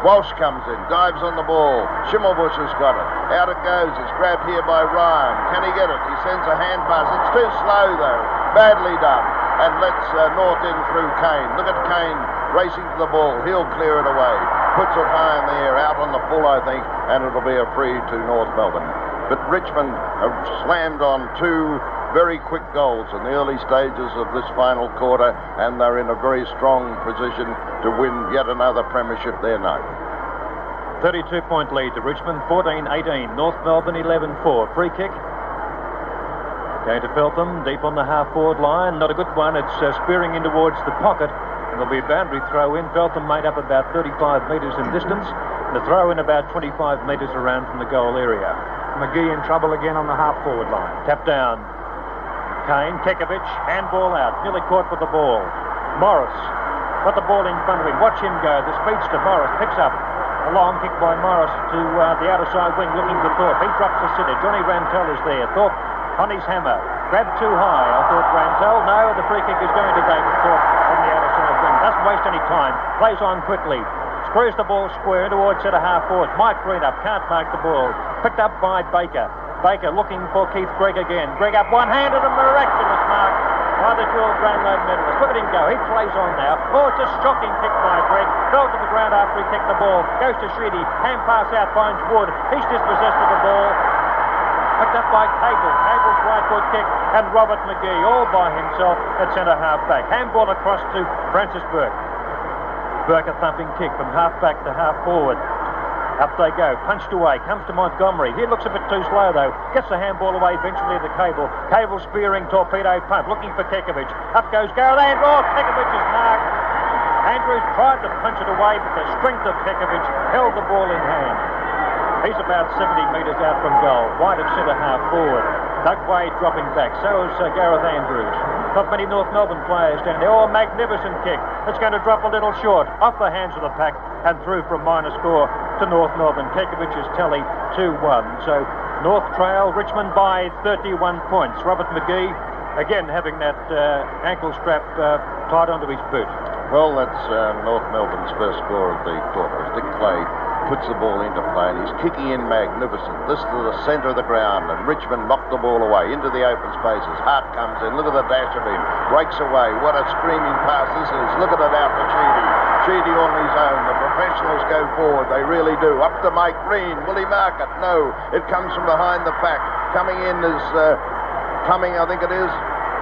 Walsh comes in, dives on the ball. Schimmelbusch has got it. Out it goes. It's grabbed here by Ryan. Can he get it? He sends a hand pass. It's too slow, though. Badly done. And lets uh, North in through Keane. Look at Keane racing to the ball. He'll clear it away. Puts it high in the air, out on the full, I think, and it'll be a free to North Melbourne. But Richmond have slammed on two very quick goals in the early stages of this final quarter, and they're in a very strong position to win yet another premiership there night. 32 point lead to Richmond, 14 18. North Melbourne 11 4. Free kick. Going to Feltham, deep on the half forward line. Not a good one. It's uh, spearing in towards the pocket. And there'll be a boundary throw in. Feltham made up about 35 metres in distance. And the throw in about 25 metres around from the goal area. McGhie in trouble again on the half forward line. Tap down. Keane, Kekovich, handball out. Nearly caught with the ball. Morris got the ball in front of him. Watch him go. The speedster Morris picks up a long kick by Morris to uh, the outer side wing looking for Thorpe. He drops the sitter. Johnny Rantall is there. Thorpe on his hammer. Grabbed too high. I thought Rantall. No, the free kick is going to David Thorpe on the outer side wing. Doesn't waste any time. Plays on quickly. Screws the ball square towards centre half forward. Mike Green up. Can't mark the ball. Picked up by Baker. Baker looking for Keith Greig again. Greig up one-handed, a miraculous mark by the dual Brownlow medalist. Look at him go. He plays on now. Oh, it's a shocking kick by Greig. Fell to the ground after he kicked the ball. Goes to Sheedy. Hand pass out, finds Wood. He's dispossessed of the ball. Picked up by Cable. Cable's right foot kick. And Robert McGhie all by himself at centre half back. Handball across to Francis Bourke. Bourke a thumping kick from half back to half forward. Up they go, punched away, comes to Montgomery. He looks a bit too slow though. Gets the handball away eventually to Cable. Cable spearing torpedo punt, looking for Kekovich. Up goes Gareth Andrews. Kekovich is marked. Andrews tried to punch it away, but the strength of Kekovich held the ball in hand. He's about 70 metres out from goal, wide of centre half forward. Doug Wade dropping back, so is uh, Gareth Andrews. Not many North Melbourne players down there. Oh, magnificent kick. It's going to drop a little short, off the hands of the pack, and through from minor score to North Melbourne. Kekovich's tally 2-1. So North trail, Richmond by 31 points. Robert McGhie, again, having that uh, ankle strap uh, tied onto his boot. Well, that's uh, North Melbourne's first score of the quarter. As Dick Clay puts the ball into play and he's kicking in magnificent. This to the centre of the ground and Richmond knocked the ball away into the open spaces. Hart comes in. Look at the dash of him. Breaks away. What a screaming pass this is. Look at it out. Sheedy on his own. The professionals go forward. They really do. Up to Mike Green. Will he mark it? No. It comes from behind the pack. Coming in is uh, Cumming, I think it is.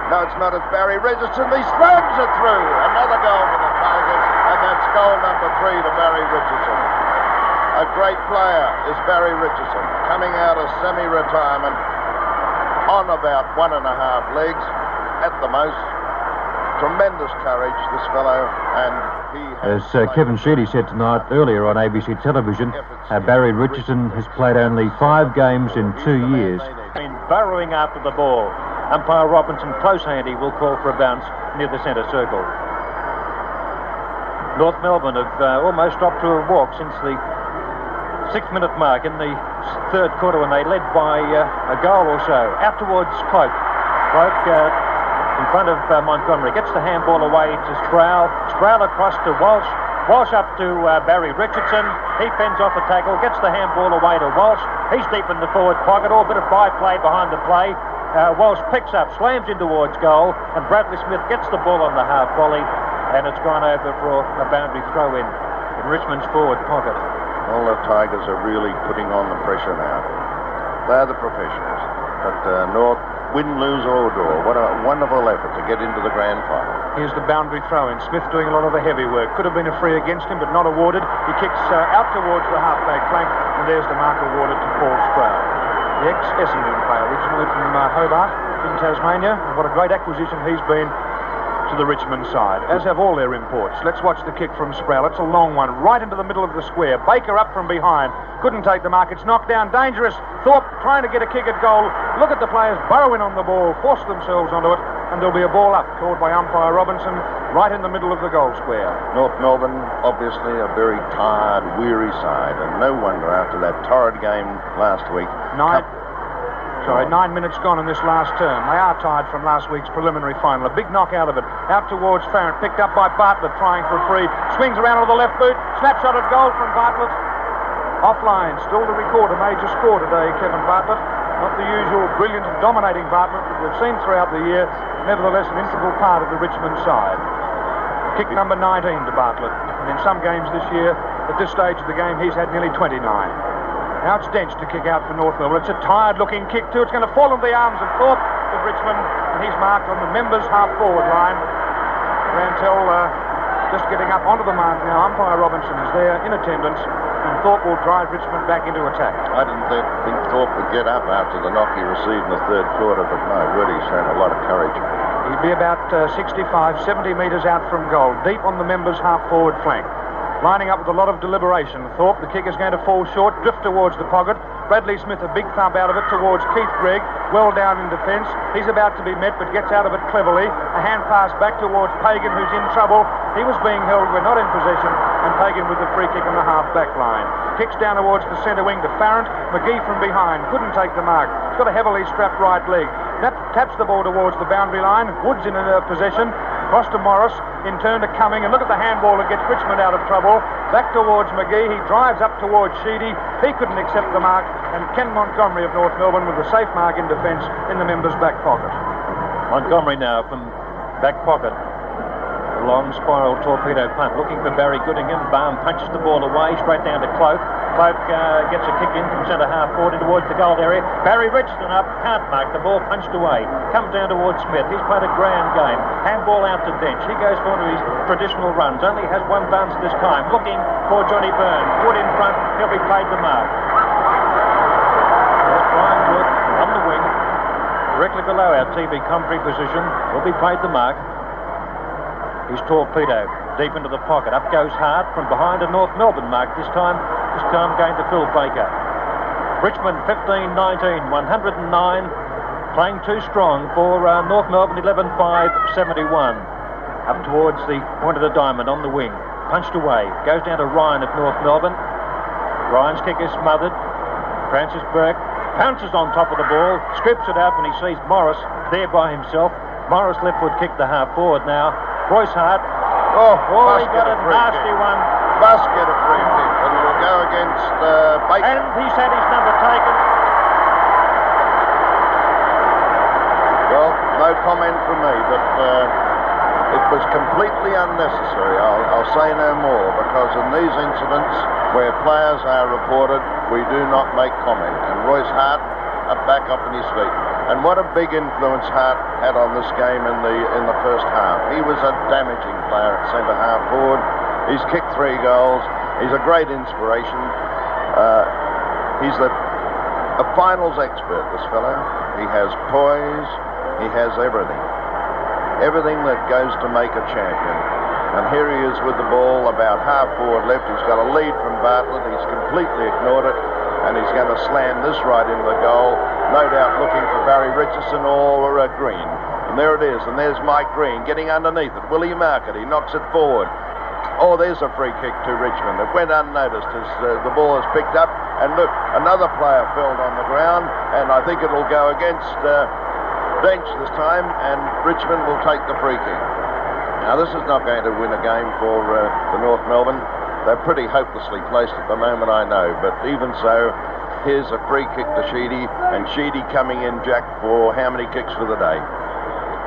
No, it's not. It's Barry Richardson. He slams it through. Another goal for the Tigers, and that's goal number three to Barry Richardson. A great player is Barry Richardson, coming out of semi-retirement on about one and a half legs at the most. Tremendous courage, this fellow, and he As uh, Kevin Sheedy said tonight earlier on ABC television, uh, Barry Richardson has played only five games in two years. Been burrowing after the ball. Umpire Robinson, close handy, will call for a bounce near the centre circle. North Melbourne have uh, almost dropped to a walk since the six minute mark in the third quarter when they led by uh, a goal or so. Out towards Cloke. Cloke uh, in front of uh, Montgomery. Gets the handball away to Sproule. Sproule across to Walsh. Walsh up to uh, Barry Richardson. He fends off a tackle. Gets the handball away to Walsh. He's deep in the forward pocket. All bit of by-play behind the play. Uh, Walsh picks up, slams in towards goal, and Bradley Smith gets the ball on the half volley. and it's gone over for a boundary throw in in Richmond's forward pocket. All the Tigers are really putting on the pressure now. They're the professionals. But uh, North, win, lose or draw, what a wonderful effort to get into the grand final. Here's the boundary throw in. Smith doing a lot of the heavy work. Could have been a free against him, but not awarded. He kicks uh, out towards the halfback flank, and there's the mark awarded to Paul Sproule. The ex-Essendon player, originally from uh, Hobart in Tasmania. And what a great acquisition he's been to the Richmond side, as have all their imports. Let's watch the kick from Sproule. It's a long one, right into the middle of the square. Baker up from behind. Couldn't take the mark. It's knocked down. Dangerous. Thorpe trying to get a kick at goal. Look at the players burrowing on the ball, force themselves onto it, and there'll be a ball up, called by umpire Robinson, right in the middle of the goal square. North Melbourne, obviously a very tired, weary side, and no wonder after that torrid game last week. Nine. Sorry, oh. nine minutes gone in this last term. They are tired from last week's preliminary final. A big knock out of it. Out towards Farrant. Picked up by Bartlett, trying for a free. Swings around with the left boot. Snapshot at goal from Bartlett. Offline. Still to record a major score today, Kevin Bartlett. Not the usual brilliant and dominating Bartlett that we've seen throughout the year. Nevertheless, an integral part of the Richmond side. Kick number 19 to Bartlett. And in some games this year, at this stage of the game, he's had nearly 29. Now it's Dench to kick out for North Melbourne. It's a tired-looking kick too. It's going to fall into the arms of Thorpe of Richmond, and he's marked on the members' half-forward line. Rantall uh, just getting up onto the mark now. Umpire Robinson is there in attendance, Thorpe will drive Richmond back into attack. I didn't think, think Thorpe would get up after the knock he received in the third quarter, but my word, he's shown a lot of courage. He'd be about uh, 65, 70 metres out from goal, deep on the members' half-forward flank. Lining up with a lot of deliberation. Thorpe, the kick is going to fall short, drift towards the pocket. Bradley Smith, a big thump out of it towards Keith Greig, well down in defence. He's about to be met, but gets out of it cleverly. A hand pass back towards Pagan, who's in trouble. He was being held, we're not in possession, and Pagan with the free kick on the half back line. Kicks down towards the centre wing to Farrant. McGhie from behind, couldn't take the mark. He's got a heavily strapped right leg. That taps the ball towards the boundary line. Woods in uh, possession. Cross to Morris, in turn to Cumming, and look at the handball that gets Richmond out of trouble. Back towards McGhie, he drives up towards Sheedy. He couldn't accept the mark, and Ken Montgomery of North Melbourne with a safe mark in defence in the members' back pocket. Montgomery now from back pocket. Long spiral torpedo punt, looking for Barry Goodingham. Balme punches the ball away, straight down to Cloke. Cloke uh, gets a kick in from centre half forward towards the goal area. Barry Richardson up, can't mark the ball, punched away. Comes down towards Smith. He's played a grand game. Handball out to Dench. He goes for one of his traditional runs. Only has one bounce this time. Looking for Johnny Burns. Wood in front. He'll be played the mark. Directly below our TV commentary position will be played the mark. He's torpedo deep into the pocket. Up goes Hart from behind a North Melbourne mark this time. This time going to Phil Baker. Richmond 15-19, 109. Playing too strong for uh, North Melbourne 11-5, 71. Up towards the point of the diamond on the wing. Punched away. Goes down to Ryan of North Melbourne. Ryan's kick is smothered. Francis Bourke pounces on top of the ball, scripts it out when he sees Morris there by himself. Morris left foot kicked the half forward now. Royce Hart. Oh, Oh, he got a nasty kick. one. Must get a free kick, and it'll go against uh, Baker. And he's had his number taken. Well, no comment from me, but uh, it was completely unnecessary. I'll, I'll say no more because in these incidents where players are reported, we do not make comment. And Royce Hart back up in his feet. And what a big influence Hart had on this game in the in the first half. He was a damaging player at centre half forward. He's kicked three goals. He's a great inspiration. Uh, he's the a finals expert, this fellow. He has poise. He has everything. Everything that goes to make a champion. And here he is with the ball about half forward left. He's got a lead from Bartlett. He's completely ignored it. And he's going to slam this right into the goal. No doubt looking for Barry Richardson or uh, Green. And there it is. And there's Mike Green getting underneath it. Will he mark it? He knocks it forward. Oh, there's a free kick to Richmond. It went unnoticed as uh, the ball is picked up. And look, another player fell on the ground. And I think it'll go against uh, Dench this time. And Richmond will take the free kick. Now, this is not going to win a game for, uh, for North Melbourne. They're pretty hopelessly placed at the moment, I know. But even so, here's a free kick to Sheedy. And Sheedy coming in, Jack, for how many kicks for the day?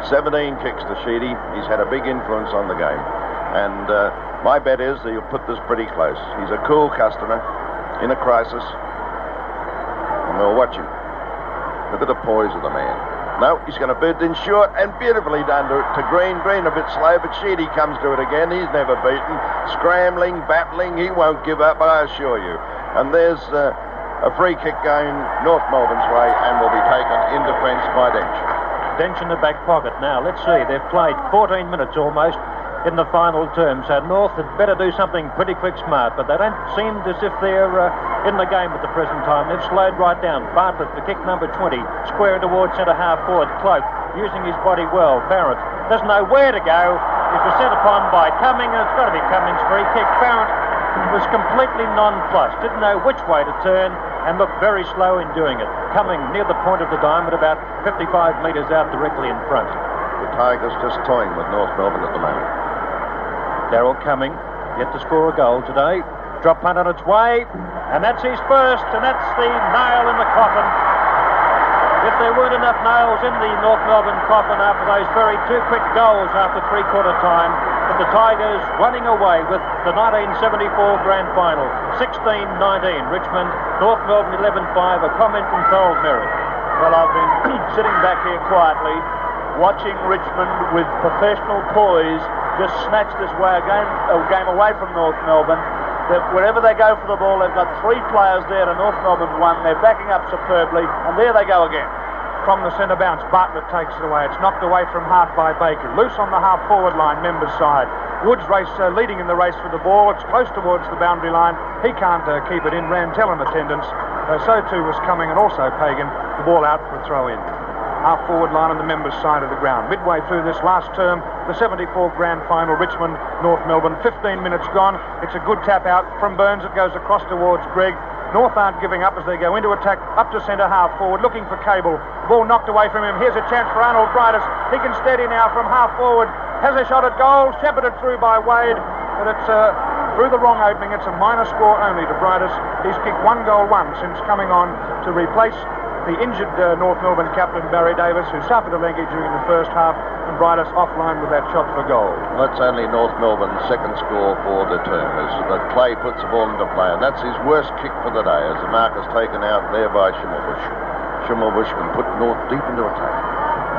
17 kicks to Sheedy. He's had a big influence on the game. And uh, my bet is that he'll put this pretty close. He's a cool customer in a crisis. And we'll watch him. Look at the poise of the man. No, he's going to bird in short and beautifully done to, to Green. Green a bit slow, but Sheedy comes to it again. He's never beaten. Scrambling, battling, he won't give up, I assure you. And there's uh, a free kick going North Melbourne's way and will be taken in defence by Dench. Dench in the back pocket. Now, let's see. They've played 14 minutes almost in the final term, so North had better do something pretty quick smart, but they don't seem as if they're uh, in the game at the present time. They've slowed right down. Bartlett for kick number 20, square towards centre half forward. Cloke using his body well. Barrett doesn't know where to go. He's was set upon by Cumming, and it's got to be Cummings' free kick. Barrett was completely nonplussed, didn't know which way to turn, and looked very slow in doing it, coming near the point of the diamond about 55 metres out directly in front. The Tigers just toying with North Melbourne at the moment. Daryl Cumming, yet to score a goal today. Drop punt on its way, and that's his first, and that's the nail in the coffin. If there weren't enough nails in the North Melbourne coffin after those very two quick goals after three-quarter time, the Tigers running away with the 1974 Grand Final, 16-19, Richmond, North Melbourne 11-5. A comment from Thorold Merritt. Well, I've been sitting back here quietly, watching Richmond with professional poise just snatch this way a game, a game away from North Melbourne. That wherever they go for the ball, they've got three players there to North Melbourne's one. They're backing up superbly, and there they go again. From the centre bounce, Bartlett takes it away. It's knocked away from half by Baker. Loose on the half forward line, members side. Woods race uh, leading in the race for the ball. It's close towards the boundary line. He can't uh, keep it in. Rantall in attendance. Uh, so too was Cumming and also Pagan. The ball out for a throw in half forward line on the members' side of the ground. Midway through this last term, the 74 Grand Final, Richmond, North Melbourne. 15 minutes gone. It's a good tap out from Burns. It goes across towards Greig. North aren't giving up as they go into attack, up to centre half forward, looking for Cable. Ball knocked away from him. Here's a chance for Arnold Briedis. He can steady now from half forward. Has a shot at goal, shepherded through by Wade, but it's uh, through the wrong opening. It's a minor score only to Briedis. He's kicked one goal one since coming on to replace the injured uh, North Melbourne captain Barry Davis, who suffered a legging during the first half, and Briedis offline with that shot for goal. That's only North Melbourne's second score for the term, as Clay puts the ball into play, and that's his worst kick for the day, as the mark is taken out there by Schimmelbusch. Schimmelbusch can put North deep into attack.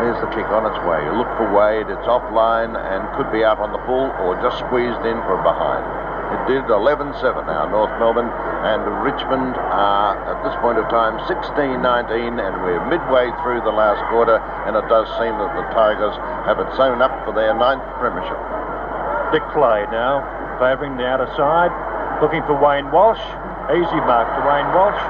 There's the kick on its way. You look for Wade, it's offline and could be out on the full or just squeezed in from behind. It did 11-7 now, North Melbourne, and Richmond are, at this point of time, 16-19, and we're midway through the last quarter, and it does seem that the Tigers have it sewn up for their ninth premiership. Dick Clay now, favouring the outer side, looking for Wayne Walsh. Easy mark to Wayne Walsh.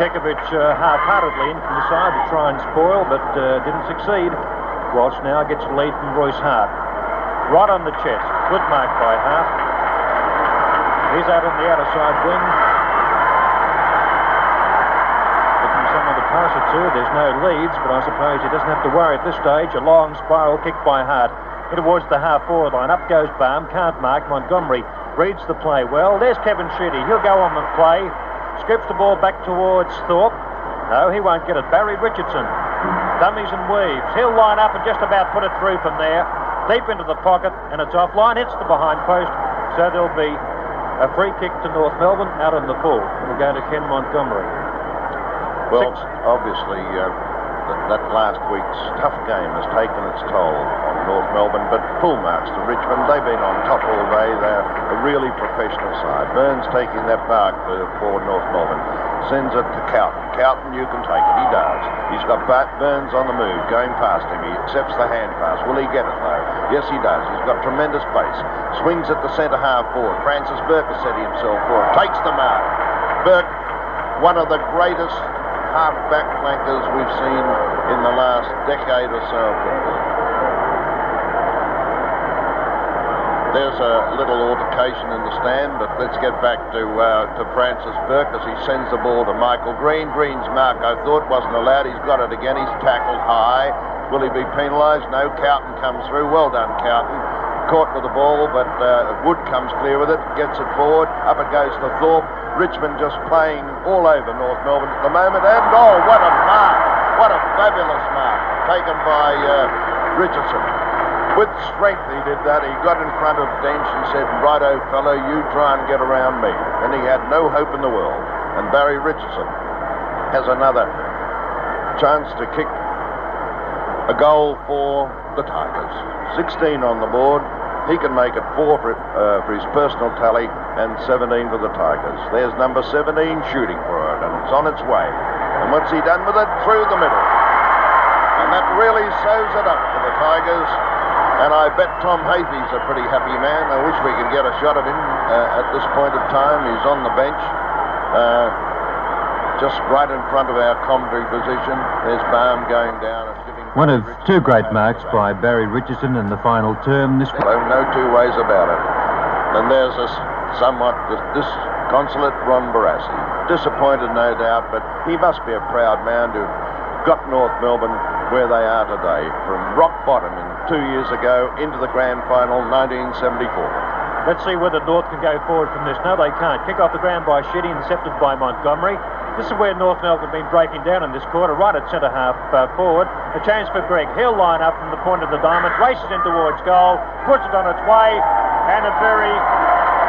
Kekovich uh, half-heartedly in from the side to try and spoil, but uh, didn't succeed. Walsh now gets the lead from Royce Hart. Right on the chest. Good mark by Hart. He's out on the outer side wing. Looking someone to pass it to. There's no leads, but I suppose he doesn't have to worry at this stage. A long spiral kick by Hart. In towards the half forward line. Up goes Balme. Can't mark. Montgomery reads the play well. There's Kevin Sheedy. He'll go on the play. Scoops the ball back towards Thorpe. No, he won't get it. Barry Richardson. Dummies and weaves. He'll line up and just about put it through from there deep into the pocket, and it's offline. Hits the behind post, so there'll be a free kick to North Melbourne out in the full. We'll go to Ken Montgomery. Well, Six. obviously, uh, that, that, last week's tough game has taken its toll on North Melbourne, but full marks to Richmond. They've been on top all day. They're a really professional side. Burns taking that mark for, North Melbourne. Sends it to Carlton. Carlton, you can take it. He does. He's got Bart Burns on the move, going past him. He accepts the hand pass. Will he get it, though? Yes, he does. He's got tremendous pace. Swings at the centre half forward. Francis Bourke has set himself for it. Takes the mark. Bourke, one of the greatest half-back flankers we've seen in the last decade or so of football. There's a little altercation in the stand, but let's get back to uh, to Francis Bourke as he sends the ball to Michael Green. Green's mark, I thought, wasn't allowed. He's got it again. He's tackled high. Will he be penalised? No. Carlton comes through. Well done, Carlton. Caught with the ball, but uh, Wood comes clear with it, gets it forward. Up it goes to Thorpe. Richmond just playing all over North Melbourne at the moment. And oh, what a mark! What a fabulous mark taken by uh, Richardson. With strength he did that. He got in front of Dench and said, righto fellow, you try and get around me. And he had no hope in the world. And Barry Richardson has another chance to kick a goal for the Tigers. 16 on the board. He can make it four for, uh, for his personal tally and 17 for the Tigers. There's number 17 shooting for it, and it's on its way. And what's he done with it? Through the middle. And that really sews it up for the Tigers. And I bet Tom Hafey's a pretty happy man. I wish we could get a shot of him uh, at this point of time. He's on the bench. Uh, just right in front of our commentary position. There's Balme going down and giving... One of two great marks by Barry Richardson in the final term. This no, no two ways about it. And there's a somewhat disconsolate Ron Barassi. Disappointed, no doubt, but he must be a proud man to got North Melbourne where they are today. From rock bottom in two years ago into the grand final 1974. Let's see whether North can go forward from this. No, they can't. Kick off the ground by Sheedy, intercepted by Montgomery. This is where North Melbourne have been breaking down in this quarter, right at centre half uh, forward. A chance for Greig. He'll line up from the point of the diamond, races in towards goal, puts it on its way, and a very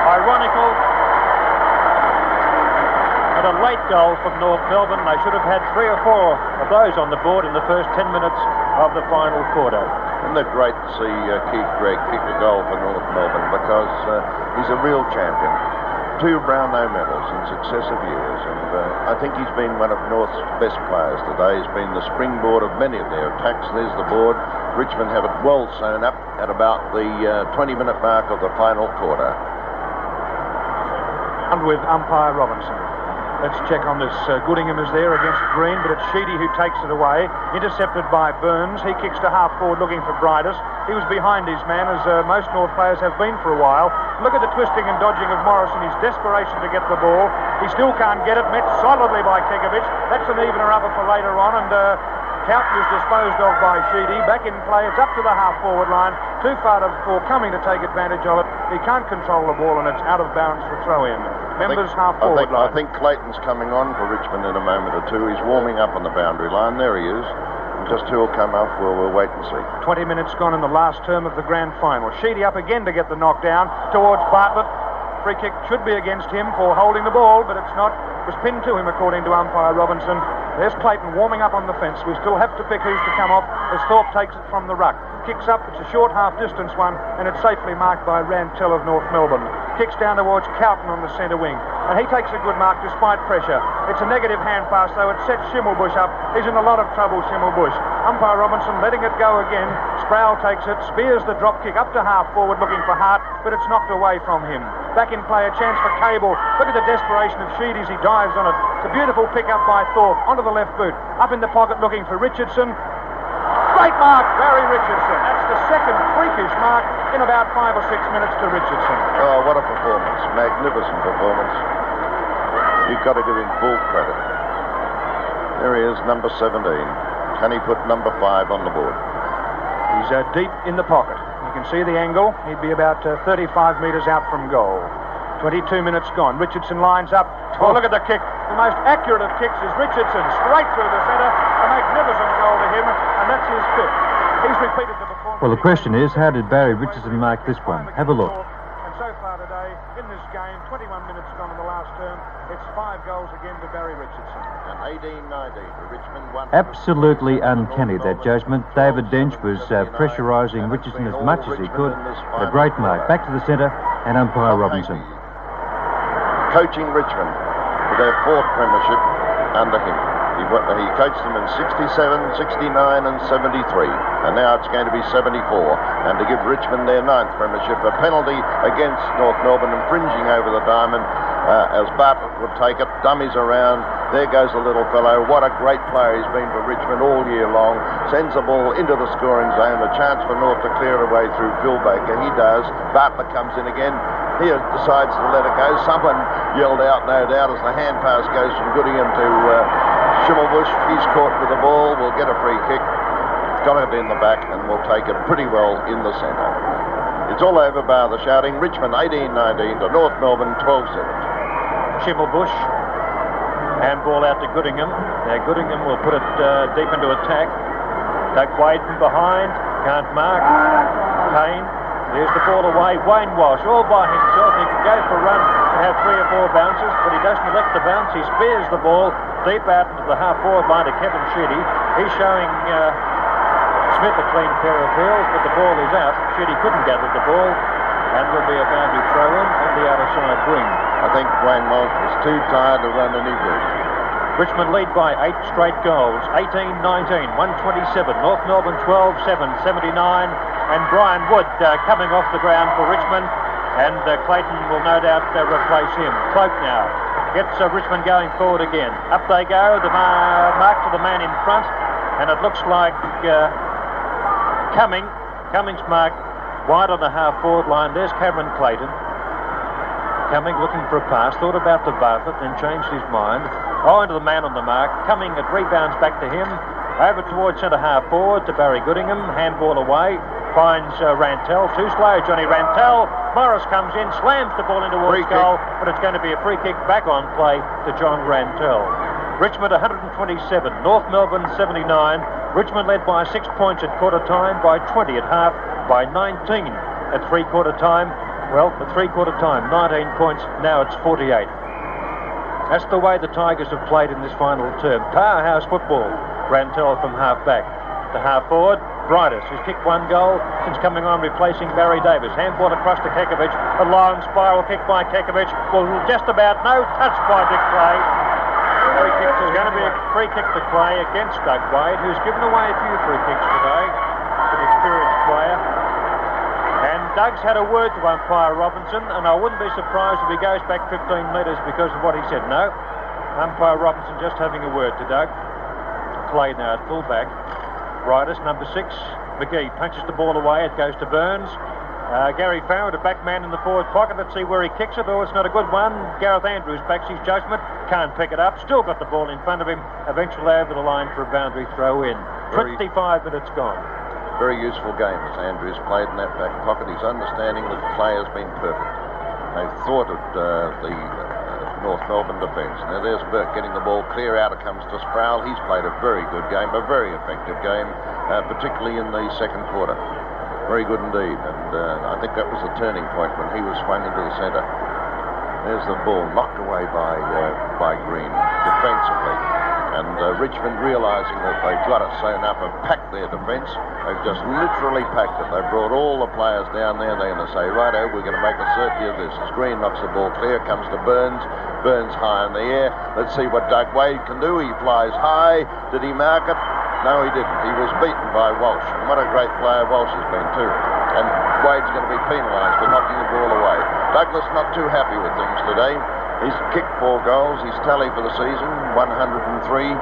ironical and a late goal from North Melbourne. They should have had three or four of those on the board in the first 10 minutes of the final quarter. Isn't it great to see uh, Keith Greig kick a goal for North Melbourne because uh, he's a real champion. Two Brownlow medals in successive years, and uh, I think he's been one of North's best players today. He's been the springboard of many of their attacks. There's the board. Richmond have it well sewn up at about the 20-minute mark of the final quarter. And with umpire Robinson. Let's check on this. Uh, Goodingham is there against Green, but it's Sheedy who takes it away. Intercepted by Burns. He kicks to half forward looking for Briedis. He was behind his man, as uh, most North players have been for a while. Look at the twisting and dodging of Morrison, his desperation to get the ball. He still can't get it. Met solidly by Kekovich. That's an evener upper for later on, and uh, is disposed of by Sheedy. Back in play. It's up to the half forward line. Too far to, for Cumming to take advantage of it. He can't control the ball, and it's out of bounds for throw in. Members think, half forward I think, line. I think Clayton's coming on for Richmond in a moment or two. He's warming up on the boundary line. There he is. And just who'll come off, we'll, we'll wait and see. 20 minutes gone in the last term of the grand final. Sheedy up again to get the knockdown towards Bartlett. Free kick should be against him for holding the ball, but it's not. Was pinned to him, according to umpire Robinson. There's Clayton warming up on the fence. We still have to pick who's to come off as Thorpe takes it from the ruck. Kicks up, it's a short half distance one, and it's safely marked by Rantall of North Melbourne. Kicks down towards Coughton on the centre wing, and he takes a good mark despite pressure. It's a negative hand pass, though. It sets Schimmelbusch up. He's in a lot of trouble, Schimmelbusch. Umpire Robinson letting it go again. Sproule takes it, spears the drop kick up to half forward looking for Hart, but it's knocked away from him. Back in play, a chance for Cable. Look at the desperation of Sheedy as he dives on it. It's a beautiful pick up by Thorpe onto the left boot. Up in the pocket looking for Richardson. Great mark, Barry Richardson. That's the second freakish mark in about five or six minutes to Richardson. Oh, what a performance. Magnificent performance. You've got to give him full credit. There he is, number 17. Can he put number 5 on the board? He's uh, deep in the pocket. You can see the angle. He'd be about uh, 35 metres out from goal. 22 minutes gone. Richardson lines up. Oh, look at the kick. The most accurate of kicks is Richardson. Straight through the centre. A magnificent goal to him, and that's his fifth. He's repeated the performance. Well, the question is, how did Barry Richardson mark this one? Have a look. And so far today, in this game, 21 minutes gone in the last term, it's five goals again to Barry Richardson. And 18-19 Richmond. One Absolutely uncanny, that judgment. David Dench was uh, pressurising Richardson as much as he could. A great mark. Back to the centre, and umpire Robinson. Coaching Richmond for their fourth premiership under him. He, he, coached them in 67, 69 and 73. And now it's going to be 74. And to give Richmond their ninth premiership, a penalty against North Melbourne infringing over the diamond uh, as Bartlett would take it. Dummies around. There goes the little fellow. What a great player he's been for Richmond all year long. Sends the ball into the scoring zone. A chance for North to clear it away through Phil Baker. He does. Bartlett comes in again. He decides to let it go. Someone yelled out, no doubt, as the hand pass goes from Goodingham to uh, Schimmelbusch. He's caught with the ball. We'll get a free kick. Got it in the back, and we'll take it pretty well in the centre. It's all over bar the shouting. Richmond 18-19 to North Melbourne 12-7. Schimmelbusch. Handball out to Goodingham. Now Goodingham will put it uh, deep into attack. Doug Wade from behind. Can't mark. Payne. There's the ball away. Wayne Walsh all by himself. He can go for a run and have three or four bounces, but he doesn't elect the bounce. He spears the ball deep out into the half forward line to Kevin Sheedy. He's showing uh, Smith a clean pair of heels, but the ball is out. Sheedy couldn't gather the ball, and will be a boundary throw in on the outer side wing. I think Wayne Walsh was too tired to run any route. Richmond lead by eight straight goals 18 19, 127. North Melbourne 12 7, 79. And Brian Wood uh, coming off the ground for Richmond. And uh, Clayton will no doubt uh, replace him. Cloke now gets uh, Richmond going forward again. Up they go. The mar- mark to the man in front. And it looks like uh, Cumming. Cummings mark wide on the half forward line. There's Cameron Clayton. Cumming looking for a pass, thought about the Bartlett, then changed his mind. Oh, into the man on the mark. Cumming, it rebounds back to him. Over towards centre half forward to Barry Goodingham. Handball away. Finds uh, Rantall. Too slow, Johnny Rantall. Morris comes in, slams the ball into Free kick. goal, but it's going to be a free kick back on play to John Rantall. Richmond 127, North Melbourne 79. Richmond led by six points at quarter time, by 20 at half, by 19 at three quarter time. Well, at three quarter time, 19 points. Now it's 48. That's the way the Tigers have played in this final term. Powerhouse football. Rantall from half back to half forward. Briedis, who's kicked one goal since coming on, replacing Barry Davis. Handball across to Kekovich. A long spiral kick by Kekovich. Well, just about no touch by Dick Clay. Free kick is going to be a free kick to Clay against Doug Wade, who's given away a few free kicks today. An experienced player. And Doug's had a word to umpire Robinson, and I wouldn't be surprised if he goes back 15 metres because of what he said. No, umpire Robinson just having a word to Doug. Clay now at fullback. Briedis, number six. McGhie punches the ball away. It goes to Burns. Uh, Gary Farrant, a back man in the forward pocket. Let's see where he kicks it. Oh, it's not a good one. Gareth Andrews backs his judgment. Can't pick it up. Still got the ball in front of him. Eventually over the line for a boundary throw in. Very- 25 minutes gone. Very useful game as Andrews played in that back pocket. His understanding of the play has been perfect. They've thwarted uh, the uh, North Melbourne defence. Now there's Bourke getting the ball clear out. It comes to Sproule. He's played a very good game, a very effective game, uh, particularly in the second quarter. Very good indeed. And uh, I think that was the turning point when he was swung into the centre. There's the ball knocked away by uh, by Green defensively. And uh, Richmond realising that they've got it sewn up and packed their defence. They've just literally packed it. They've brought all the players down there. They're going to say, righto, we're going to make a certainty of this. Green knocks the ball clear, comes to Burns. Burns high in the air. Let's see what Doug Wade can do. He flies high. Did he mark it? No, he didn't. He was beaten by Walsh. And what a great player Walsh has been too. And Wade's going to be penalised for knocking the ball away. Douglas not too happy with things today. He's kicked four goals. He's tally for the season, 103.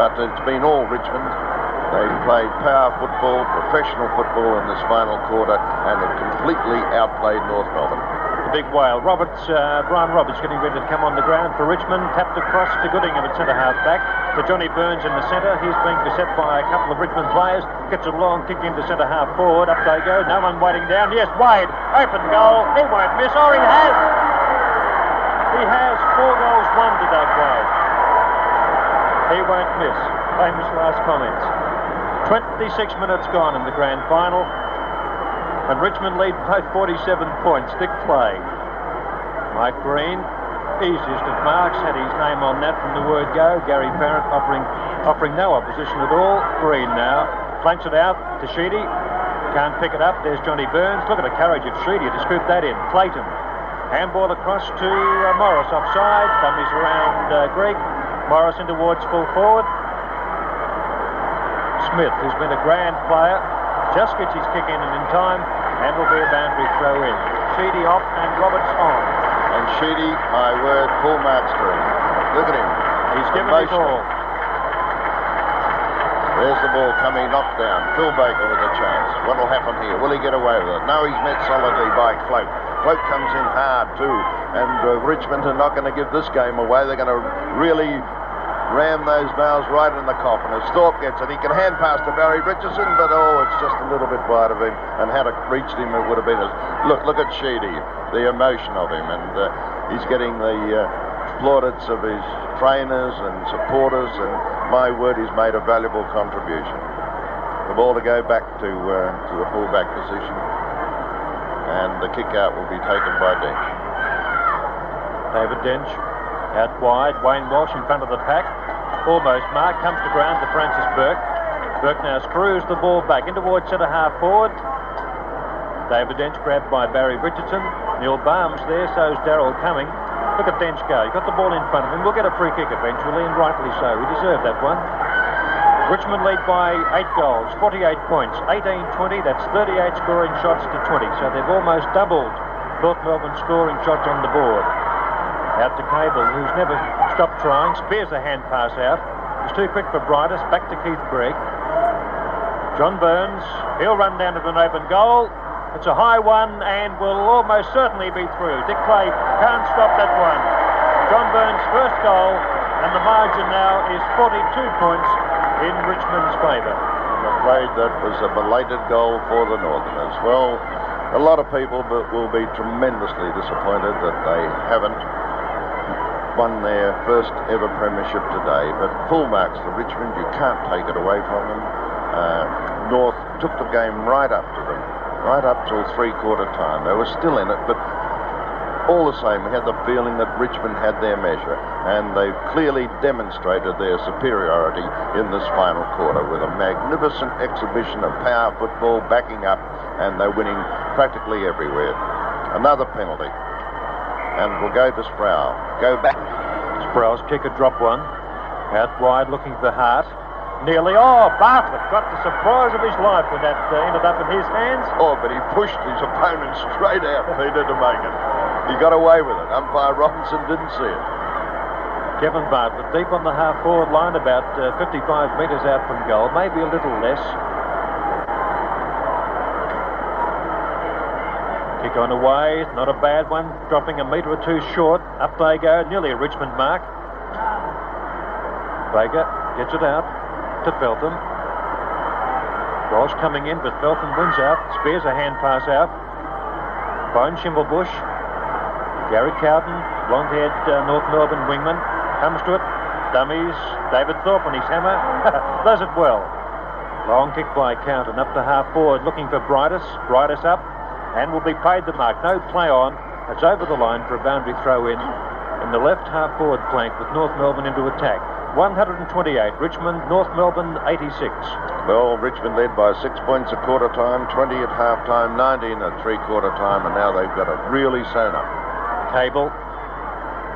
But it's been all Richmond. They've played power football, professional football in this final quarter, and have completely outplayed North Melbourne. The big whale. Roberts, uh, Brian Roberts getting ready to come on the ground for Richmond. Tapped across to Goodingham at centre half back. To Johnny Burns in the centre. He's being beset by a couple of Richmond players. Gets a long kick into centre half forward. Up they go. No one waiting down. Yes, Wade. Open goal. He won't miss. Or he has. He has four goals, one to Doug Wade. He won't miss. Famous last comments. 26 minutes gone in the grand final. And Richmond lead by 47 points. Dick Clay. Mike Green, easiest of marks, had his name on that from the word go. Gary Parrott offering offering no opposition at all. Green now flanks it out to Sheedy. Can't pick it up. There's Johnny Burns. Look at the courage of Sheedy to scoop that in. Clayton. Handball across to uh, Morris offside. Dummies around uh, Greig. Morris in towards full forward. Smith, who's been a grand player, just gets his kick in and in time, and will be a boundary throw in. Sheedy off and Roberts on. And Sheedy, my word, full marks for him. Look at him. He's given Emotional. all. There's the ball coming, knocked down. Phil Baker with a chance. What'll happen here? Will he get away with it? No, he's met solidly by Cloke. Cloke comes in hard too, and uh, Richmond are not going to give this game away. They're going to really ram those boughs right in the coffin. As Thorpe gets it, he can hand pass to Barry Richardson, but oh, it's just a little bit wide of him. And had it reached him, it would have been a look. Look at Sheedy, the emotion of him, and uh, he's getting the uh, plaudits of his trainers and supporters. And my word, he's made a valuable contribution. The ball to go back to uh, to the fullback position. and the kick out will be taken by Dench. David Dench out wide. Wayne Walsh in front of the pack. Almost mark comes to ground to Francis Bourke. Bourke now screws the ball back in towards centre half forward. David Dench grabbed by Barry Richardson. Neil Balme there, so's Daryl Cumming. Look at Dench go. He got the ball in front of him. We'll get a free kick eventually, and rightly so. We deserve that one. Richmond lead by eight goals, 48 points, 18-20. That's 38 scoring shots to 20. So they've almost doubled North Melbourne scoring shots on the board. Out to Cable, who's never stopped trying. Spears a hand pass out. He's too quick for Briedis. Back to Keith Greig. John Burns, he'll run down to an open goal. It's a high one and will almost certainly be through. Dick Clay can't stop that one. John Burns' first goal, and the margin now is 42 points in Richmond's favour. I'm afraid that was a belated goal for the Northerners. Well, a lot of people will be tremendously disappointed that they haven't won their first ever premiership today. But full marks for Richmond. You can't take it away from them. Uh, North took the game right up to them, right up till three-quarter time. They were still in it, but all the same, we had the feeling that Richmond had their measure, and they've clearly demonstrated their superiority in this final quarter with a magnificent exhibition of power football backing up, and they're winning practically everywhere. Another penalty, and we'll go to Sproule. Go back. Sproule's kick had dropped one. Out wide looking for Hart. Nearly. Oh, Bartlett got the surprise of his life when that uh, ended up in his hands. Oh, but he pushed his opponent straight out, Peter, to make it. He got away with it. Umpire Robinson didn't see it. Kevin Bartlett deep on the half forward line, about uh, 55 metres out from goal, maybe a little less. Kick on away, not a bad one, dropping a metre or two short. Up they go, nearly a Richmond mark. Baker gets it out to Feltham. Walsh coming in, but Feltham wins out. Spears a hand pass out. Bone Schimmelbusch Gary Cowton, blonde-haired uh, North Melbourne wingman, comes to it. Dummies. David Thorpe on his hammer. Does it well. Long kick by Cowton up to half forward, looking for Briedis, Briedis up, and will be paid the mark. No play on. It's over the line for a boundary throw in in the left half forward flank with North Melbourne into attack. 128. Richmond, North Melbourne 86. Well, Richmond led by six points at quarter time, 20 at half time, 19 at three quarter time, and now they've got it really sewn up. Cable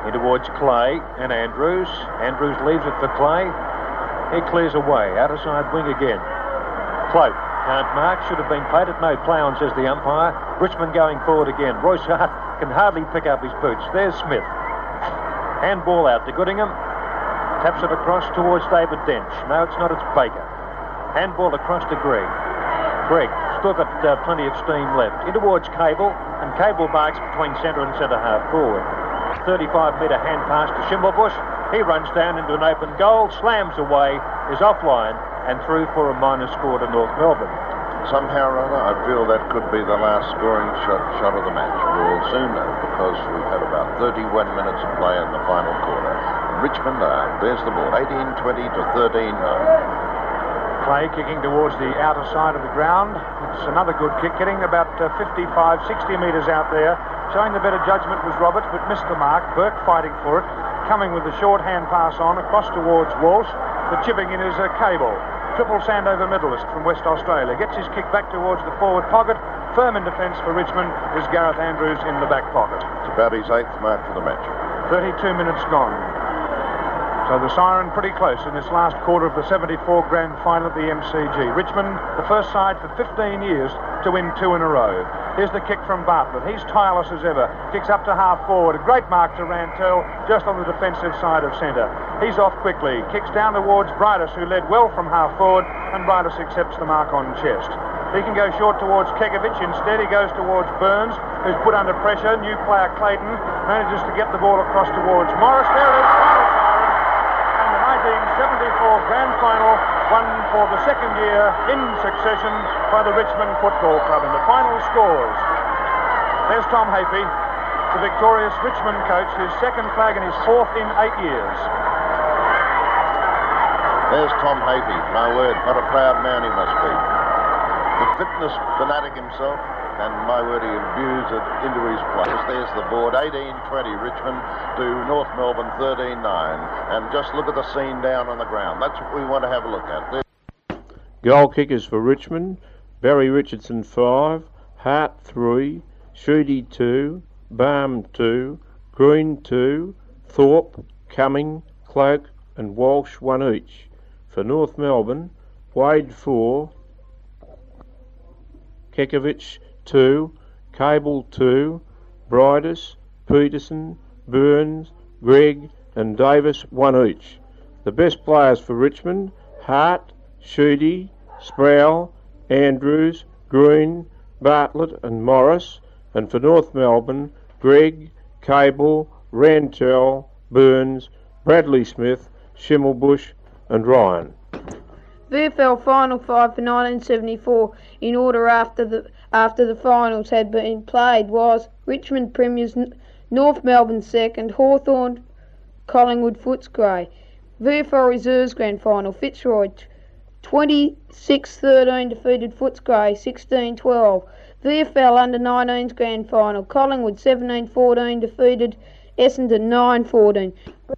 in towards Clay and Andrews. Andrews leaves it for Clay. He clears away. Outer side wing again. Cloke can't mark. Should have been played at no play on, says the umpire. Richmond going forward again. Royce Hart can hardly pick up his boots. There's Smith. Handball out to Goodingham. Taps it across towards David Dench. No, it's not. It's Baker. Handball across to Greig. Greig still got uh, plenty of steam left. In towards Cable, and Cable barks between centre and centre half forward. 35 metre hand pass to Schimmelbusch. He runs down into an open goal, slams away, is offline, and through for a minor score to North Melbourne. Somehow or other, I feel that could be the last scoring shot, shot of the match. We'll soon know because we've had about 31 minutes of play in the final quarter. Richmond, uh, there's the ball, 18-20 to 13 Clay kicking towards the outer side of the ground. It's another good kick, getting about uh, 55, 60 metres out there. Showing the better judgment was Roberts, but missed the mark. Bourke fighting for it. Coming with the short hand pass on across towards Walsh. The chipping in is a cable. Triple Sandover medalist from West Australia. Gets his kick back towards the forward pocket. Firm in defence for Richmond is Gareth Andrews in the back pocket. It's about his eighth mark for the match. 32 minutes gone. So the siren pretty close in this last quarter of the 74 grand final at the MCG. Richmond, the first side for 15 years to win two in a row. Here's the kick from Bartlett. He's tireless as ever. Kicks up to half forward. A great mark to Rantall just on the defensive side of centre. He's off quickly. Kicks down towards Briedis, who led well from half forward, and Briedis accepts the mark on chest. He can go short towards Kekovich. Instead, he goes towards Burns, who's put under pressure. New player Clayton manages to get the ball across towards Morris. There it is. and the 1974 Grand Final, won for the second year in succession by the Richmond Football Club. And the final scores. There's Tom Hafey, the victorious Richmond coach, his second flag and his fourth in eight years. There's Tom Hafey. My word, what a proud man he must be. the fitness fanatic himself, and my word, he imbues it into his players. There's the board, 18-20 Richmond to North Melbourne 13-9. And just look at the scene down on the ground. That's what we want to have a look at. There's Goal kickers for Richmond, Barry Richardson 5, Hart 3, Sheedy 2, Balme 2, Green 2, Thorpe, Cumming, Cloke and Walsh 1 each. For North Melbourne, Wade 4, Kekovich 2, Cable 2, Briedis, Peterson, Burns, Greig and Davis 1 each. The best players for Richmond, Hart, Sheedy, Sproule, Andrews, Green, Bartlett and Morris, and for North Melbourne, Greig, Cable, Rantall, Burns, Bradley Smith, Schimmelbusch and Ryan. VFL Final Five for 1974, in order after the after the finals had been played, was Richmond Premiers, North Melbourne second, Hawthorn, Collingwood Footscray. VFL Reserves Grand Final, Fitzroy 26-13 defeated Footscray 16-12. VFL Under 19s Grand Final, Collingwood 17-14 defeated Essendon 9-14.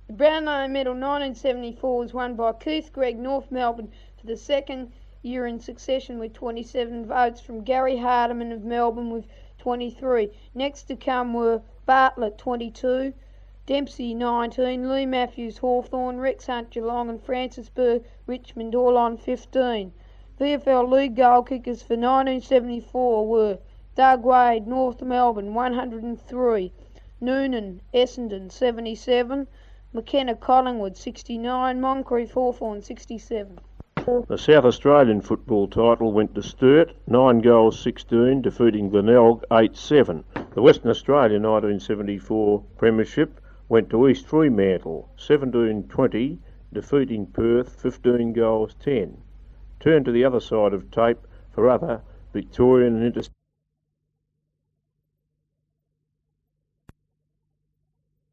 The Brownlow Medal 1974 was won by Keith Greig, North Melbourne, for the second year in succession with 27 votes from Gary Hardiman of Melbourne with 23. Next to come were Bartlett 22, Dempsey 19, Leigh Matthews Hawthorn, Rex Hunt Geelong and Francis Bourke Richmond all on 15. VFL League goal kickers for 1974 were Doug Wade North Melbourne 103, Noonan Essendon 77, McKenna Collingwood 69, Moncrieff Hawthorn 67. The South Australian football title went to Sturt, 9 goals 16, defeating Glenelg 8 7. The Western Australia 1974 Premiership went to East Fremantle, 17 20, defeating Perth 15 goals 10. Turn to the other side of tape for other Victorian and interstate.